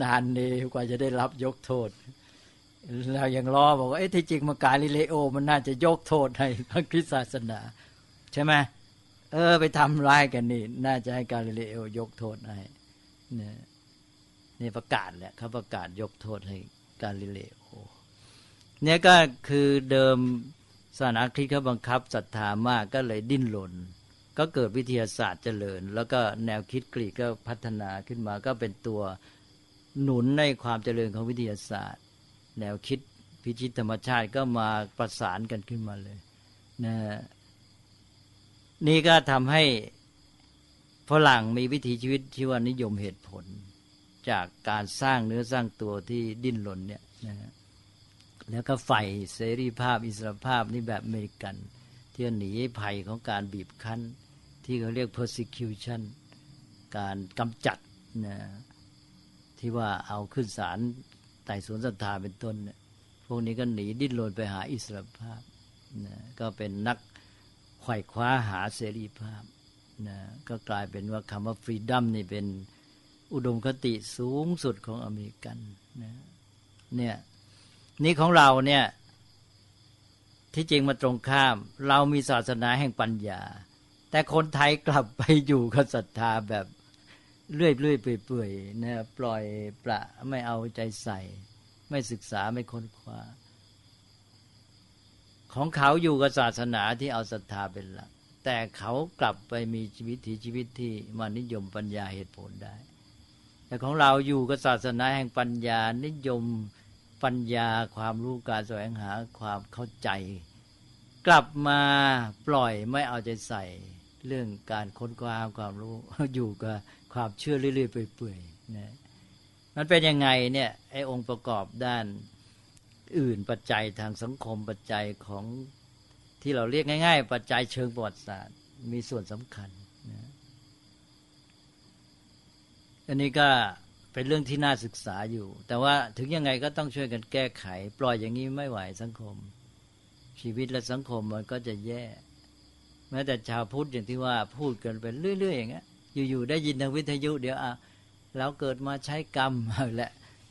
นานเนกว่าจะได้รับยกโทษเรายังรอบอกว่าเอ๊ะที่จริงมากาลิเลโอ มันน่าจะยกโทษให้พระคริสต์ศาสนา ใช่ไหมเออ ไปทำร้ายกันนี่ น่าจะให้กาลิเลโอยกโทษให้เนี่ยนี่ประกาศแหละเขาประกาศยกโทษให้กาลิเลโอ เนี่ยก็คือเดิมศาสนาคริสต์เขาบังคับศรัทธามากก็เลยดิ้นรนก็เกิดวิทยาศาสตร์เจริญ แล้วก็แนวคิดกรีกก็พัฒนาขึ้นมาก็เป็นตัวหนุนในความเจริญของวิทยาศาสตร์ แนวคิดพิชิตธรรมชาติก็มาประสานกันขึ้นมาเลยนะนี่ก็ทำให้ฝรั่งมีวิถีชีวิตที่ว่านิยมเหตุผล จากการสร้างเนื้อสร้างตัวที่ดิ้นรนเนี่ยนะฮะ แล้วก็ใฝ่เสรีภาพอิสรภาพนี่แบบอเมริกัน ที่หนีภัยของการบีบคั้น ที่เขาเรียก persecution การกำจัดนะที่ว่าเอาขึ้นศาลไต่สวนศรัทธาเป็นต้นเนี่ยพวกนี้ก็หนีดิ้นรนไปหาอิสรภาพนะก็เป็นนักไขว่คว้าหาเสรีภาพนะก็กลายเป็นว่าคำว่า freedom นี่เป็นอุดมคติสูงสุดของอเมริกันนะเนี่ย นี่ของเราเนี่ยที่จริงมาตรงข้าม เรามีศาสนาแห่งปัญญา แต่คนไทยกลับไปอยู่กับศรัทธาแบบเลื่อยเลื่อยเปื่อยๆนะปล่อยประไม่เอาใจใส่ ไม่ศึกษาไม่ค้นคว้า ของเขาอยู่กับศาสนาที่เอาศรัทธาเป็นหลัก แต่เขากลับไปมีชีวิตที่ชีวิตที่มานิยมปัญญาเหตุผลได้ แต่ของเราอยู่กับศาสนาแห่งปัญญานิยม ปัญญาความรู้การแสวงหาความเข้าใจ กลับมาปล่อยไม่เอาใจใส่ เรื่องการค้นคว้าความรู้อยู่กับความเชื่อเรื่อยๆเปื่อยๆนะมันเป็นยังไงเนี่ยไอ้องค์ประกอบด้านอื่นปัจจัยทางสังคมปัจจัยของที่เราเรียกง่าย ๆ ปัจจัยเชิงประวัติศาสตร์ มีส่วนสำคัญนะอันนี้ก็ เป็นเรื่องที่น่าศึกษาอยู่ แต่ว่าถึงยังไงก็ต้องช่วยกันแก้ไข ปล่อยอย่างนี้ไม่ไหวสังคม ชีวิตและสังคมมันก็จะแย่ แม้แต่ชาวพุทธอย่างที่ว่าพูดกันไปเรื่อย ๆ อย่างเงี้ย อยู่ๆได้ยินทางวิทยุเดี๋ยวอะเราเกิดมาใช้กรรมแหละ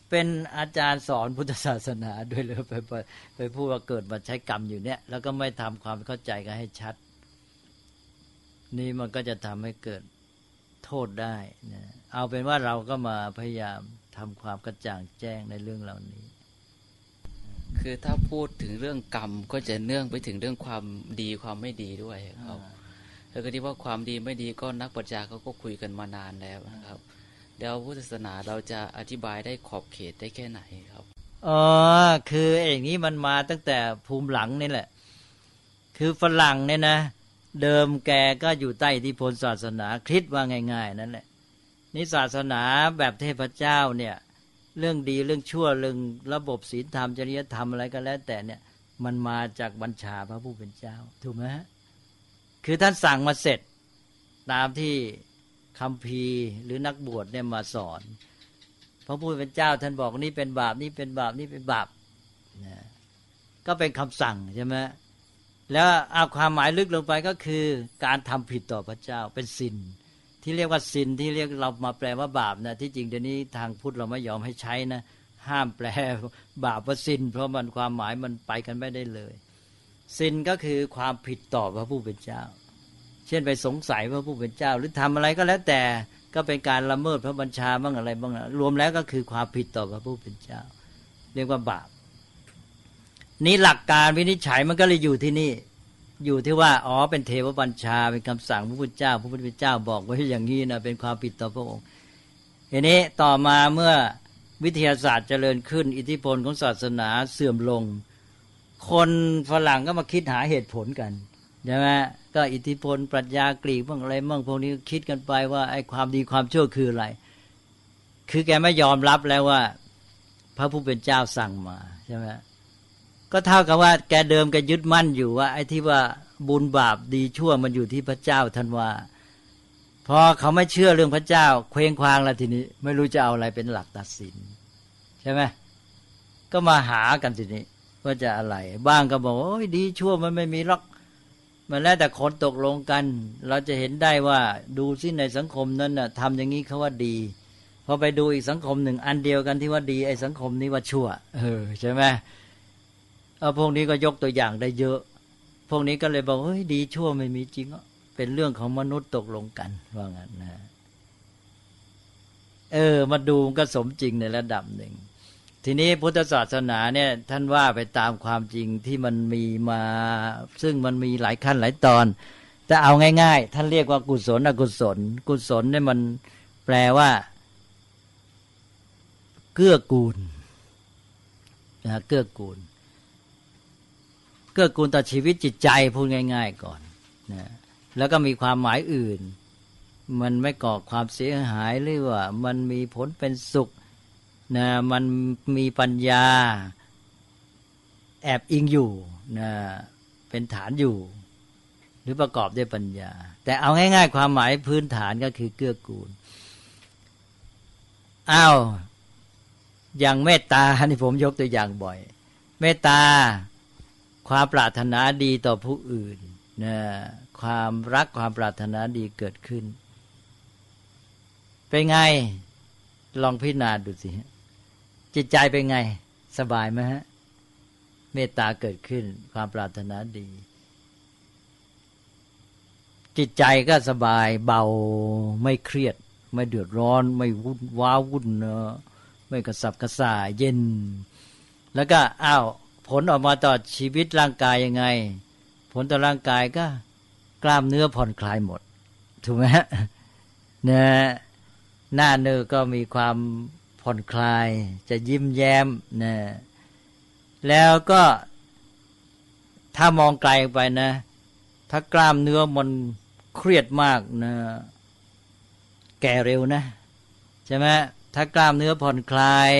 เป็นอาจารย์สอนพุทธศาสนาด้วยเลยไปไปไปพูดว่าเกิดมาใช้กรรมอยู่เนี่ย แล้วก็ไม่ทำความเข้าใจกันให้ชัด นี่มันก็จะทำให้เกิดโทษได้นะ เอาเป็นว่าเราก็มาพยายามทำความกระจ่างแจ้งในเรื่องเหล่านี้ คือถ้าพูดถึงเรื่องกรรมก็จะเนื่องไปถึงเรื่องความดีความไม่ดีด้วยครับแล้วก็ที่ว่าความดีไม่ดีก็นักปรัชญาเขาก็คุยกันมานานแล้วนะครับแล้วพุทธศาสนาเราจะอธิบายได้ขอบเขตได้แค่ไหนครับอ๋อคืออย่างนี้มันมาตั้งแต่ภูมิหลังนี่แหละ คือฝรั่งเนี่ยนะ เดิมแกก็อยู่ใต้อิทธิพลศาสนาคริสต์ว่าง่าย ๆ นั่นแหละ นี่ศาสนาแบบเทพเจ้าเนี่ยเรื่องดีเรื่องชั่วเรื่องระบบศีลธรรมจริยธรรมอะไรก็แล้ว แต่เนี่ยมันมาจากบัญชาพระผู้เป็นเจ้า ถูกไหมคือท่านสั่งมาเสร็จ ตามที่คำพีหรือนักบวชเนี่ยมาสอน พระผู้เป็นเจ้าท่านบอกนี่เป็นบาปนี่เป็นบาปนี่เป็นบาปนะก็เป็นคำสั่งใช่ไหมแล้วเอาความหมายลึกลงไปก็คือ การทำผิดต่อพระเจ้าเป็นสิน ที่เรียกว่าสินที่เรียกเรามาแปลว่าบาปนะที่จริงเดี๋ยวนี้ทางพุทธเราไม่ยอมให้ใช้นะ ห้ามแปลบาปว่าสิน เพราะมันความหมายมันไปกันไม่ได้เลย สินก็คือความผิดต่อพระผู้เป็นเจ้า เช่นไปสงสัยพระผู้เป็นเจ้า หรือทำอะไรก็แล้วแต่ก็เป็นการละเมิดพระบัญชาบ้างอะไรบ้างรวมแล้วก็คือความผิดต่อพระผู้เป็นเจ้า เรียกว่าบาป นี่หลักการวินิจฉัยมันก็เลยอยู่ที่นี่ อยู่ที่ว่าอ๋อเป็นเทวบัญชาเป็นคำสั่งพระพุทธเจ้า พระพุทธเจ้าบอกไว้อย่างนี้นะเป็นความผิดต่อพระองค์ทีนี้ต่อมาเมื่อวิทยาศาสตร์เจริญขึ้น อิทธิพลของศาสนาเสื่อมลง คนฝรั่งก็มาคิดหาเหตุผลกันใช่ไหมก็อิทธิพลปรัชญากรีกบ้างอะไรบ้างพวกนี้คิดกันไปว่าไอ้ความดีความชั่วคืออะไร คือแกไม่ยอมรับแล้วว่า พระผู้เป็นเจ้าสั่งมาใช่ไหม ก็เท่ากับว่าแกเดิมแกยึดมั่นอยู่ว่า ไอ้ที่ว่าบุญบาปดีชั่วมันอยู่ที่พระเจ้าท่านว่าพอเขาไม่เชื่อเรื่องพระเจ้า เคว้งคว้างแล้วทีนี้ ไม่รู้จะเอาอะไรเป็นหลักตัดสิน ใช่ไหมก็มาหากันทีนี้ว่าจะอะไร บ้างก็บอกโอ้ยดีชั่วมันไม่มีหรอกมันแล้วแต่คนตกลงกัน เราจะเห็นได้ว่าดูซิในสังคมนั้นน่ะทำอย่างนี้เขาว่าดีพอไปดูอีกสังคมหนึ่งอันเดียวกันที่ว่าดีไอ้สังคมนี้ว่าชั่ว เออใช่ไหม เอาพวกนี้ก็ยกตัวอย่างได้เยอะ พวกนี้ก็เลยบอกเฮ้ยดีชั่วไม่มีจริงอะเป็นเรื่องของมนุษย์ตกลงกันว่างั้นนะเออ มาดูก็สมจริงในระดับหนึ่ง ทีนี้พุทธศาสนาเนี่ย ท่านว่าไปตามความจริงที่มันมีมา ซึ่งมันมีหลายขั้นหลายตอน แต่เอาง่ายๆ ท่านเรียกว่ากุศลอกุศล กุศลเนี่ยมันแปลว่าเกื้อกูลนะเกื้อกูล กื้อกูลต่อชีวิตจิตใจพูดง่าย ๆ ก่อนนะแล้วก็มีความหมายอื่น มันไม่ก่อความเสียหายหรือว่า มันมีผลเป็นสุขนะมันมีปัญญา แอบอิงอยู่นะเป็นฐานอยู่ หรือประกอบด้วยปัญญา แต่เอาง่าย ๆ ความหมายพื้นฐานก็คือเกื้อกูลอ้าวอย่างเมตตาที่ผมยกตัวอย่างบ่อย เมตตา ความปรารถนาดีต่อผู้อื่นนะความรักความปรารถนาดีเกิดขึ้น เป็นไงลองพิจารณาดูสิจิตใจเป็นไง สบายไหมฮะ เมตตาเกิดขึ้น ความปรารถนาดี จิตใจก็สบายเบาไม่เครียด ไม่เดือดร้อน ไม่วุ่นว้าวุ่นเนอะไม่กระสับกระส่ายเย็น แล้วก็อ้าว ผลออกมาต่อชีวิตร่างกายยังไง ผลต่อร่างกายก็กล้ามเนื้อผ่อนคลายหมด ถูกไหมฮะเนี่ยหน้าเนื้อก็มีความผ่อนคลาย จะยิ้มแย้มนะแล้วก็ถ้ามองไกลไปนะ ถ้ากล้ามเนื้อมันเครียดมากนะแก่เร็วนะใช่ไหมถ้ากล้ามเนื้อผ่อนคลาย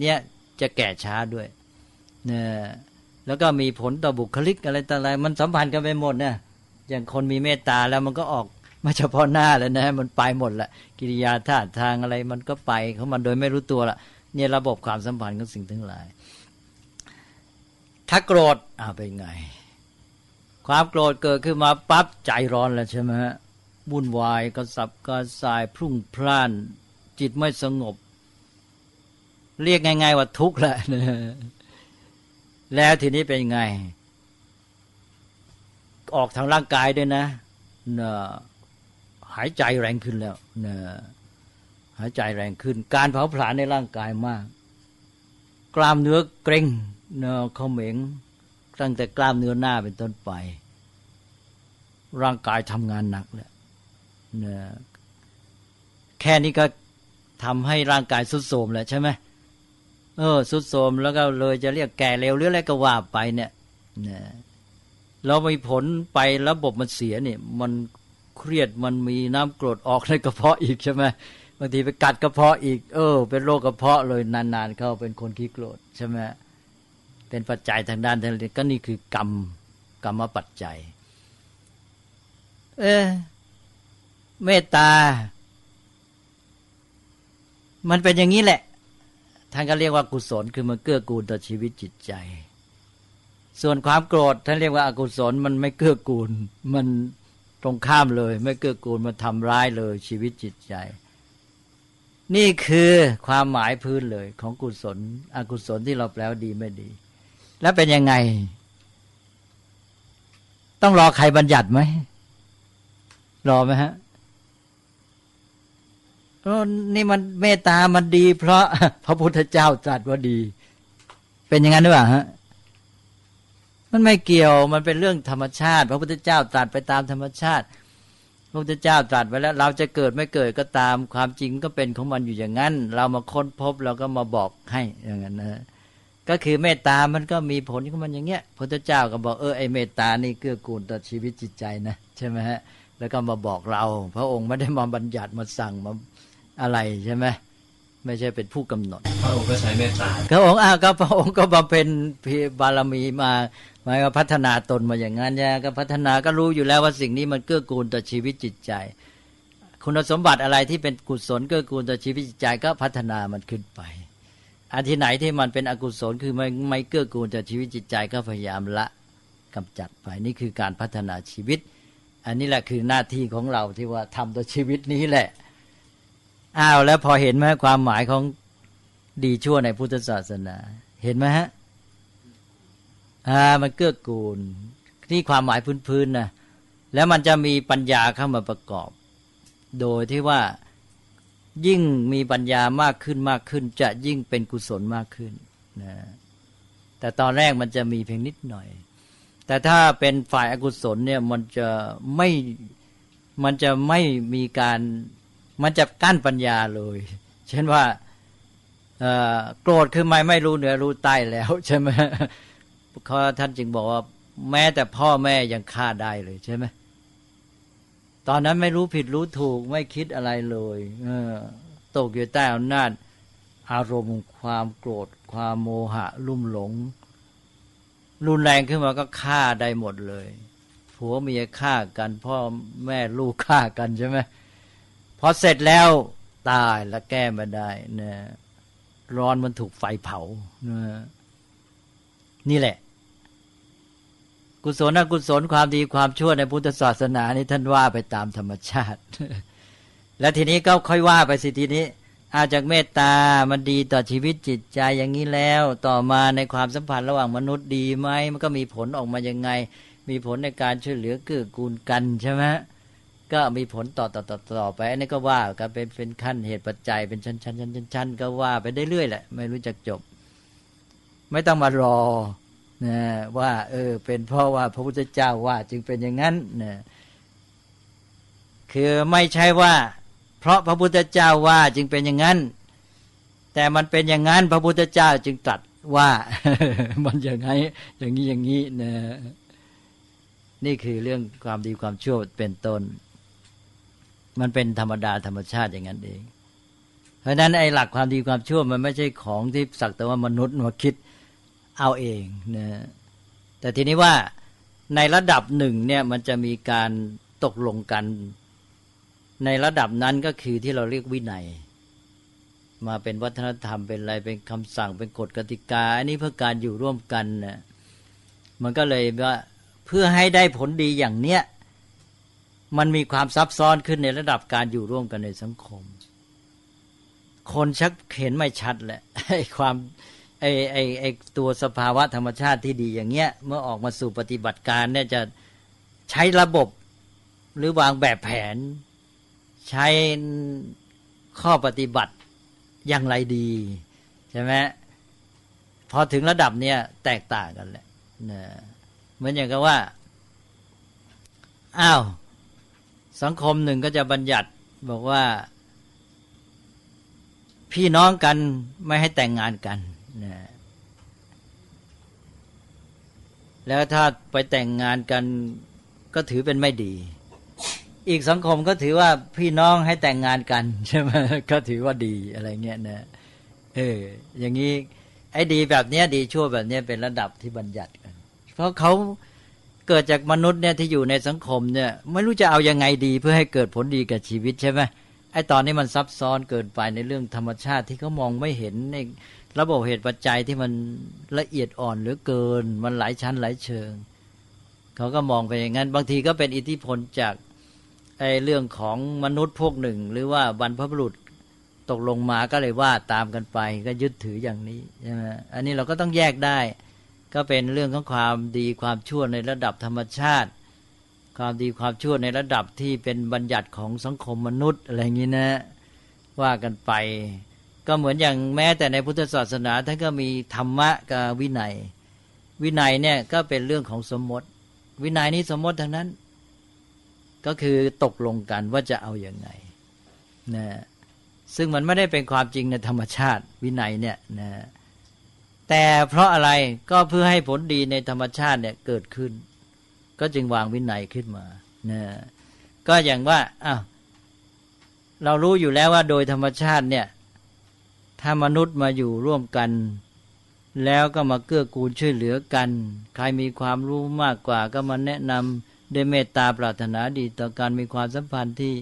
เนี่ยจะแก่ช้าด้วย นะแล้วก็มีผลต่อบุคลิกอะไรต่ออะไรมันสัมพันธ์กันไปหมดนะอย่างคนมีเมตตาแล้วมันก็ออกไม่เฉพาะหน้าแล้วนะมันไปหมดละกิริยาท่าทางอะไรมันก็ไปเของมันโดยไม่รู้ตัวละเนี่ยระบบความสัมพันธ์ของสิ่งทั้งหลาย ถ้าโกรธอ่าเป็นไง ความโกรธเกิดขึ้นมาปั๊บใจร้อนแล้วใช่ไหมฮะวุ่นวายกระสับกระส่ายพรุ่งพล่าน จิตไม่สงบ เรียกง่าย ๆ ว่าทุกข์แหละ แล้วทีนี้เป็นไง ออกทางร่างกายด้วยนะนะหายใจแรงขึ้นแล้วนะหายใจแรงขึ้น การเผาผลาญในร่างกายมาก กล้ามเนื้อเกร็งเนะเขาเหม็งตั้งแต่กล้ามเนื้อหน้าเป็นต้นไป ร่างกายทำงานหนักแล้วนะแค่นี้ก็ทำให้ร่างกายสุดโทมแล้วใช่ไหม เออสุดโทมแล้วก็เลยจะเรียกแก่เร็วหรืออะไรก็ว่าไปเนี่ยนะเรามีผลไประบบมันเสียเนี่ย มันเครียดมันมีน้ำกรดออกในกระเพาะอีกใช่ไหมบางทีไปกัดกระเพาะอีก เออ เป็นโรคกระเพาะเลยนานๆเข้าเป็นคนขี้โกรธใช่ไหมเป็นปัจจัยทางด้านทางก็นี่คือกรรมกรรมปัจจัย เออเมตตา มันเป็นอย่างนี้แหละ ท่านก็เรียกว่ากุศลคือมันเกื้อกูลต่อชีวิตจิตใจ ส่วนความโกรธท่านเรียกว่าอากุศลมันไม่เกื้อกูล มันตรงข้ามเลย ไม่เกื้อกูลมาทำร้ายเลย ชีวิตจิตใจ นี่คือความหมายพื้นเลย ของกุศล อกุศลที่เราแปลว่าดีไม่ดี แล้วเป็นยังไง ต้องรอใครบัญญัติไหมรอไหมฮะ นี่มันเมตตามันดี เพราะพระพุทธเจ้าตรัสว่าดี เป็นอย่างนั้นหรือเปล่าฮะมันไม่เกี่ยวมันเป็นเรื่องธรรมชาติ พระพุทธเจ้าตรัสไปตามธรรมชาติ พระพุทธเจ้าตรัสไว้แล้ว เราจะเกิดไม่เกิดก็ตามความจริงก็เป็นของมันอยู่อย่างนั้น เรามาค้นพบเราก็มาบอกให้อย่างนั้นนะก็คือเมตตามันก็มีผลของมันอย่างเงี้ยพระเจ้าก็บอกเออไอเมตตานี่เกื้อกูลต่อชีวิตจิตใจนะใช่ไหมฮะแล้วก็มาบอกเรา พระองค์ไม่ได้มาบัญญัติมาสั่งมา อะไรใช่ไหมไม่ใช่เป็นผู้กำหนด พระองค์ก็ใช้เมตตาพระองค์อ้าวก็พระองค์ก็บำเพ็ญบารมีมาหมายว่าพัฒนาตนมาอย่างนั้นเนี่ยก็พัฒนาก็รู้อยู่แล้วว่าสิ่งนี้มันเกื้อกูลต่อชีวิตจิตใจ คุณสมบัติอะไรที่เป็นกุศลเกื้อกูลต่อชีวิตจิตใจก็พัฒนามันขึ้นไป อันที่ไหนที่มันเป็นอกุศลคือไม่ไม่เกื้อกูลต่อชีวิตจิตใจก็พยายามละกำจัดไปนี่คือการพัฒนาชีวิต อันนี้แหละคือหน้าที่ของเราที่ว่าทำต่อชีวิตนี้แหละ อ้าวแล้วพอเห็นไหมความหมายของดีชั่วในพุทธศาสนา เห็นไหมฮะอ่ามันเกื้อกูลนี่ความหมายพื้นๆนะแล้วมันจะมีปัญญาเข้ามาประกอบ โดยที่ว่ายิ่งมีปัญญามากขึ้นมากขึ้น จะยิ่งเป็นกุศลมากขึ้นนะแต่ตอนแรกมันจะมีเพียงนิดหน่อย แต่ถ้าเป็นฝ่ายอากุศลเนี่ยมันจะไม่มันจะไม่มีการ มันจะกั้นปัญญาเลย เช่นว่าโกรธคือไม่ไม่รู้เหนือรู้ใต้แล้วใช่ไหมเขาท่านจึงบอกว่า แม้แต่พ่อแม่ยังฆ่าได้เลยใช่ไหมตอนนั้นไม่รู้ผิดรู้ถูกไม่คิดอะไรเลยเออตกอยู่ใต้อำนาจ อารมณ์ความโกรธ ความโมหะ ลุ่มหลง รุนแรงขึ้นมาก็ฆ่าได้หมดเลยผัวเมียฆ่ากัน พ่อแม่ลูกฆ่ากันใช่ไหม พอเสร็จแล้วตายแล้วแก้ไม่ได้นะร้อนมันถูกไฟเผานะนี่แหละ กุศลอกุศลความดีความชั่วในพุทธศาสนานี่ท่านว่าไปตามธรรมชาติ แล้วทีนี้ก็ค่อยว่าไปสิทีนี้ อาจากเมตตามันดีต่อชีวิตจิตใจอย่างนี้แล้ว ต่อมาในความสัมพันธ์ระหว่างมนุษย์ดีไหมมันก็มีผลออกมายังไง มีผลในการช่วยเหลือเกื้อกูลกันใช่ไหม ก็มีผลต่อต่อต่อต่อไปอันนี้ก็ว่ากันเป็นเป็นขั้นเหตุปัจจัยเป็นชั้นชั้นชั้นชั้นชั้นก็ว่าไปได้เรื่อยแหละ ไม่รู้จักจบ ไม่ต้องมารอนะว่า เออ เป็นเพราะว่าพระพุทธเจ้าว่า จึงเป็นอย่างนั้นนะคือไม่ใช่ว่า เพราะพระพุทธเจ้าว่าจึงเป็นอย่างนั้น แต่มันเป็นอย่างนั้น พระพุทธเจ้าจึงตรัสว่า มันอย่างไงอย่างนี้อย่างนี้นะนี่คือเรื่องความดีความชั่วเป็นต้น มันเป็นธรรมดาธรรมชาติอย่างนั้นเอง เพราะนั้นไอ้หลักความดีความชั่วมันไม่ใช่ของที่สักแต่ว่ามนุษย์มาคิดเอาเองนะแต่ทีนี้ว่าในระดับหนึ่งเนี่ยมันจะมีการตกลงกัน ในระดับนั้นก็คือที่เราเรียกวินัย มาเป็นวัฒนธรรมเป็นอะไรเป็นคำสั่งเป็นกฎกติกา อันนี้เพื่อการอยู่ร่วมกันนะมันก็เลยว่าเพื่อให้ได้ผลดีอย่างเนี้ย มันมีความซับซ้อนขึ้นในระดับการอยู่ร่วมกันในสังคม คนชักเห็นไม่ชัดแหละไอ้ความไอ้ไอ้ไอ้ตัวสภาวะธรรมชาติที่ดีอย่างเงี้ย เมื่อออกมาสู่ปฏิบัติการเนี่ยจะใช้ระบบหรือวางแบบแผน ใช้ข้อปฏิบัติอย่างไรดีใช่ไหมพอถึงระดับเนี้ยแตกต่างกันแหละนะเหมือนอย่างกับว่าอ้าว สังคมหนึ่งก็จะบัญญัติบอกว่า พี่น้องกันไม่ให้แต่งงานกันนะแล้วถ้าไปแต่งงานกันก็ถือเป็นไม่ดี อีกสังคมก็ถือว่าพี่น้องให้แต่งงานกันใช่ไหมก็ถือว่าดีอะไรเงี้ยนะ เออ อย่างนี้ไอ้ดีแบบเนี้ย ดีชั่วแบบเนี้ยเป็นระดับที่บัญญัติกัน เพราะเขา เกิดจากมนุษย์เนี่ยที่อยู่ในสังคมเนี่ยไม่รู้จะเอายังไงดีเพื่อให้เกิดผลดีกับชีวิตใช่ไหมไอตอนนี้มันซับซ้อนเกินไปในเรื่องธรรมชาติที่เขามองไม่เห็นในระบบเหตุปัจจัยที่มันละเอียดอ่อนหรือเกิน มันหลายชั้นหลายเชิง เขาก็มองไปอย่างนั้น บางทีก็เป็นอิทธิพลจากไอเรื่องของมนุษย์พวกหนึ่ง หรือว่าบรรพบุรุษตกลงมาก็เลยว่าตามกันไป ก็ยึดถืออย่างนี้ใช่ไหมอันนี้เราก็ต้องแยกได้ ก็เป็นเรื่องของความดีความชั่วในระดับธรรมชาติ ความดีความชั่วในระดับที่เป็นบัญญัติของสังคมมนุษย์อะไรอย่างนี้นะ ว่ากันไป ก็เหมือนอย่างแม้แต่ในพุทธศาสนาท่านก็มีธรรมะกับวินัย วินัยเนี่ยก็เป็นเรื่องของสมมติ วินัยนี้สมมติทั้งนั้น ก็คือตกลงกันว่าจะเอาอย่างไงนะซึ่งมันไม่ได้เป็นความจริงในธรรมชาติวินัยเนี่ยนะ แต่เพราะอะไรก็เพื่อให้ผลดีในธรรมชาติเนี่ยเกิดขึ้น ก็จึงวางวินัยขึ้นมานะก็อย่างว่าอ้าวเรารู้อยู่แล้วว่าโดยธรรมชาติเนี่ย ถ้ามนุษย์มาอยู่ร่วมกัน แล้วก็มาเกื้อกูลช่วยเหลือกัน ใครมีความรู้มากกว่าก็มาแนะนำด้วยเมตตาปรารถนาดีต่อการมีความสัมพันธ์ที่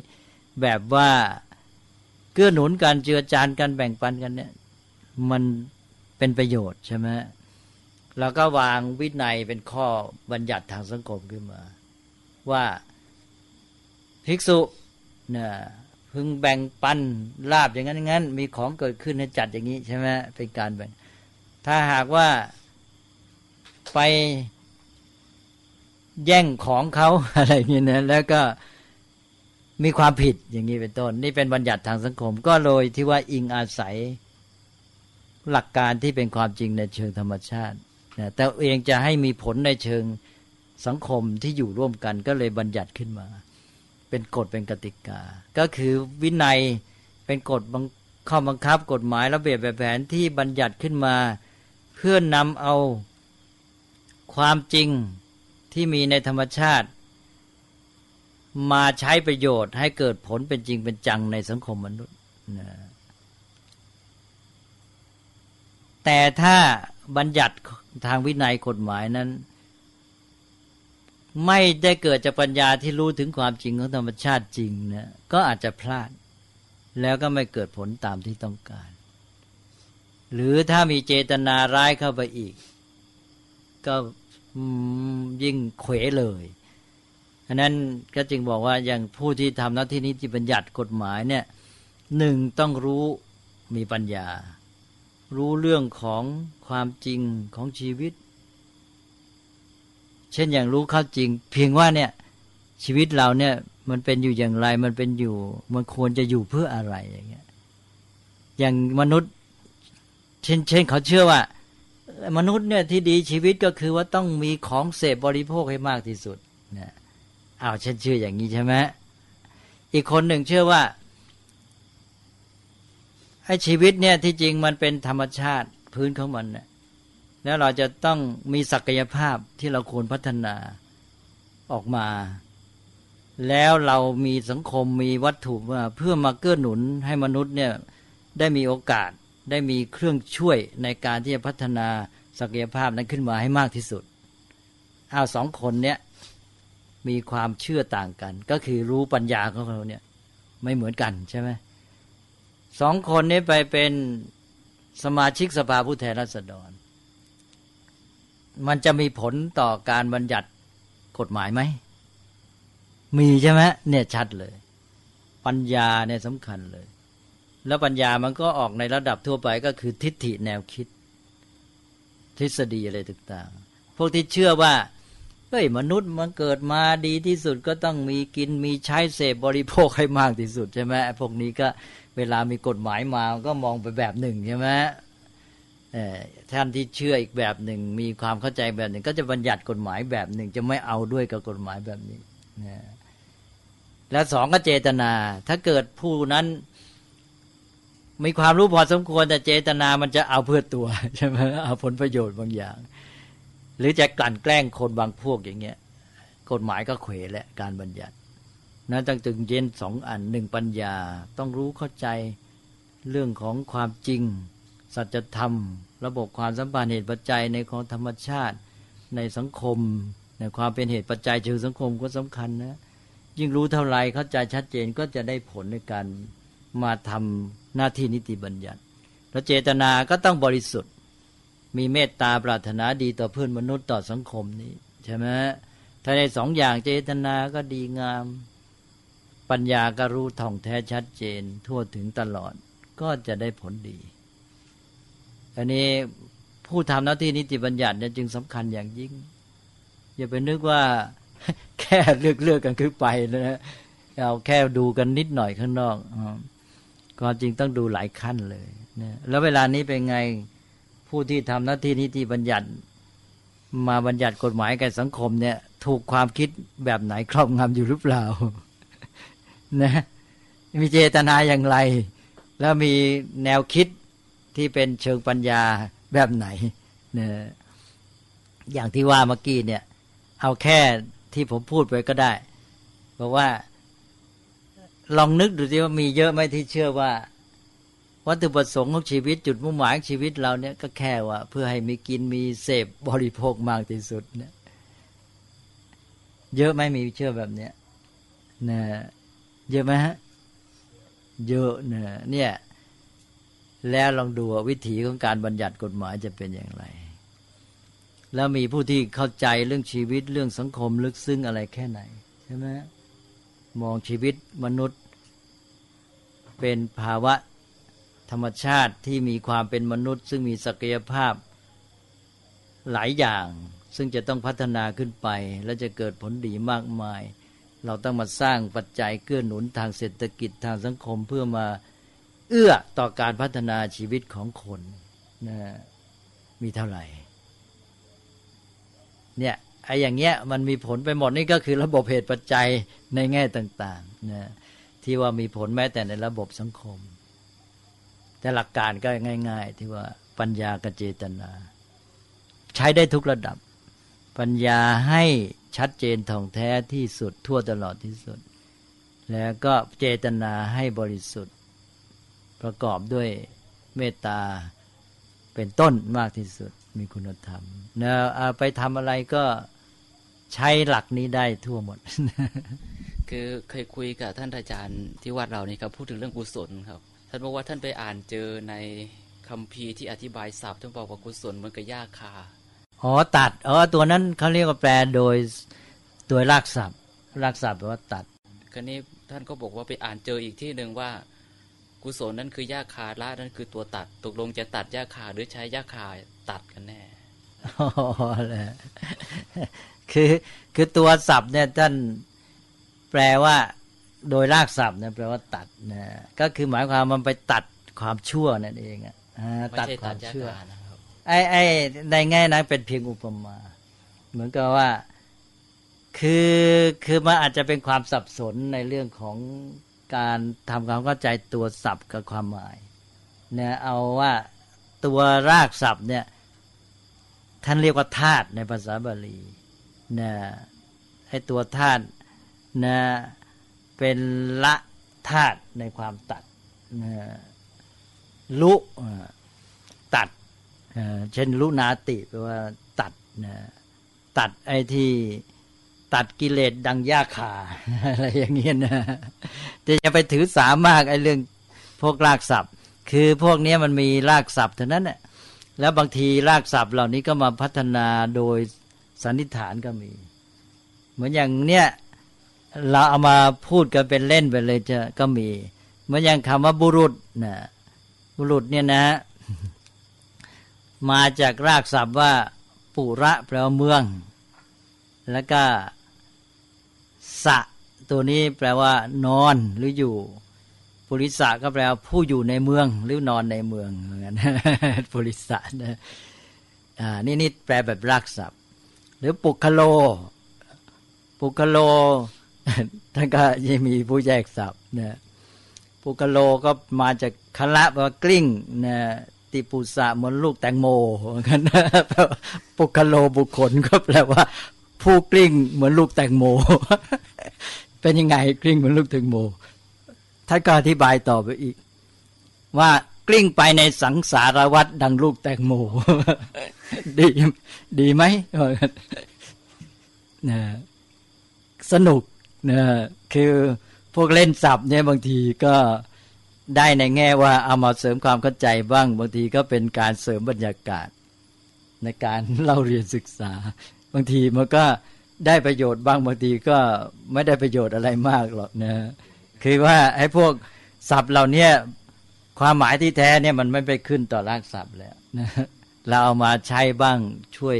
แบบว่าเกื้อหนุนกันเจือจานกันแบ่งปันกันเนี่ย มัน เป็นประโยชน์ใช่ไหมแล้วก็วางวินัยเป็นข้อบัญญัติทางสังคมขึ้นมา ว่าภิกษุเนี่ยพึงแบ่งปันลาบอย่างนั้นอย่างนั้น มีของเกิดขึ้นให้จัดอย่างนี้ใช่ไหมเป็นการแบ่ง ถ้าหากว่าไปแย่งของเขาอะไรอย่างนี้นะแล้วก็มีความผิดอย่างนี้เป็นต้น นี่เป็นบัญญัติทางสังคม ก็เลยที่ว่าอิงอาศัย หลักการที่เป็นความจริงในเชิงธรรมชาตินะแต่เองจะให้มีผลในเชิงสังคมที่อยู่ร่วมกันก็เลยบัญญัติขึ้นมา เป็นกฎเป็นกติกา ก็คือวินัยเป็นกฎบังข้อบังคับกฎหมายระเบียบแบบแผนที่บัญญัติขึ้นมา เพื่อนำเอาความจริงที่มีในธรรมชาติ มาใช้ประโยชน์ให้เกิดผลเป็นจริงเป็นจังในสังคมมนุษย์นะ แต่ถ้าบัญญัติทางวินัยกฎหมายนั้น ไม่ได้เกิดจากปัญญาที่รู้ถึงความจริงของธรรมชาติจริงนะก็อาจจะพลาด แล้วก็ไม่เกิดผลตามที่ต้องการ หรือถ้ามีเจตนาร้ายเข้าไปอีก ก็ยิ่งเขวเลยอันนั้นก็จึงบอกว่าอย่างผู้ที่ทำหน้าที่นิติบัญญัติกฎหมายเนี่ยหนึ่งต้องรู้มีปัญญา รู้เรื่องของความจริงของชีวิต เช่นอย่างรู้ข้าจริง เพียงว่าเนี่ยชีวิตเราเนี่ยมันเป็นอยู่อย่างไร มันเป็นอยู่ มันควรจะอยู่เพื่ออะไรอย่างเงี้ยอย่างมนุษย์ เช่น เช่น เขาเชื่อว่า มนุษย์เนี่ยที่ดีชีวิตก็คือว่าต้องมีของเสพบริโภคให้มากที่สุดเนี่ยอ้าวฉันเชื่ออย่างนี้ใช่ไหมอีกคนหนึ่งเชื่อว่า ไอ้ชีวิตเนี่ยที่จริงมันเป็นธรรมชาติพื้นของมันนะแล้วเราจะต้องมีศักยภาพที่เราควรพัฒนาออกมา แล้วเรามีสังคมมีวัตถุมาเพื่อมาเกื้อหนุนให้มนุษย์เนี่ยได้มีโอกาสได้มีเครื่องช่วยในการที่จะพัฒนาศักยภาพนั้นขึ้นมาให้มากที่สุดเอาสองคนเนี้ยมีความเชื่อต่างกัน ก็คือรู้ปัญญาของเราเนี่ย ไม่เหมือนกันใช่ไหม สองคนนี้ไปเป็นสมาชิกสภาผู้แทนราษฎร มันจะมีผลต่อการบัญญัติกฎหมายไหม มีใช่ไหมเนี่ยชัดเลย ปัญญาเนี่ยสำคัญเลย แล้วปัญญามันก็ออกในระดับทั่วไปก็คือทิฏฐิแนวคิด ทฤษฎีอะไรต่างๆ พวกที่เชื่อว่าเฮ้ยมนุษย์มันเกิดมาดีที่สุดก็ต้องมีกินมีใช้เสพบริโภคให้มากที่สุดใช่ไหมพวกนี้ก็ เวลามีกฎหมายมาก็มองไปแบบหนึ่งใช่ไหมท่านที่เชื่ออีกแบบหนึ่ง มีความเข้าใจแบบหนึ่ง ก็จะบัญญัติกฎหมายแบบหนึ่ง จะไม่เอาด้วยกับกฎหมายแบบนี้นะแล้วสองก็เจตนา ถ้าเกิดผู้นั้น มีความรู้พอสมควรแต่เจตนามันจะเอาเพื่อตัวใช่ไหมเอาผลประโยชน์บางอย่าง หรือจะกลั่นแกล้งคนบางพวกอย่างเงี้ย กฎหมายก็เขวแหละการบัญญัติ นะตั้งตึงเย็นสองอันหนึ่งปัญญาต้องรู้เข้าใจเรื่องของความจริง สัจธรรม ระบบความสัมพันธ์เหตุปัจจัยในของธรรมชาติในสังคมในความเป็นเหตุปัจจัยเชิงสังคมก็สำคัญนะยิ่งรู้เท่าไรเข้าใจชัดเจนก็จะได้ผลในการมาทำหน้าที่นิติบัญญัติแล้วเจตนาก็ต้องบริสุทธิ์ มีเมตตาปรารถนาดีต่อเพื่อนมนุษย์ต่อสังคมนี้ใช่ไหมถ้าในสองอย่างเจตนาก็ดีงาม ปัญญาก็รู้ท่องแท้ชัดเจน ทั่วถึงตลอดก็จะได้ผลดี อันนี้ผู้ทำหน้าที่นิติบัญญัติเนี่ยจึงสำคัญอย่างยิ่ง อย่าไปนึกว่าแค่เลือกเลือกกันคือไปนะเอาแค่ดูกันนิดหน่อยข้างนอกก็จริงต้องดูหลายขั้นเลยนะแล้วเวลานี้เป็นไงผู้ที่ทำหน้าที่นิติบัญญัติ มาบัญญัติกฎหมายแก่สังคมเนี่ย ถูกความคิดแบบไหนครอบงำอยู่หรือเปล่า นะมีเจตนาอย่างไร แล้วมีแนวคิดที่เป็นเชิงปัญญาแบบไหนเนี่ยอย่างที่ว่าเมื่อกี้เนี่ย เอาแค่ที่ผมพูดไปก็ได้เพราะว่า ลองนึกดูสิว่ามีเยอะไหมที่เชื่อว่าวัตถุประสงค์ของชีวิตจุดมุ่งหมายชีวิตเราเนี่ยก็แค่ว่า เพื่อให้มีกินมีเสพบริโภคมากที่สุดเนี่ยเยอะไหมมีเชื่อแบบเนี้ยนะ เยอะไหมฮะ เยอะเนี่ยเนี่ยแล้วลองดูวิถีของการบัญญัติกฎหมายจะเป็นอย่างไร แล้วมีผู้ที่เข้าใจเรื่องชีวิตเรื่องสังคมลึกซึ้งอะไรแค่ไหนใช่ไหมมองชีวิตมนุษย์ เป็นภาวะธรรมชาติที่มีความเป็นมนุษย์ ซึ่งมีศักยภาพหลายอย่าง ซึ่งจะต้องพัฒนาขึ้นไป และจะเกิดผลดีมากมาย เราต้องมาสร้างปัจจัยเกื้อหนุนทางเศรษฐกิจทางสังคมเพื่อมาเอื้อต่อการพัฒนาชีวิตของคนนะมีเท่าไหร่ เนี่ยไอ้อย่างเงี้ยมันมีผลไปหมดนี่ก็คือระบบเหตุปัจจัยในแง่ต่างๆนะที่ว่ามีผลแม้แต่ในระบบสังคม แต่หลักการก็ง่าย ๆ ที่ว่าปัญญากเจตนา ใช้ได้ทุกระดับ ปัญญาให้ ชัดเจนท่องแท้ที่สุดทั่วตลอดที่สุด แล้วก็เจตนาให้บริสุทธิ์ ประกอบด้วยเมตตาเป็นต้นมากที่สุดมีคุณธรรมเนะเอาไปทำอะไรก็ใช้หลักนี้ได้ทั่วหมด คือเคยคุยกับท่านอาจารย์ที่วัดเรานี่ครับพูดถึงเรื่องกุศลครับ ท่านบอกว่าท่านไปอ่านเจอในคัมภีร์ที่อธิบายศัพท์ท่านบอกว่ากุศลมันก็ยากคาอ๋อตัดอ๋อตัวนั้นเขาเรียกว่าแปลโดย โดยรากศัพท์รากศัพท์แปลว่าตัดคราวนี้ท่านก็บอกว่าไปอ่านเจออีกที่หนึ่งว่า กุศลนั่นคือยาคาละนั่นคือตัวตัด ตกลงจะตัดยาคาหรือใช้ยาคาตัดกันแน่อ๋อเลยคือคือตัวศัพท์เนี่ยท่านแปลว่า โดยรากศัพท์เนี่ยแปลว่าตัดนะก็คือหมายความมันไปตัดความชั่วนั่นเองอะอ่าไม่ตัดใช่คตัวาดมยาชั่วคานะครับไอ้ไอ้ในแง่นั้นเป็นเพียงอุปมา เหมือนกับว่า คือคือมันอาจจะเป็นความสับสนในเรื่องของการทำความเข้าใจตัวศัพท์กับความหมายเนี่ยเอาว่าตัวรากศัพท์เนี่ยท่านเรียกว่าธาตุในภาษาบาลีนะไอ้ตัวธาตุนะเป็นละธาตุในความตัดนะลุตัดเอ่อเช่นลุนาติแปลว่าตัดนะตัดไอ้ที่ ตัดกิเลสดังหญ้าคาอะไรอย่างเงี้ยนะแต่อย่าไปถือสามากไอ้เรื่องพวกรากศัพท์ คือพวกเนี้ยมันมีรากศัพท์เท่านั้นแหละแล้วบางทีรากศัพท์เหล่านี้ก็มาพัฒนาโดยสันนิษฐานก็มี เหมือนอย่างเนี้ยเราเอามาพูดกันเป็นเล่นไปเลยจะก็มีเหมือนอย่างคำว่าบุรุษนะบุรุษเนี่ยนะ มาจากรากศัพท์ว่าปุระแปลว่าเมือง แล้วก็ สะตัวนี้แปลว่า นอนหรืออยู่ปุริสะก็แปลว่าผู้อยู่ในเมือง หรือนอนในเมืองเหมือนกันปุริสะนะอ่านี่นี่แปลแบบรากศัพท์ หรือปุคโล ปุคโลท่านก็ยังมีผู้แยกศัพท์นะปุคโลก็มาจากคละแปลว่ากลิ้งนะติปุสะเหมือนลูกแตงโมเหมือนกันปลว่าปุคโลบุคคลก็แปลว่า ผู้กลิ้งเหมือนลูกแตงโม เป็นยังไงกลิ้งเหมือนลูกแตงโมท่านก็อธิบายต่อไปอีก ว่ากลิ้งไปในสังสารวัฏดังลูกแตงโม ดี ดีไหมนะสนุกนะคือพวกเล่นศัพท์เนี่ยบางทีก็ได้ในแง่ว่าเอามาเสริมความเข้าใจบ้าง บางทีก็เป็นการเสริมบรรยากาศ ในการเล่าเรียนศึกษาางทีมันก็ได้ประโยชน์บางบางทีก็ไม่ได้ประโยชน์อะไรมากหรอกนะคือว่าไอ้พวกศัพท์เหล่านี้ความหมายที่แท้เนี่ยมันไม่ไปขึ้นต่อรากศัพท์แล้วนะเราเอามาใช้บ้างช่วย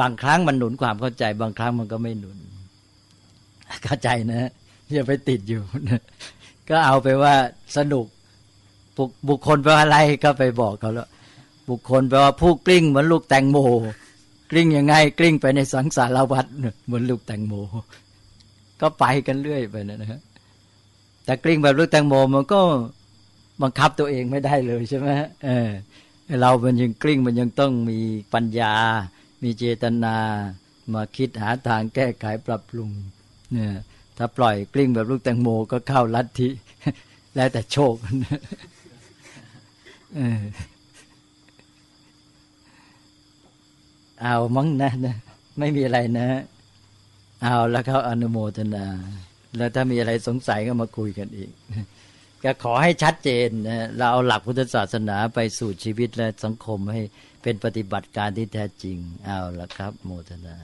บางครั้งมันหนุนความเข้าใจ บางครั้งมันก็ไม่หนุน เข้าใจนะอย่าไปติดอยู่นะก็เอาไปว่าสนุกบุคบุคคลแปลว่าอะไรก็ไปบอกเขาแล้ว บุคคลแปลว่าผู้กลิ้งเหมือนลูกแตงโม กลิ้งยังไง กลิ้งไปในสังสารวัฏเหมือนลูกแตงโม ก็ไปกันเรื่อยไปนะฮะแต่กลิ้งแบบลูกแตงโมมันก็บังคับตัวเองไม่ได้เลยใช่ไหมเออเรามันยังกลิ้งมันยังต้องมีปัญญา มีเจตนา มาคิดหาทางแก้ไขปรับปรุง เนี่ย ถ้าปล่อยกลิ้งแบบลูกแตงโมก็เข้าลัทธิ แล้วแต่โชค เออ เอามั้งนะนะไม่มีอะไรนะ เอาแล้วเขาอนุโมทนา แล้วถ้ามีอะไรสงสัยก็มาคุยกันอีก ก็ขอให้ชัดเจนนะเราเอาหลักพุทธศาสนาไปสู่ชีวิตและสังคมให้เป็นปฏิบัติการที่แท้จริง เอาละครับ โมทนา